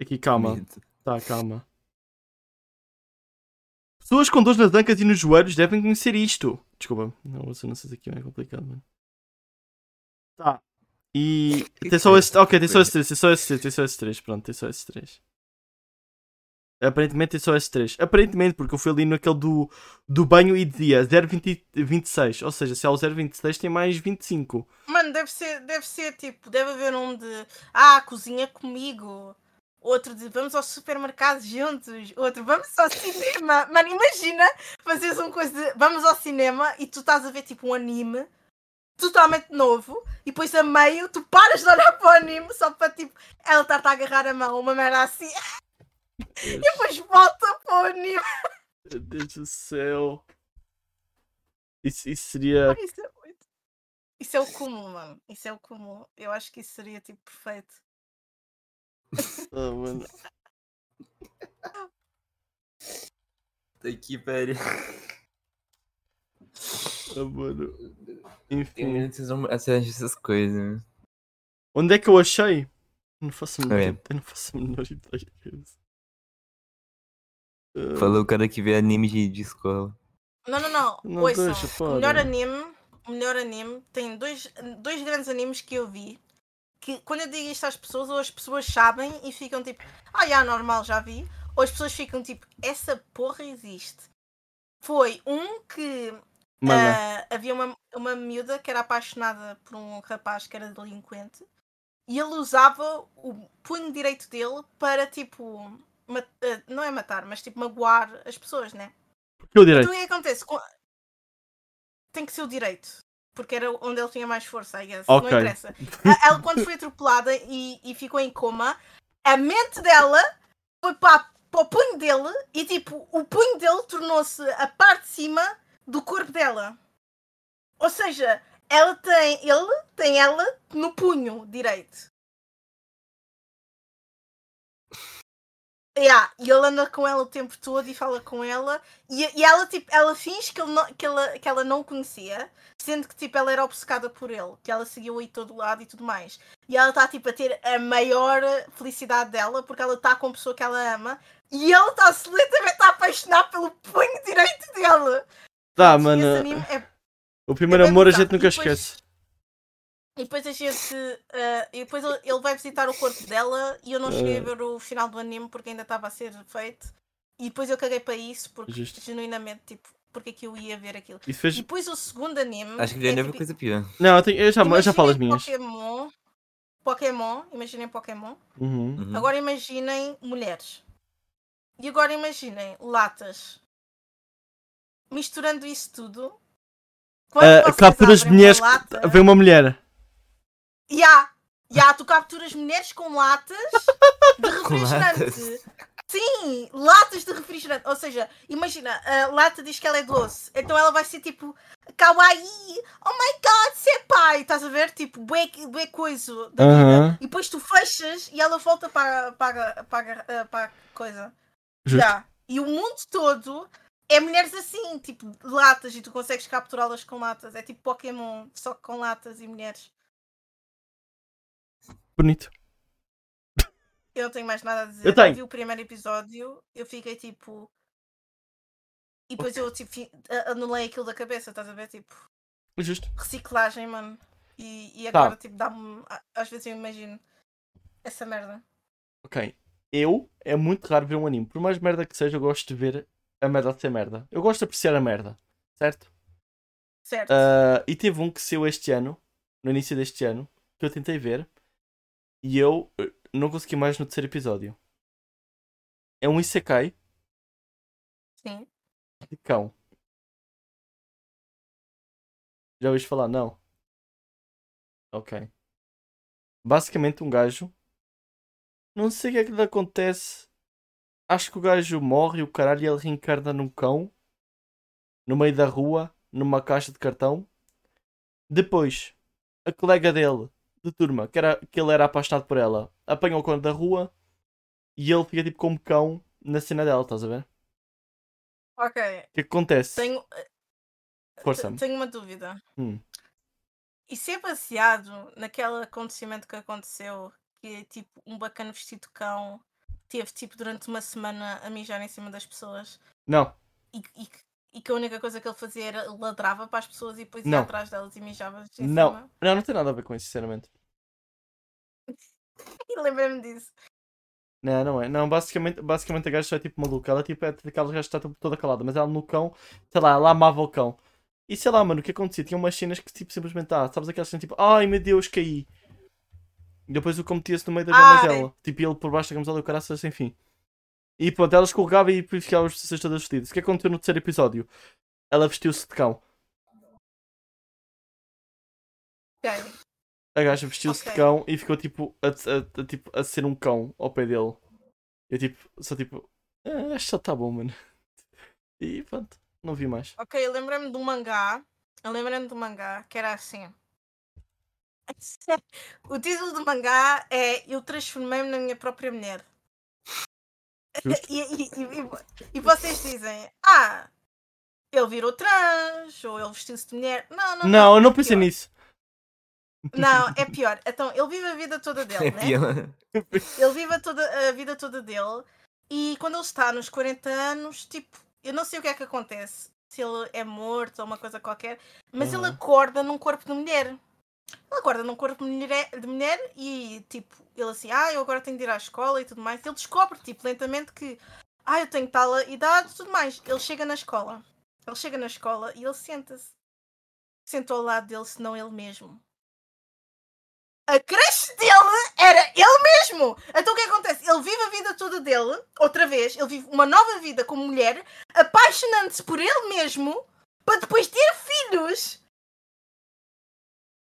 Aqui, calma. Tá, calma. Pessoas com dores nas ancas e nos joelhos devem conhecer isto. Desculpa, não, sei se aqui é complicado, mano. Tá. E. (laughs) Tem só é? Ok, tem só esse 3, tem só esse 3, tem só esse 3. Pronto, tem só esse 3. Aparentemente tem só esse 3. Aparentemente, porque eu fui ali naquele do, do banho e dia 0,26. Ou seja, se há o 0,26 tem mais 25. Mano, deve ser, deve ser tipo, deve haver um de ah, cozinha comigo. Outro de vamos ao supermercado juntos. Outro vamos ao cinema. (laughs) Mano, imagina fazeres uma coisa de vamos ao cinema e tu estás a ver tipo um anime totalmente novo e depois a meio tu paras de olhar para o anime só para tipo ela estar-te a agarrar a mão, uma merda assim. (laughs) E depois volta para o anime. Meu Deus do céu. Isso, isso seria. Isso é, muito... isso é o cúmulo, mano. Isso é o cúmulo. Eu acho que isso seria tipo perfeito. Ah, mano. Tá aqui, velho. Ah, mano. Enfim. essas coisas. né? Onde é que eu achei? Não faço a menor, É. não faço a menor (laughs) ideia. Falou o cara que vê anime de, de escola. Não, não, não. Não Ouçam, deixa, o melhor anime, o melhor anime, tem dois, dois grandes animes que eu vi. Que quando eu digo isto às pessoas, ou as pessoas sabem e ficam tipo, ah, já, normal, já vi. Ou as pessoas ficam tipo, essa porra existe. Foi um que ah, havia uma, uma miúda que era apaixonada por um rapaz que era delinquente e ele usava o punho direito dele para tipo, não é matar, mas tipo magoar as pessoas, né? porque eu direito. Então o que acontece? Com- Tem que ser o direito. Porque era onde ele tinha mais força, I guess. Ok. Não interessa. Ela, quando foi atropelada e, e ficou em coma, a mente dela foi para, para o punho dele e, tipo, o punho dele tornou-se a parte de cima do corpo dela. Ou seja, ela tem, ele tem ela no punho direito. Yeah, e ele anda com ela o tempo todo e fala com ela e, e ela tipo ela finge que, ele não- que, ela, que ela não conhecia sendo que tipo ela era obcecada por ele que ela seguiu aí todo lado e tudo mais e ela está tipo a ter a maior felicidade dela porque ela está com a pessoa que ela ama e ele está absolutamente a apaixonar pelo punho direito dela Tá, mano. é O primeiro é amor a gente nunca depois- esquece. E depois a gente. eh, e depois ele vai visitar o corpo dela e eu não cheguei a Eh. ver o final do anime porque ainda estava a ser feito. E depois eu caguei para isso porque Justo. genuinamente, tipo, porque é que eu ia ver aquilo. Isso E fez. depois o segundo anime. Acho que já é tipo- coisa pior. Não, eu, tenho- eu já, eu já falo as minhas. Pokémon. Pokémon, imaginem Pokémon. Uhum. Uhum. Agora imaginem mulheres. E agora imaginem latas. Misturando isso tudo. Quando Ah, vocês capturas mulheres. lata- Vem uma mulher. Ya! Já, tu capturas mulheres com latas de refrigerante. Sim, latas de refrigerante. Ou seja, imagina, a lata diz que ela é doce. Então ela vai ser tipo kawaii. Oh my god, senpai. Estás a ver? Tipo, bué, bué coisa da vida. Aham. E depois tu fechas e ela volta para, para, para, eh, para a coisa. Justo. Já. E o mundo todo é mulheres assim, tipo, latas. E tu consegues capturá-las com latas. É tipo Pokémon, só que com latas e mulheres. Bonito. Eu não tenho mais nada a dizer. Eu tenho. vi o primeiro episódio, eu fiquei tipo. E depois eu tipo, anulei aquilo da cabeça, estás a ver? Tipo, Justo. reciclagem, mano. E, e Tá. agora, tipo, dá-me. Às vezes eu imagino essa merda. Ok. Eu, é muito raro ver um anime. Por mais merda que seja, eu gosto de ver a merda de ser merda. Eu gosto de apreciar a merda. Certo? Certo? Ah, e teve um que saiu este ano, no início deste ano, que eu tentei ver. E eu eh, não consegui mais no terceiro episódio. É um Isekai Sim. de cão. Já ouviste falar? Não. Ok. Basicamente um gajo. Não sei o que é que lhe acontece. Acho que o gajo morre e o caralho e ele reencarna num cão. No meio da rua. Numa caixa de cartão. Depois, a colega dele, de turma, que, era, que ele era apaixonado por ela, apanha o cão da rua. E ele fica tipo como cão na cena dela, estás a ver? Ok. O que é que acontece? Tenho, Força. tenho uma dúvida. Hum. Isso é baseado naquele acontecimento que aconteceu que tipo um bacana vestido cão teve tipo durante uma semana a mijar em cima das pessoas Não, e, e, e que a única coisa que ele fazia era ladrava para as pessoas e depois ia Não. atrás delas e mijava em não, cima. não, não tem nada a ver com isso, sinceramente. (laughs) E lembrei-me disso. Não, não é. Não, basicamente, basicamente a gaja só é tipo maluca. Ela tipo, é daquelas gajas que está tipo, toda calada, mas ela no cão, sei lá, ela amava o cão. E sei lá, mano, o que acontecia? Tinha umas cenas que tipo simplesmente, ah, sabes aquelas cenas tipo, ai meu Deus, caí. E depois o cão metia-se no meio da Ai. janela. Tipo, ele por baixo da camisola e o caraças, enfim. E pronto, ela escorregava e depois ficava as pessoas todas vestidas. O que aconteceu no terceiro episódio? Ela vestiu-se de cão. Ok. A gaja vestiu-se Ok. de cão e ficou tipo a, a- a- tipo a ser um cão ao pé dele. Eu tipo, só tipo, ah, acho que só tá bom, mano. E pronto, não vi mais. Ok, eu lembrei-me de um mangá. Eu lembrei-me de um mangá que era assim. (laughs) O título do mangá é Eu transformei-me na minha própria mulher. (laughs) E, e, e, vocês dizem, ah, ele virou trans, ou ele vestiu-se de mulher. Não, não, Não, eu não é pensei nisso. Não, é pior. Então, ele vive a vida toda (laughs) dele, É né? pior. Ele vive a, toda, a vida toda dele e quando ele está nos 40 anos, tipo, eu não sei o que é que acontece. Se ele é morto ou uma coisa qualquer, mas ele Uhum. acorda num corpo de mulher. Ele acorda num corpo de mulher, e, tipo, ele assim, ah, eu agora tenho de ir à escola e tudo mais. Ele descobre, tipo, lentamente que, ah, eu tenho tal idade e tudo mais. Ele chega na escola. Ele chega na escola e ele senta-se. Senta ao lado dele, senão ele mesmo. A crush dele era ele mesmo! Então o que acontece? Ele vive a vida toda dele, outra vez, ele vive uma nova vida como mulher, apaixonando-se por ele mesmo, para depois ter filhos.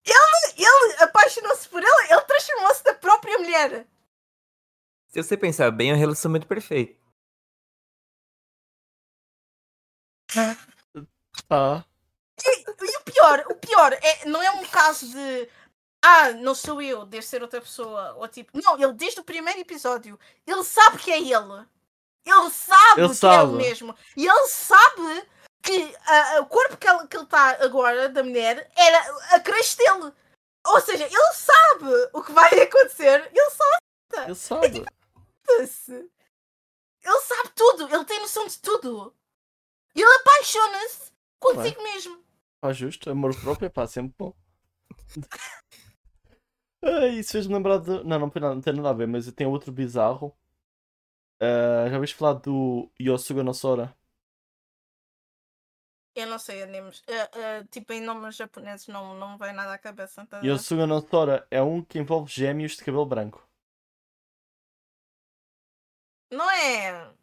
Ele, ele apaixonou-se por ele, ele transformou-se na própria mulher. Se você pensar bem, é um relacionamento perfeito. Tá. E o pior, o pior, é, não é um caso de ah, não sou eu, deve ser outra pessoa, ou tipo, não, ele desde o primeiro episódio, ele sabe que é ele. Ele sabe Ele que é sabe. ele mesmo. E ele sabe que ah, o corpo que ele, está agora, da mulher, era a crush dele. Ou seja, ele sabe o que vai (laughs) acontecer. Ele Ele sabe. sabe-se. Ele sabe tudo. Ele tem noção de tudo. Ele apaixona-se consigo mesmo. Pá, justo. Amor próprio, pá, sempre bom. (laughs) Ah, isso fez-me lembrar de. Não, não tem nada, não tem nada a ver, mas tem outro bizarro. Ah, já ouviste falar do Yosuga no Sora? Eu não sei animes. Eh, eh, tipo, em nomes japoneses não, não me vai nada à cabeça. tá ver? Yosuga no é um que envolve gêmeos de cabelo branco. Não é.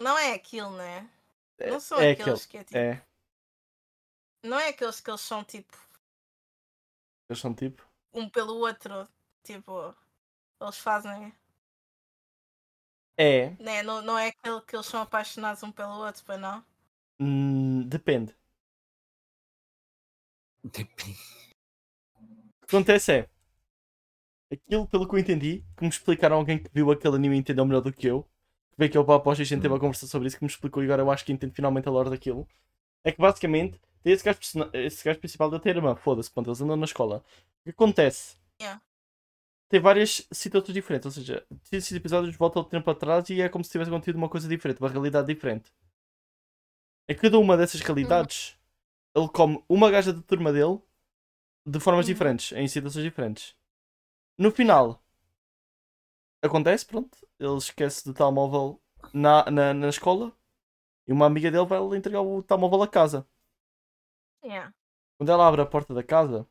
Não é aquilo, né? É, Não são é aqueles aquele. que é tipo. É. Não é aqueles que eles são tipo Eles são tipo. um pelo outro. Tipo, eles fazem. É, Né? Não, não é aquele que eles são apaixonados um pelo outro, para não? Hum, depende. Depende. O que acontece é. Aquilo, pelo que eu entendi, que me explicaram alguém que viu aquele anime e entendeu melhor do que eu. Que veio aqui ao Papo e a gente teve a conversa sobre isso, que me explicou e agora eu acho que entendo finalmente a lore daquilo. É que basicamente, tem esse gajo, esse gajo principal da ter irmã, foda-se, pronto, eles andam na escola. O que acontece? Yeah. Tem várias situações diferentes, ou seja, esses episódios voltam ao tempo atrás e é como se tivesse acontecido uma coisa diferente, uma realidade diferente. Em cada uma dessas realidades, ele come uma gaja da turma dele de formas Uhum. diferentes, em situações diferentes. No final, acontece, pronto, ele esquece do telemóvel na, na, na escola e uma amiga dele vai lhe entregar o telemóvel a casa. Yeah. Quando ela abre a porta da casa,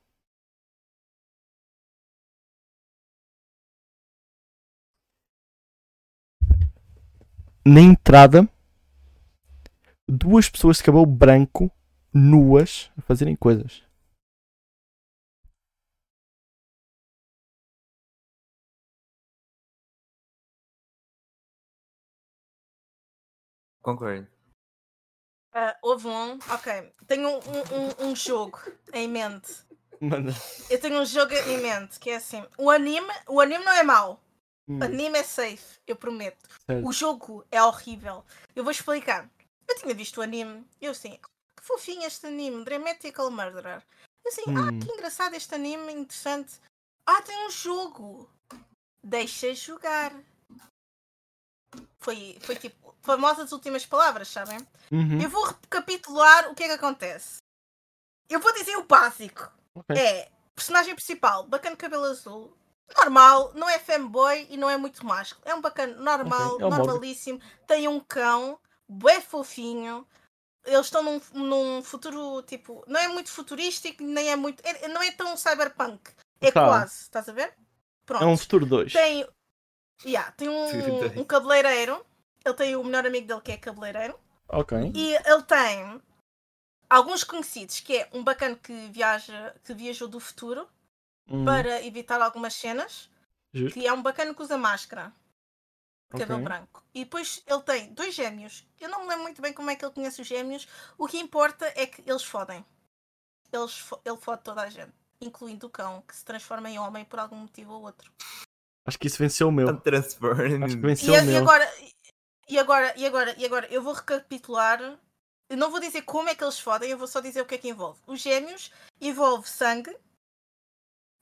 na entrada, duas pessoas de cabelo branco, nuas, a fazerem coisas. Concordo. Ah, houve um. Ok. Tenho um, um, um, jogo em mente. Mano, Eu tenho um jogo em mente que é assim. O anime, o anime não é mau. hum, O anime é safe, eu prometo. certo. O jogo é horrível. Eu vou explicar. Eu tinha visto o anime. Eu assim, que fofinho este anime, Dramatical Murderer. Eu assim, ah, Hum. que engraçado este anime, interessante. Ah, tem um jogo. Deixa jogar. Foi, foi tipo, famosas últimas palavras, sabem? Uhum, Eu vou recapitular o que é que acontece. Eu vou dizer o básico. ok. É, personagem principal, bacana cabelo azul. Normal, não é fanboy e não é muito másculo. É um bacana normal, Ok, é Morgan. normalíssimo. Tem um cão, bué fofinho. Eles estão num, num futuro, tipo, não é muito futurístico, nem é muito. é- não é tão cyberpunk. É Tá. quase, estás a ver? Pronto. É um futuro 2. Tem, yeah, tem um, um cabeleireiro. Ele tem o melhor amigo dele que é cabeleireiro. Ok. E ele tem alguns conhecidos, que é um bacana que viaja, que viajou do futuro Hum, para evitar algumas cenas, justo. que é um bacana que usa máscara, cabelo Ok. branco. E depois ele tem dois gêmeos. Eu não me lembro muito bem como é que ele conhece os gêmeos. O que importa é que eles fodem. Eles, fo- ele fode toda a gente, incluindo o cão, que se transforma em homem por algum motivo ou outro. Acho que isso venceu o meu. Transform. Acho que E, venceu a- o e meu. agora, e agora, e agora, e agora, eu vou recapitular. Eu não vou dizer como é que eles fodem, eu vou só dizer o que é que envolve. Os gêmeos envolve sangue,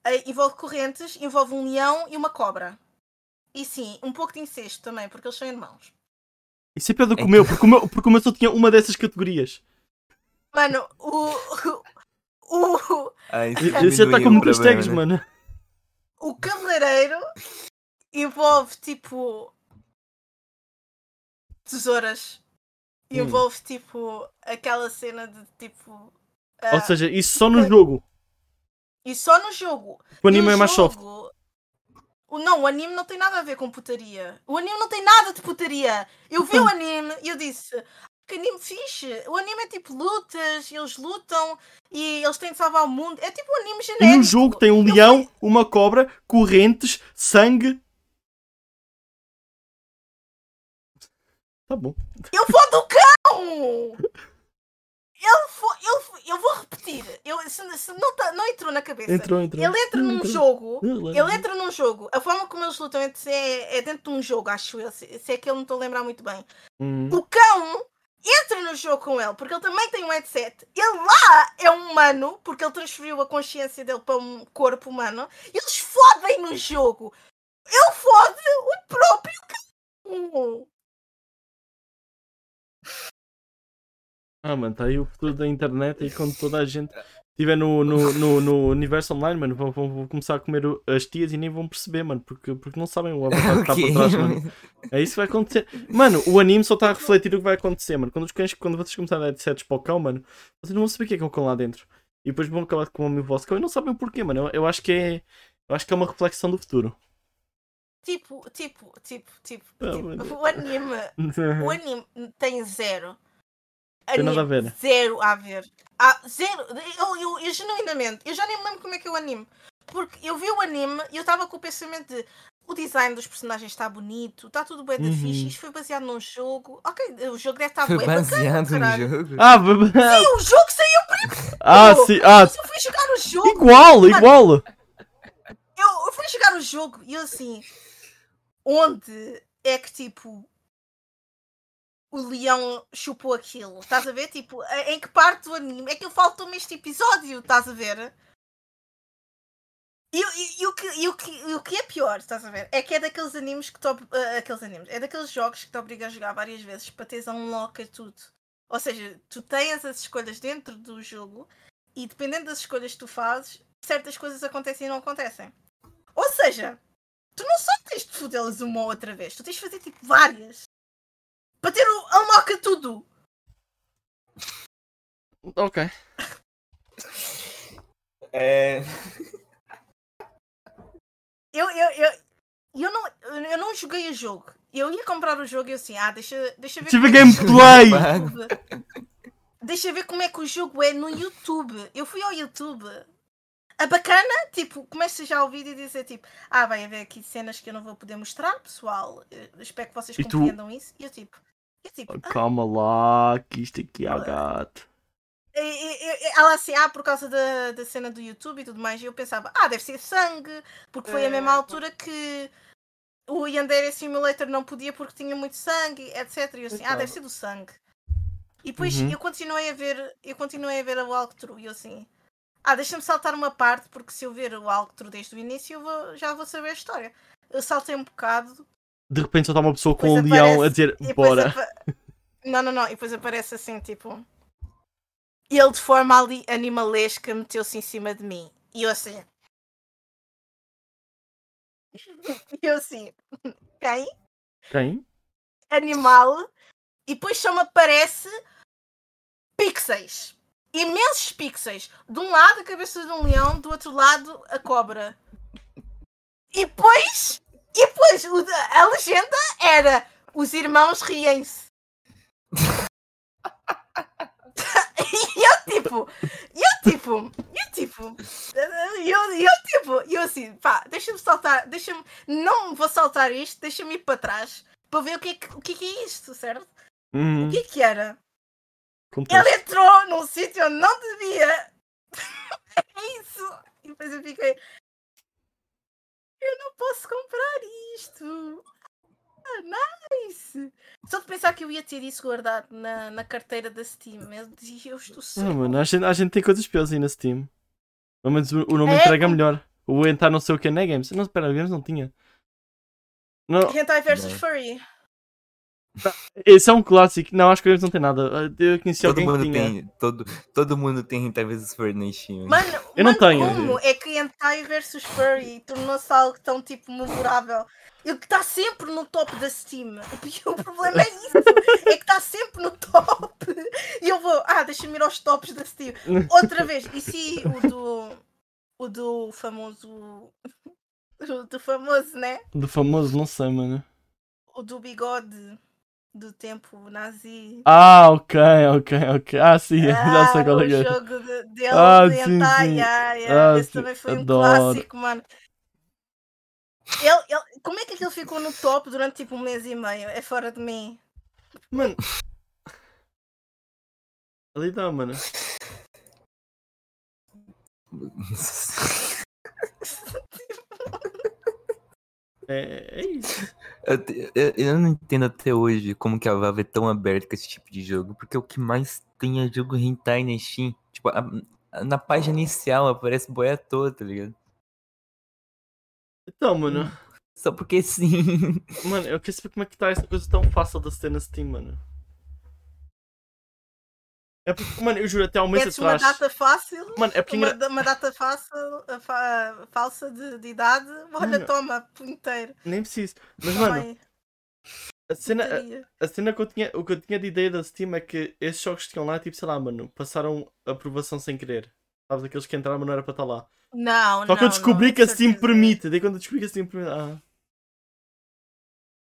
eh, envolve correntes, envolve um leão e uma cobra. E sim, um pouco de incesto também, porque eles são irmãos. Isso é pior do que É o meu, porque o meu, porque o meu só tinha uma dessas categorias. Mano, o. O, Ai, Esse já está com muitas tags, mano. o cabeleireiro envolve tipo. tesouras. Hum. Envolve tipo aquela cena de tipo. Ou ah, seja, isso só no jogo. E só no jogo. O anime o é mais soft. jogo- O, não, o anime não tem nada a ver com putaria. O anime não tem nada de putaria. Eu vi o anime e eu disse. Que anime fixe! O anime é tipo lutas, eles lutam e eles têm de salvar o mundo. É tipo um anime E genérico. no jogo tem um Eu leão, uma cobra, correntes, sangue. Tá bom. Eu vou do cão! (laughs) Ele foi, ele foi- eu vou repetir. Se, se não, tá- não entrou na cabeça. Entrou, entrou. Ele entra num Entrou. jogo. Ele entra num jogo. A forma como eles lutam é, é, é dentro de um jogo, acho eu. Se, se é que eu não estou a lembrar muito bem. Hum. O cão entra no jogo com ele, porque ele também tem um headset. Ele lá é um humano, porque ele transferiu a consciência dele para um corpo humano. E eles fodem no jogo. Ele fode o próprio cão. Ah, mano, tá aí o futuro da internet e quando toda a gente estiver no, no, (laughs) no, no universo online, mano, vão, vão, vão começar a comer as tias e nem vão perceber, mano, porque, porque não sabem o (laughs) avatar que está por trás, mano. É isso que vai acontecer. Mano, o anime só está a refletir o que vai acontecer, mano. Quando, os cães, quando vocês começarem a dar headsets para o cão, mano, vocês não vão saber o que é que é o cão lá dentro. E depois vão acabar com o vosso cão e não sabem o porquê, mano. Eu, eu acho que é. Eu acho que é uma reflexão do futuro. Tipo, tipo, tipo, tipo. Ah, tipo, o anime. (laughs) O anime tem zero. Tem nada a ver. Zero a ver. Ah, zero. Eu, eu, eu genuinamente, eu já nem me lembro como é que é o anime. Porque eu vi o anime e eu estava com o pensamento de o design dos personagens está bonito, está tudo bem da Uhum. fixe, isto foi baseado num jogo. Ok, o jogo deve estar Foi bem bacana, baseado no caralho. jogo. Ah, Sim, o jogo saiu (laughs) ah, sim, ah, Mas eu fui jogar o jogo. igual, igual. Eu, eu fui jogar o jogo e eu assim. Onde é que tipo. O leão chupou aquilo? Estás a ver? Tipo, a- em que parte do anime? É que faltou-me este episódio, estás a ver? E, e- e o que, e, o que, e o que é pior, estás a ver? É que é daqueles animes que te ob- ah, aqueles animes, é daqueles jogos que te obriga a jogar várias vezes para teres um unlock a tudo. Ou seja, tu tens as escolhas dentro do jogo e dependendo das escolhas que tu fazes, certas coisas acontecem e não acontecem. Ou seja, tu não só tens de fodê-las uma ou outra vez, tu tens de fazer tipo várias para ter o unlock a tudo. Ok. É. Eu, eu, eu, eu, não, eu não joguei o jogo. Eu ia comprar o jogo e eu assim, ah, deixa, deixa ver. Deixa ver é que o jogo gameplay. é. Deixa ver como é que o jogo é no YouTube. Eu fui ao YouTube. A bacana, tipo, começa já o vídeo e dizer tipo, ah, vai haver aqui cenas que eu não vou poder mostrar, pessoal. Eu espero que vocês E tu- compreendam isso. E eu tipo, eu tipo, ah, Calma lá, que isto aqui é gato. E- e- e- ela assim, ah, por causa da, da cena do YouTube e tudo mais, e eu pensava, ah, deve ser sangue, porque foi a mesma altura que o Yandere Simulator não podia porque tinha muito sangue, etc. E eu assim, ah, deve ser do sangue. E depois Uhum. eu continuei a ver, eu continuei a ver o walkthrough e eu assim, ah, deixa-me saltar uma parte, porque se eu ver o walkthrough desde o início, eu vou- já vou saber a história. Eu saltei um bocado De repente só está uma pessoa com um leão a dizer bora. apa- Não, não, não. E depois aparece assim, tipo. Ele de forma ali animalesca meteu-se em cima de mim. E eu assim. (laughs) E eu assim. Quem? Quem? Animal. E depois só me aparece pixels. Imensos pixels. De um lado a cabeça de um leão, do outro lado a cobra. E depois. E depois a legenda era os irmãos riem-se. e eu tipo, eu tipo, eu tipo, eu, eu tipo, eu assim, pá, deixa-me saltar, deixa-me, não vou saltar isto, deixa-me ir para trás para ver o que é que, o que, é, que é isto, certo? Uhum. O que é que era? Ele entrou num sítio onde não devia. (laughs) é isso. E depois eu fiquei. Eu não posso comprar isto. Ah, nice. Só de pensar que eu ia ter isso guardado na, na carteira da Steam. Eu dizia, eu estou Não, certo. mano, a gente, a gente tem coisas piores aí na Steam. Pelo menos o, o nome É, entrega melhor. O entrar não sei o que é Games. Não, espera, Games não tinha. Não, Hentai versus Não. Furry. Esse é um clássico. Não, acho que Games não tem nada. Eu conheci Todo alguém que mundo tinha. tem. Todo, todo mundo tem Hentai vs Furry na Steam. Mano, Eu não mano, tenho. como é que Hentai versus Furry tornou-se algo tão tipo memorável? Ele que está sempre no top da Steam. (laughs) O problema é isso. É que está sempre no top. E eu vou, ah, deixa-me ir aos tops da Steam. Outra vez. E se o do. O do famoso. (laughs) O do famoso, né? Do famoso, não sei, mano. O do bigode do tempo nazi. Ah, ok, ok, ok. Ah, sim, (laughs) já sei qual é o é. jogo de, dele Ah, de sim, sim. ah, yeah, Ah, esse sim, também foi um adoro. clássico, mano. Ele, ele- como é que aquilo ficou no top durante tipo um mês e meio? É fora de mim. Mano. Ali dá, mano. (laughs) É, é isso. Eu, eu- eu não entendo até hoje como que a Valve é tão aberta com esse tipo de jogo, porque o que mais tem é jogo hentai na Steam. Tipo, a- a- na página inicial aparece boia à toa, tá ligado? Então, mano. Só porque sim. Mano, eu quero saber como é que tá essa coisa tão fácil ter na Steam, mano. É porque, mano, eu juro, até há um mês Metes uma atrás. data fácil, Mano, é porque. uma, uma data fácil, fa- falsa de, de idade. Olha, toma, punheteiro. Nem preciso. Mas, mano, a cena, putaria. a cena que eu tinha, o que eu tinha de ideia da Steam é que esses jogos que tinham lá, tipo, sei lá, mano, passaram aprovação sem querer. Sabes, aqueles que entraram, mas não era para estar lá. Não, Só que eu não, descobri não, que a Steam permite. Daí quando eu descobri que a Steam permite. Ah.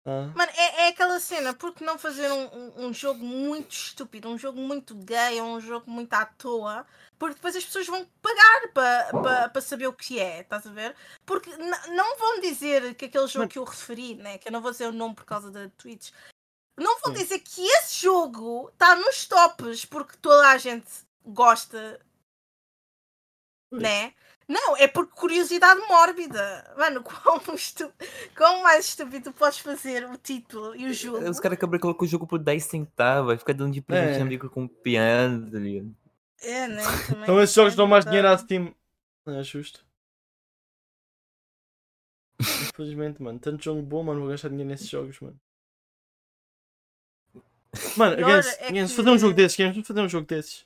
Ah. Mano, é, é aquela cena, porque não fazer um, um, um jogo muito estúpido, um jogo muito gay, um jogo muito à toa, porque depois as pessoas vão pagar para pa, pa saber o que é, estás a ver? Porque não vão dizer que aquele jogo Mano. que eu referi, né, que eu não vou dizer o nome por causa da Twitch, não vão dizer que esse jogo está nos tops porque toda a gente gosta, Pois. né? Não, é por curiosidade mórbida. Mano, (laughs) quão, estu... quão mais estúpido podes fazer o título e o jogo? Os caras acabaram colocando o jogo por 10 centavos, vai ficar dando de presente É. amigo com piano, tá? É, né? (laughs) Também Então esses jogos dão mais dinheiro à. Steam. Não é justo. Infelizmente, mano. Tanto jogo bom, mano. Vou gastar dinheiro nesses jogos, mano. Mano, Gans, é que- fazer um jogo desses, vamos fazer um jogo desses.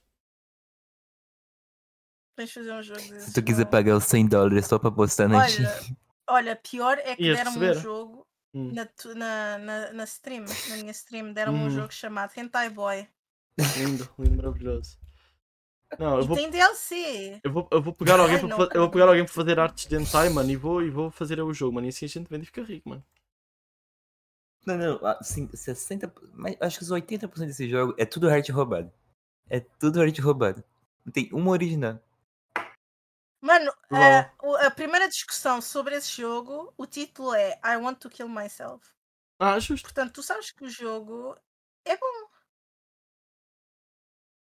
Fazer um jogo desse. Se tu quiser pagar os 100 dólares só pra postar na Olha, Steam. olha, pior é que Ias deram-me um jogo Hum. na, na, na, na stream, na minha stream, deram-me um Uhum. jogo chamado Hentai Boy. Lindo, lindo, maravilhoso. Não, eu E vou, tem DLC. eu vou, eu vou pegar (laughs) alguém para eu vou pegar alguém para fazer artes de hentai, mano, e vou, e vou fazer o jogo, mano. E assim a gente vende e fica rico, mano. Não, não, ah, sim, 60. Mas acho que os 80% desse jogo é tudo arte roubado. É tudo arte roubado. Não tem uma original. Mano, a, o- a primeira discussão sobre esse jogo, o título é I Want to Kill Myself. Ah, justo. Portanto, tu sabes que o jogo é bom.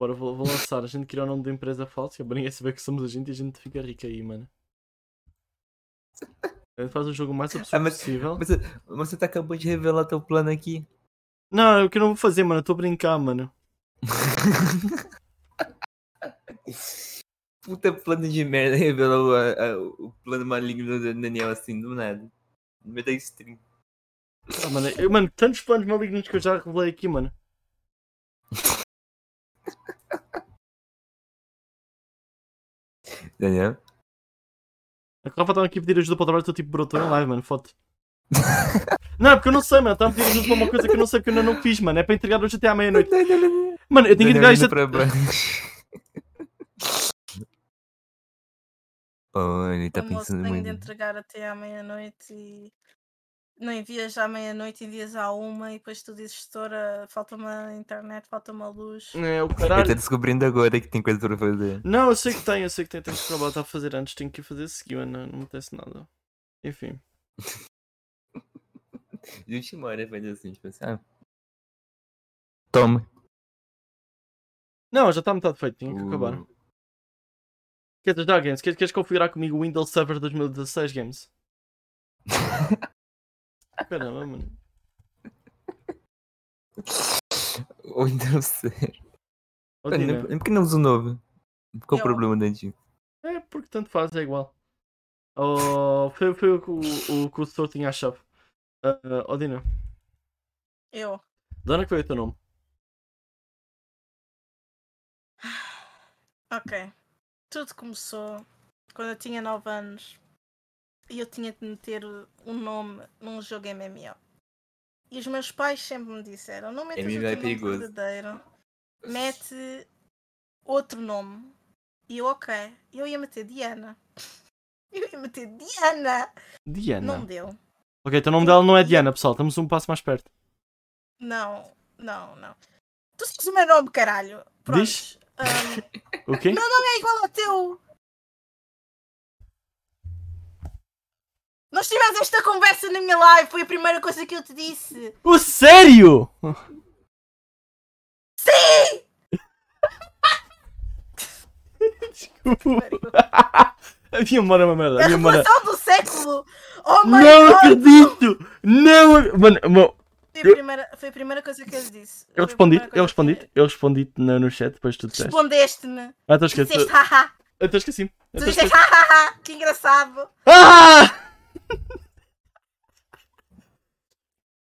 Bora, vou, vou lançar. A gente criar o nome da empresa falsa, para ninguém saber que somos a gente e a gente fica rico aí, mano. A gente faz o jogo mais absurdo Ah, mas- possível. Mas, mas você tá acabou de revelar teu plano aqui. Não, é o que eu não vou fazer, mano. Eu estou a brincar, mano. (laughs) Puta plano de merda (laughs) revelou a- a- o plano maligno do Daniel assim, do nada. No meio da stream. Ah, mano, eu, mano, tantos planos malignos que eu já revelei aqui, mano. (laughs) Daniel? A Rafa estava aqui a pedir ajuda para o trabalho, estou tipo, bro, estou em live, mano, foto. (laughs) Não, é porque eu não sei, mano. Estava a pedir ajuda para uma coisa que eu não sei porque eu ainda não fiz, mano. É para entregar hoje até à meia-noite. Mano, eu tenho que entregar isto. Oh, ele tá o moço pensando tem de muito. entregar até à meia-noite e não envias à meia-noite, envias à uma e depois tu dizes, setora, falta-me a internet, falta-me a luz. É, o (laughs) caralho. tá descobrindo agora que tem coisa pra fazer. Não, eu sei que tem, eu sei que tem. Tenho que trabalho a fazer antes, tenho que ir fazer seguir, mano. Não, não me acontece nada. Enfim. (laughs) De última hora faz assim, tipo assim, ah. Toma. Não, já está metade feito, tinha que acabar. O- Queres ajudar, Games? Queres, queres configurar comigo o Windows Server 2016, Games? (laughs) Caramba, mano. Então sei. Ó, Mano, Por que não usa o novo? Qual o Eu- problema do antigo? É porque tanto faz, é igual. Oh, foi, foi o que o, o, que o setor tinha a chave. Uh, oh, Dina, Eu. de onde é que veio o teu nome? Ok. Tudo começou quando eu tinha 9 anos e eu tinha de meter um nome num jogo MMO. E os meus pais sempre me disseram: não metas o MMO teu é nome perigoso." verdadeiro, mete outro nome. E eu, ok. Eu ia meter Diana. (laughs) Eu ia meter Diana. Diana. Não deu. Ok, então o nome dela não é Diana, pessoal. Estamos um passo mais perto. Não, não, não. Tu sabes o meu nome, caralho. Pronto. Diz. Ahm, O quê? Não, não é igual ao teu. Nós tivemos esta conversa na minha live, foi a primeira coisa que eu te disse. O sério? Sim! Desculpa. (laughs) A minha memória é uma merda. A A minha revelação do século! Oh my Não god! acredito! Não! Mano, mo- Foi a, primeira, foi a primeira coisa que eu lhe disse. Eu respondi, eu coisa que- respondi, eu respondi no, no chat depois tu disseste. Respondeste-me. Ah, estou esquecido. Disseste haha. Eu estou esquecido. Eu Tu tô disseste hahaha. Que engraçado. Ah! (laughs)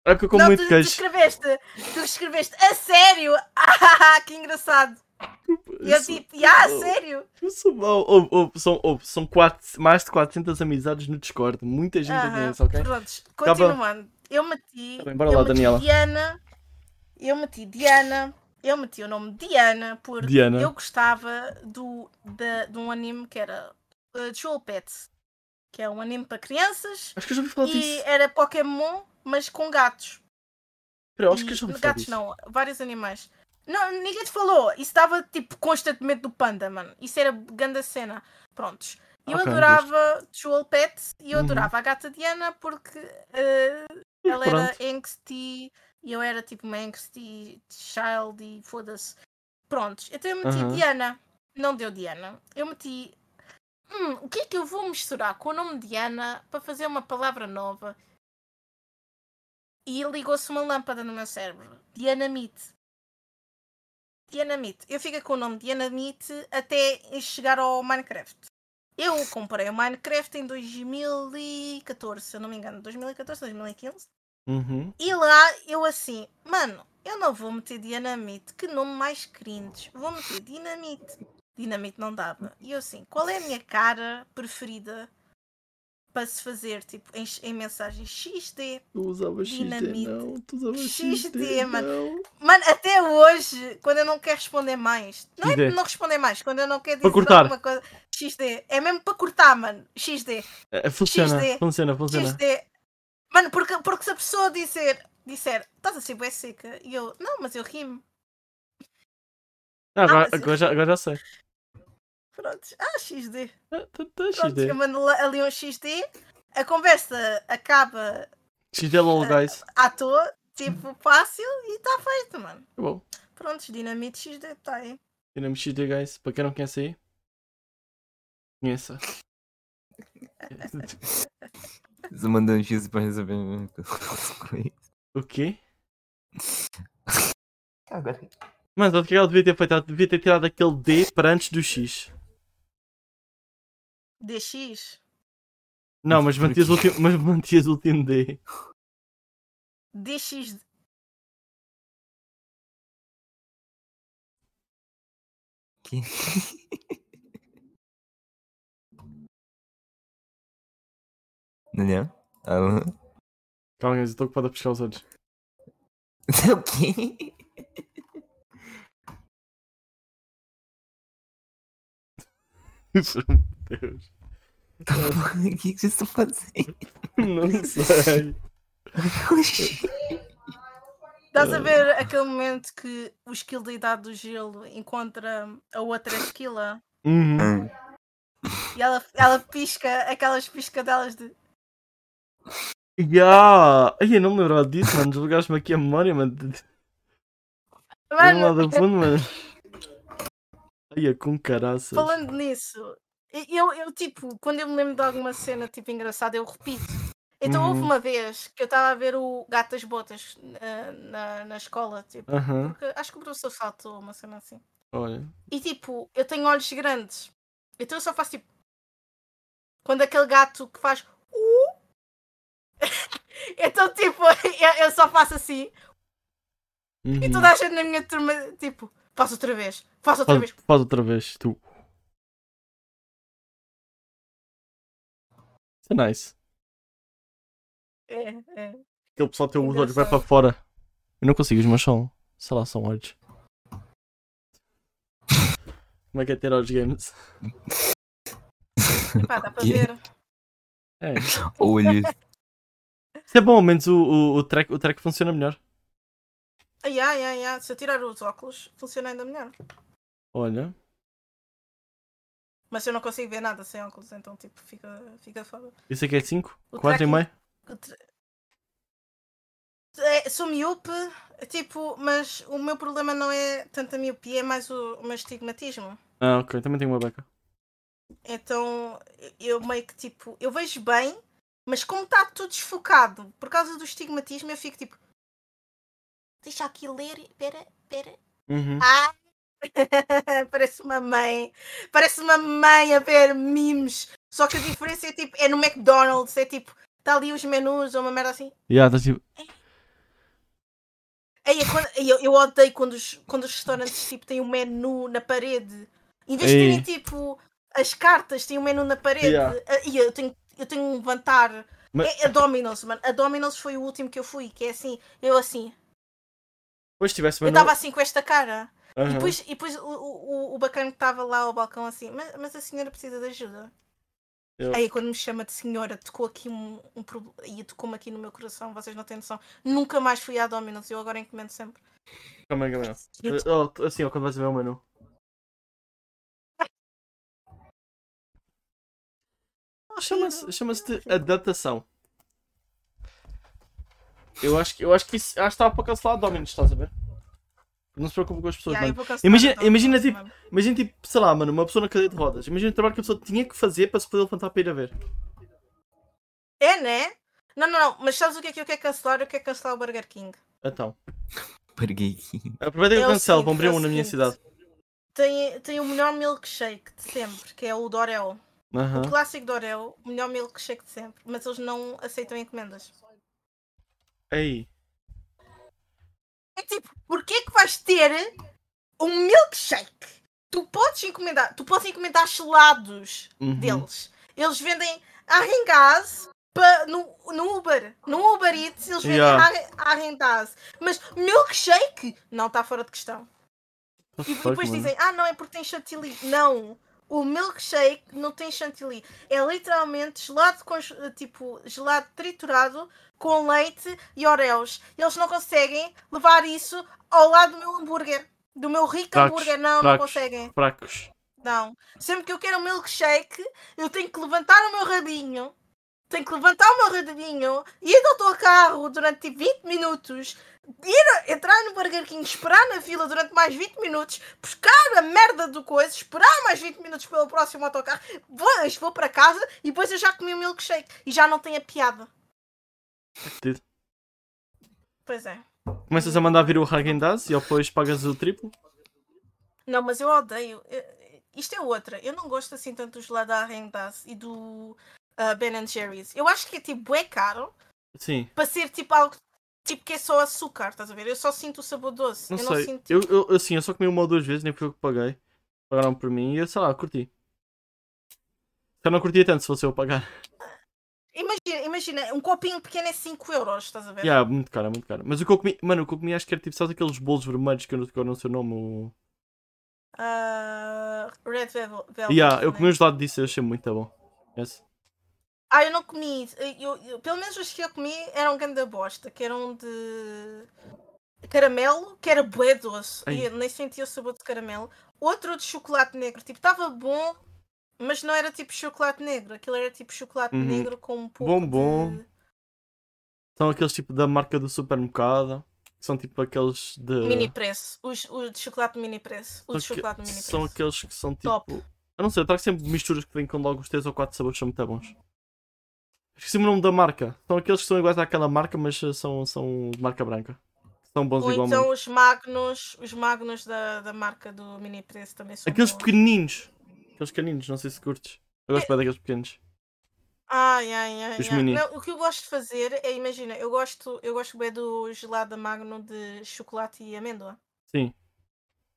É que eu como não, muito tu, tu queijo. escreveste. Tu escreveste a sério. Ah, que engraçado. E eu sou- tipo, ah, sério. Eu sou mau. Ouve, são, são quatro, mais de 400 amizades no Discord. Muita gente Aham, conhece, ok? Prontos, continuando. Eu meti. Tá bem, bora lá, meti Daniela. Diana. Eu meti Diana. Eu meti o nome Diana porque Diana. eu gostava do, da, de um anime que era uh, Jewel Pets. Que é um anime para crianças. Acho que eu já ouvi falar E disso. era Pokémon. mas com gatos. Espera, eu acho E- que eu já ouvi falar gatos disso. não, vários animais. Não, ninguém te falou. Isso estava tipo constantemente do panda, mano. Isso era grande cena. Prontos. Eu Ok, adorava Jewel Pet e eu Uhum. adorava a gata Diana porque eh, ela Pronto. era angsty e eu era tipo uma angsty child e foda-se. Prontos. Então eu meti. Diana. Não deu Diana. Eu meti. Hum, o que é que eu vou misturar com o nome Diana para fazer uma palavra nova? E ligou-se uma lâmpada no meu cérebro. Dianamite. Dianamite. Eu fico com o nome Dianamite até chegar ao Minecraft. Eu comprei o Minecraft em 2014, se eu não me engano. 2014, 2015. Uhum. E lá eu assim, mano, eu não vou meter Dinamite, que nome mais cringe. Vou meter Dinamite. Dinamite não dava. E eu assim, qual é a minha cara preferida para se fazer, tipo, em, em mensagens XD? Tu usavas XD, Dinamite. não. Tu usavas XD, XD, mano. não. Mano, até hoje, quando eu não quero responder mais, não é XD. não responder mais, quando eu não quero dizer cortar. alguma coisa, XD, é mesmo para cortar, mano, XD, É, funciona, XD. funciona, funciona. XD. Mano, porque, porque se a pessoa disser, disser, estás a ser bué seca, e eu, não, mas eu rimo. Ah, agora, mas- agora, já, agora já sei. Pronto, ah, XD. Ah, tá- tá Pronto, XD. eu mando ali um XD, a conversa acaba XD lol, guys. à toa, tipo, fácil, e está feito, mano. Tá bom. Pronto, dinamite XD, está aí. Dinamo XD, guys. Para quem não conhece aí, conheça. (laughs) Você mandou um X pra resolver. o quê? Agora. Mano, sabe o que ela devia ter feito? Ela devia ter tirado aquele D para antes do X. DX, Não, mas mantias o último, mas mantias o último D. DX, Que? (laughs) Daniel? Alô? Calma, guys, eu estou ocupado a pescar os olhos. O quê? Meu Deus. O que que vocês estão fazendo? Não sei. Oxi. Estás a ver aquele momento que o esquilo da idade do gelo encontra a outra esquila Uhum. Ah, e ela, ela pisca aquelas piscadelas de. Ya! Ai, eu não me lembrava disso, mano. Desligaste-me aqui a memória, mano. Mano, do fundo, mano. Ai, é com caraças. falando nisso, eu, eu tipo, quando eu me lembro de alguma cena tipo engraçada, eu repito. Então houve Uhum. uma vez que eu estava a ver o Gato das Botas na, na, na escola, tipo, Aham, porque acho que o professor saltou uma cena assim. olha. E tipo, eu tenho olhos grandes. Então eu só faço tipo. Quando aquele gato que faz. (laughs) Então tipo, eu, eu só faço assim. E Uhum. toda a gente na minha turma, tipo, faço outra vez, faço outra Faz, vez. faz outra vez, tu. Isso é nice. É, é. Aquele pessoal tem os olhos vai para fora. Eu não consigo, os meus são. Sei lá, são olhos. Como é que é ter olhos games? Pá, dá para ver. É. Olhos. Isso é bom, ao menos o, o, o, track, o track funciona melhor. Ai, ai, ai. Se eu tirar os óculos, funciona ainda melhor. Olha. Mas eu não consigo ver nada sem óculos, então tipo, fica, fica foda. Isso aqui é 5? O 4 e meio? tra- É, sou miúpe, tipo, mas o meu problema não é tanto a miopia, é mais o, o meu estigmatismo. Ah, ok. Também tenho uma beca. Então eu meio que tipo, eu vejo bem, mas como está tudo desfocado por causa do estigmatismo, eu fico tipo, deixa aqui ler, pera, pera. Uhum. Ah! (laughs) Parece uma mãe, parece uma mãe a ver memes. Só que a diferença é tipo, é no McDonald's, é tipo, está ali os menus ou uma merda assim. Yeah, tá tipo. É aí eu, eu odeio quando os, quando os restaurantes tipo, têm um menu na parede. Em vez de Ei. terem tipo as cartas, têm um menu na parede. Yeah. Ah, E eu tenho, eu tenho um levantar. Mas- É a Domino's, mano. A Domino's foi o último que eu fui, que é assim, eu assim. Depois tivesse Eu estava assim com esta cara. E Aham. depois, e depois o, o, o bacana que estava lá ao balcão assim, mas, mas a senhora precisa de ajuda. Eu- Aí quando me chama de senhora, tocou aqui um, um problema. E tocou-me aqui no meu coração, vocês não têm noção. Nunca mais fui à Domino's, eu agora encomendo sempre. Calma aí. Eu- oh, assim, ó, quando vais ver o menu. Chama-se chama-se de adaptação. Eu acho que, eu acho que isso acho que estava para cancelar Dominus, estás a ver? Não se preocupe com as pessoas, Yeah, mano. Imagina- imagina, tipo. Imagina, tipo, sei lá, mano, uma pessoa na cadeia de rodas. Imagina o trabalho que a pessoa tinha que fazer para se poder levantar para ir a ver. É, né? Não, não, não. Mas sabes o que é que eu quero cancelar? Eu quero cancelar o Burger King. Então, (laughs) Burger King. aproveita que É eu o cancelo, vão abrir é um na minha cidade. Tem, tem o melhor milkshake de sempre, que é o Dorel. Aham. O clássico Dorel, o melhor milkshake de sempre. Mas eles não aceitam encomendas. Aí. É tipo, porquê que vais ter um milkshake? Tu podes encomendar, tu podes encomendar gelados Uhum. deles. Eles vendem arrengaz no, no Uber. No Uber Eats eles vendem Yeah. arrengaz. Mas milkshake não está fora de questão. E fuck, depois mano? dizem, ah não, é porque tem chantilly. Não. O milkshake não tem chantilly. É literalmente gelado com tipo gelado triturado com leite e oreos. Eles não conseguem levar isso ao lado do meu hambúrguer. Do meu rico hambúrguer. Não, não conseguem. Fracos. Não. Sempre que eu quero um milkshake, eu tenho que levantar o meu rabinho. Tenho que levantar o meu rabinho, ir ao autocarro durante tipo 20 minutos, ir entrar no Burger King, esperar na fila durante mais 20 minutos, buscar a merda do coisa, esperar mais 20 minutos pelo próximo autocarro, vou, vou para casa e depois eu já comi o milkshake e já não tem a piada. Fedido. Pois é. Começas a mandar vir o Häagen-Dazs e depois pagas o triplo. Não, mas eu odeio. eh, Isto é outra. Eu não gosto assim tanto do gelado da Arrendas e do ah, Ben Jerry's. Eu acho que é tipo, é caro. Sim. para ser tipo algo tipo que é só açúcar, estás a ver? Eu só sinto o sabor doce. Não eu não sei. sinto. Eu, eu, assim, eu só comi uma ou duas vezes, nem foi eu paguei. Pagaram por mim e eu, sei lá, curti. Eu não curtia tanto se fosse eu a pagar. Imagina, imagina, um copinho pequeno é 5 euros, estás a ver? Yeah, muito caro, muito caro. Mas o que eu comi, mano, o que eu comi acho que era tipo, sabes aqueles bolos vermelhos que eu não, que eu não sei o nome. O... Ah, Red Velvet. Yeah, eu né? comi os lados disso e achei muito bom. Yes. Ah, eu não comi. Eu, eu- pelo menos os que eu comi eram ganda bosta, que eram de caramelo, que era bué doce. Ai. E eu nem sentia o sabor de caramelo. Outro de chocolate negro, tipo, estava bom, mas não era tipo chocolate negro. Aquilo era tipo chocolate Uhum. negro com um pouco Bombom. de São aqueles tipo da marca do supermercado. São tipo aqueles de. mini preço. Os, os de chocolate mini preço. Os de chocolate mini preço. são aqueles que são tipo. Top. Eu não sei, eu trago sempre misturas que vêm com logo os 3 ou 4 sabores, são muito bons. Esqueci o nome da marca. São aqueles que são iguais àquela marca, mas eh, são, são de marca branca. São bons Ou igualmente. então os magnos, os magnos da, da marca do mini preço também são Aqueles bons. pequenininhos. Aqueles pequeninos, não sei se curtes. Eu gosto bem daqueles pequenos. Ai, ai, ai, Os ai. mini. Não, o que eu gosto de fazer é, imagina, eu gosto, eu gosto bem do gelado da Magno de chocolate e amêndoa. Sim,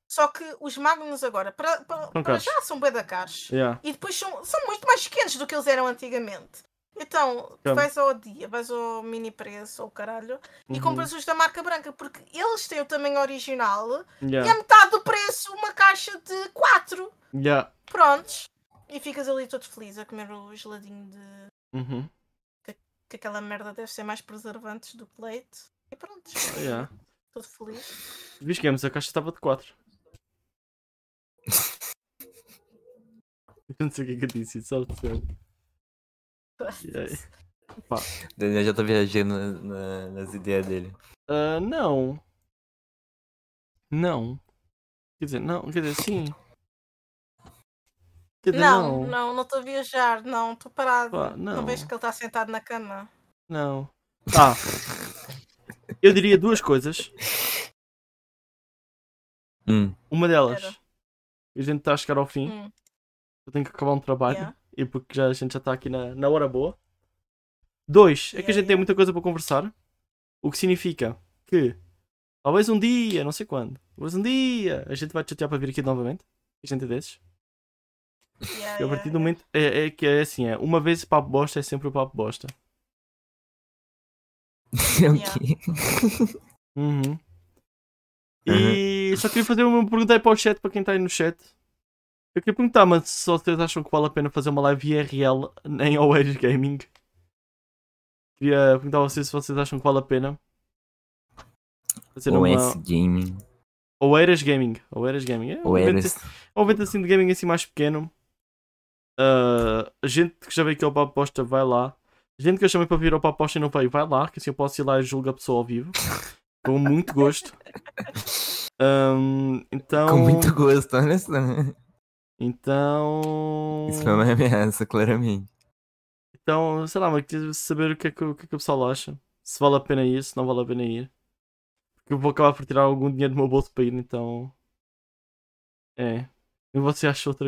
Só que os Magnums agora, para, para, São para caros. já são bem da caixa. yeah. E depois são, são muito mais pequenos do que eles eram antigamente. Então, vais ao dia, vais ao mini preço ou caralho e Uhum. compras os da marca branca, porque eles têm o tamanho original e Yeah. é metade do preço uma caixa de 4. Yeah. Prontos. E ficas ali todo feliz a comer o geladinho de. Uhum. que aquela merda deve ser mais preservantes do que leite. E pronto. Yeah. Todo feliz. Viste Games, a caixa estava de 4. (laughs) Eu não sei o que é que eu disse, só de ser. Daniel já tá viajando na- na- nas ideias dele. Ah, não. Não. Quer dizer, não, quer dizer, sim. Quer dizer, Não, não. não, não estou a viajar, não, estou parado. Pá, Não não. vejo que ele está sentado na cama. Não. Ah. Eu diria duas coisas. Hum. Uma delas, Era. a gente está a chegar ao fim. Hum, Eu tenho que acabar um trabalho. Yeah. E porque já, a gente já está aqui na, na hora boa. Dois, é que a gente tem muita coisa para conversar. O que significa que talvez um dia, não sei quando, talvez um dia a gente vai te chatear para vir aqui novamente. A gente é desses. yeah, E a yeah, partir do momento é, é que é assim, é uma vez o papo bosta é sempre o papo bosta. (laughs) ok. Uhum. E só queria fazer uma pergunta aí para o chat, para quem está aí no chat. Eu queria perguntar, mas se vocês acham que vale a pena fazer uma live IRL em Oeiras Gaming? Queria perguntar a vocês se vocês acham que vale a pena fazer O uma Gaming. Oeiras Gaming. Oeiras Gaming. É um O evento, Eras. é um evento assim de gaming assim mais pequeno. A gente que já veio aqui ao Papo Aposta vai lá. A gente que eu chamei para vir ao Papo Aposta e não veio, vai lá, que assim eu posso ir lá e julgar a pessoa ao vivo. (laughs) Com muito gosto. (laughs) Ahm, então. Com muito gosto, só. Então. Isso foi uma ameaça, claramente. Então, sei lá, mas queria saber o que, é que, o que é que o pessoal acha. Se vale a pena ir, se não vale a pena ir. Porque eu vou acabar por tirar algum dinheiro do meu bolso para ir, então. É. E você acha outra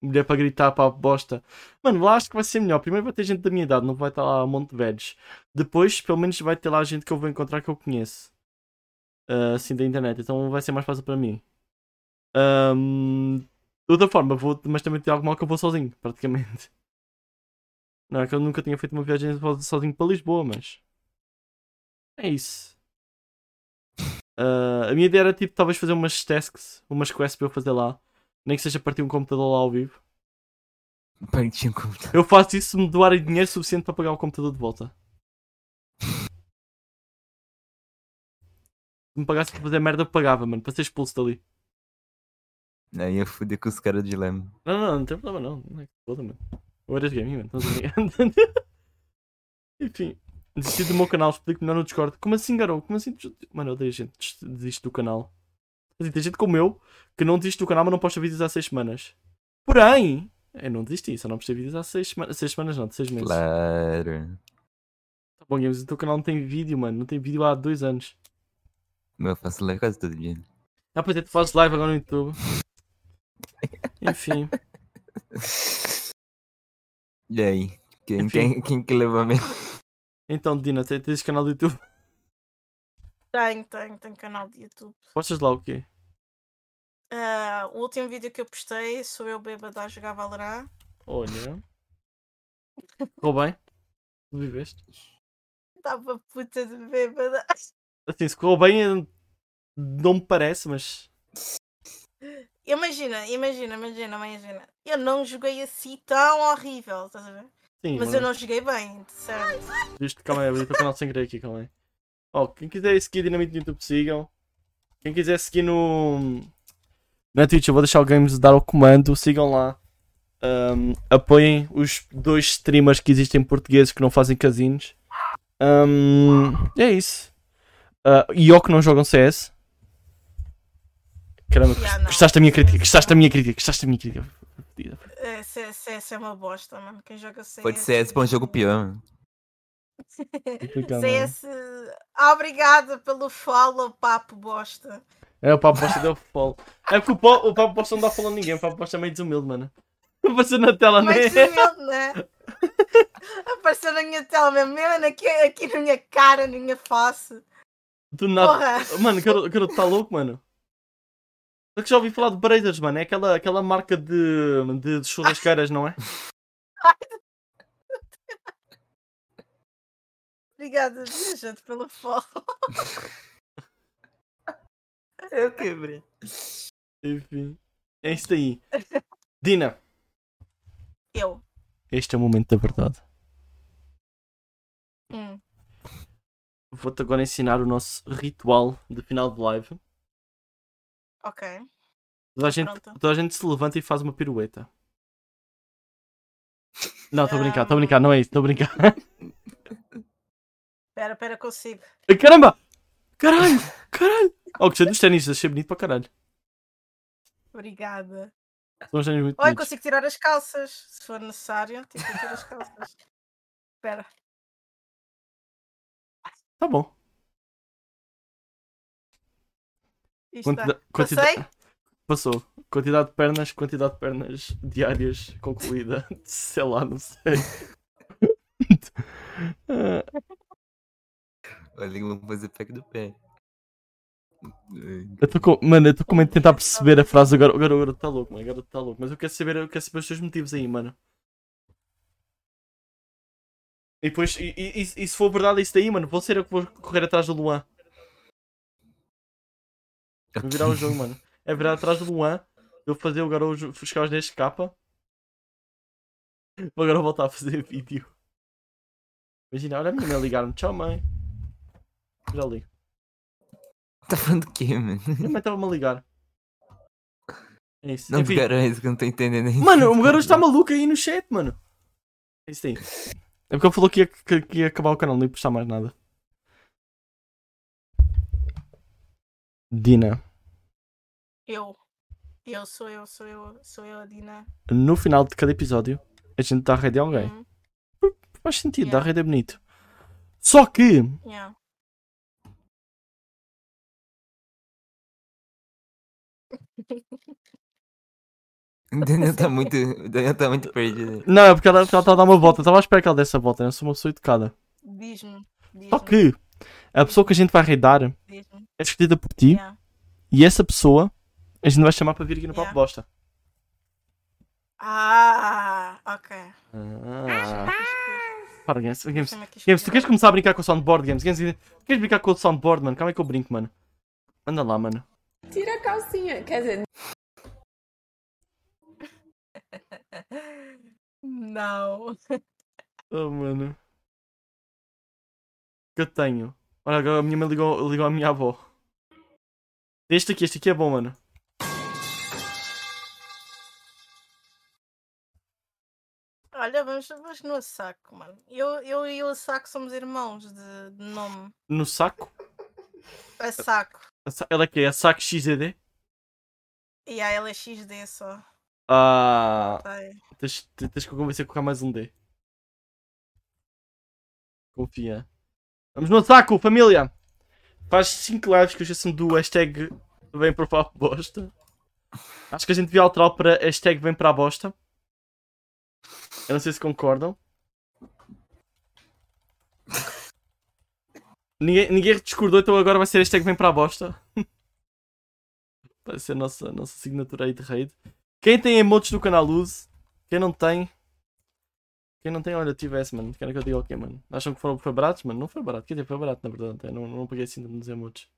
mulher para gritar para a bosta? Mano, lá acho que vai ser melhor. Primeiro vai ter gente da minha idade, não vai estar lá um monte de velhos. Depois, pelo menos, vai ter lá gente que eu vou encontrar que eu conheço. Ah, assim, da internet. Então vai ser mais fácil para mim. Ahm, de outra forma, vou, mas também tem algo mal que eu vou sozinho, praticamente. (laughs) Não é que eu nunca tinha feito uma viagem sozinho para Lisboa, mas. É isso. (laughs) Ah, a minha ideia era tipo, talvez fazer umas tasks, umas quests para eu fazer lá. Nem que seja partir um computador lá ao vivo. Partiu um computador. Eu faço isso se me doarem dinheiro suficiente para pagar o computador de volta. (laughs) Se me pagasse para fazer merda, pagava, mano, para ser expulso dali. Aí eu fudi com os caras de lema. Não, não, não tem problema não. Não é que foda, mano. Ou eras gaming, mano. Brincar? (laughs) Enfim. Desisti do meu canal, explico melhor no Discord. Como assim, garoto? Como assim? Mano, eu odeio gente des- desiste do canal. Assim, tem gente como eu que não desiste do canal, mas não posta vídeos há 6 semanas. Porém, eu não desisti, só não postei vídeos há 6 semanas. 6 semanas não, de 6 meses. Claro. Tá bom, Games, o teu canal não tem vídeo, mano. Não tem vídeo há 2 anos. Meu, eu faço live quase todo dia. Ah, pois é, tu fazes live agora no YouTube. Enfim. E aí? Quem, Enfim. quem, quem que levou a minha... Então, Dina, tens tens canal do YouTube? Tenho, tenho, tenho canal de YouTube. Postas lá o quê? Ah, o último vídeo que eu postei sou eu bêbada a jogar Valorant. Olha. Ficou bem? Tu viveste? Estava puta de bêbada. Assim, se correu bem, não me parece, mas. (laughs) Imagina, imagina, imagina, imagina. Eu não joguei assim tão horrível, estás a ver? Sim, Mas mano. eu não joguei bem, sério. Isto, calma aí, abri o teu canal sem querer aqui, calma aí. Ó, quem quiser seguir Dinamite no YouTube, sigam. Quem quiser seguir no. Na Twitch, eu vou deixar o Games dar o comando, sigam lá. Ahm, apoiem os dois streamers que existem portugueses que não fazem casinos. Ahm, é isso. Ah, e ou que não jogam CS. Caramba, Yeah, gostaste da minha crítica, gostaste da minha crítica, gostaste da minha crítica. É, CS, CS é uma bosta, mano. Quem joga CS. Pode ser esse pra um jogo pior. mano. (laughs) É? CS. Obrigada pelo follow, papo bosta. É, o Papo Bosta deu follow. É porque o, po, o Papo Bosta não dá follow a ninguém, o Papo Bosta é meio desumilde, mano. (laughs) Apareceu na tela, né? Mas humilde, né? Apareceu na minha tela mesmo, mesmo aqui, aqui na minha cara, na minha face. Do nada. Porra! Mano, o garoto tá louco, mano. Só que já ouvi falar de Brazers, mano. É aquela, aquela marca de, de, de churrasqueiras, não é? (laughs) Obrigada, gente, pelo follow. (laughs) Eu quebrei. Enfim. É isto aí. Dina, Eu. este é o momento da verdade. Hum. Vou-te agora ensinar o nosso ritual de final de live. Ok. Toda a gente, Pronto. toda a gente se levanta e faz uma pirueta. (laughs) Não, estou a brincar, estou a brincar, não é isso, estou a brincar. (laughs) Pera, pera, consigo. Caramba! Caralho! Caralho! Oh, gostei dos ténis, achei bonito para caralho. Obrigada. São uns ténis muito Olha, bonitos. consigo tirar as calças, se for necessário. Tipo, tiro as calças. (laughs) Espera. Tá bom. Isto Quantida- está. quantidade- Passei? Passou. Quantidade de pernas, quantidade de pernas diárias concluída. (laughs) Sei lá, não sei. (laughs) Olha, vamos fazer pack do pé. eu tô com... Mano, eu estou com medo de tentar perceber a frase. O garoto, o garoto, o garoto tá louco, mano. O garoto tá louco. Mas eu quero saber, eu quero saber os seus motivos aí, mano. E depois, e, e- e- e se for verdade isso daí, mano, vou ser eu que vou correr atrás do Luan. Vou virar o jogo, mano. É virar atrás do Luan Eu fazer agora os, buscar os 10k. Vou agora voltar a fazer (laughs) vídeo. Imagina, olha a minha mãe ligar-me. Tchau, mãe. Já ligo. Tá falando do quê, mano? Minha mãe estava-me a ligar. É isso. Não, Enfim. é isso que eu não tô entendendo ainda. Mano, o garoto está maluco aí no chat, mano. É isso aí. É porque ele falou que ia, que, que ia acabar o canal, não ia postar mais nada. Dina, Eu. Eu sou eu, sou eu, sou eu a Dina. no final de cada episódio, a gente dá a rede a alguém. Hum, Faz sentido, Yeah. dar a rede é bonito. Só que, yeah. (laughs) Daniel tá muito. Daniel tá muito perdido. não, é porque ela estava a dar uma volta. Estava à espera que ela desse a volta, eu sou uma pessoa educada. Diz-me. Diz-me. Só que, a pessoa que a gente vai raidar. É escolhida por ti Yeah. e essa pessoa a gente vai chamar para vir aqui no Papo Yeah. Bosta. Ah, ok. Ah. Para, Games. Games, Games, tu queres começar a brincar com o soundboard, Games? Games, queres brincar com o soundboard, mano? Calma aí que eu brinco, mano. Manda lá, mano. Tira a calcinha. Quer dizer, Não. Oh, mano. Que eu tenho. Olha, agora a minha mãe ligou, ligou à minha avó. Este aqui, este aqui é bom, mano. Olha, vamos, vamos no saco, mano. Eu, eu e o saco somos irmãos de, de nome. No saco. A saco. A sa- Ela que é a saco XZD. E a ela é XD só. Ah. Ai. Tens, tens que convencer a colocar mais um D. Confia. Vamos no saco, família! Faz 5 lives que eu do hashtag vem para a bosta. Acho que a gente devia alterar para hashtag vem para a bosta. Eu não sei se concordam. Ninguém, ninguém discordou, então agora vai ser hashtag vem para a bosta. vai ser a nossa, nossa assinatura aí de raid. Quem tem emotes no canal use. Quem não tem. Quem não tem, olha, tivesse, mano. Quero que eu diga o quê, mano? Acham que foram, foi baratos, mano? Não foi barato. Quer dizer, foi barato, na verdade. até. Não, não paguei assim nos emotes.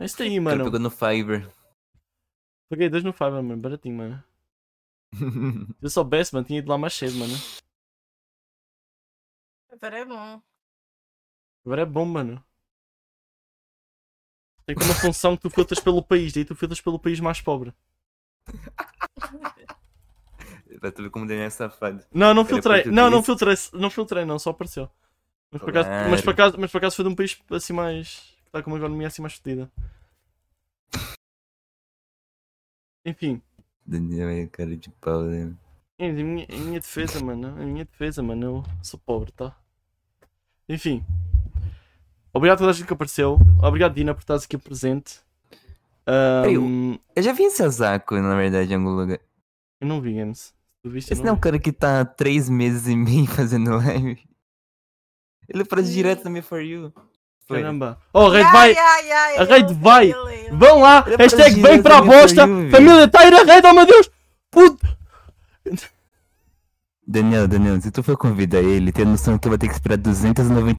É isso aí, Ele mano. pegou no Fiverr. Paguei dois no Fiverr, mano. Baratinho, mano. (laughs) Se eu soubesse, mano, tinha ido lá mais cedo, mano. Agora é bom. Agora é bom, mano. Tem como uma função que tu filtras pelo país, daí tu filtras pelo país mais pobre. (laughs) pra tu ver como o Daniel é safado. Não, não é filtrei. Não, não filtrei. Não filtrei, não. Só apareceu. Mas por acaso, mas por acaso, mas por acaso foi de um país assim mais. que está com uma economia assim mais fodida. Enfim. Daniel é cara de pau, né? Em minha, minha defesa, mano. Em minha defesa, mano. Eu sou pobre, tá? Enfim. Obrigado a toda a gente que apareceu. Obrigado, Dina, por estares aqui presente. Ei, Ahm, Eu já vi esse Azako, na verdade, em algum lugar. eu não vi games. Tu? Esse não é um cara que tá há três meses e meio (laughs) fazendo live. Ele aparece direto na Me For You. Foi. Caramba. Oh, a raid Ya, vai! ya, A raid vai! Vão lá! Ele Hashtag vem direto para a na minha bosta! For You, Família, está a ir a raid, oh meu Deus! Puto! Daniel, Daniel, se tu for convidar ele, tem a noção que vai ter que esperar 290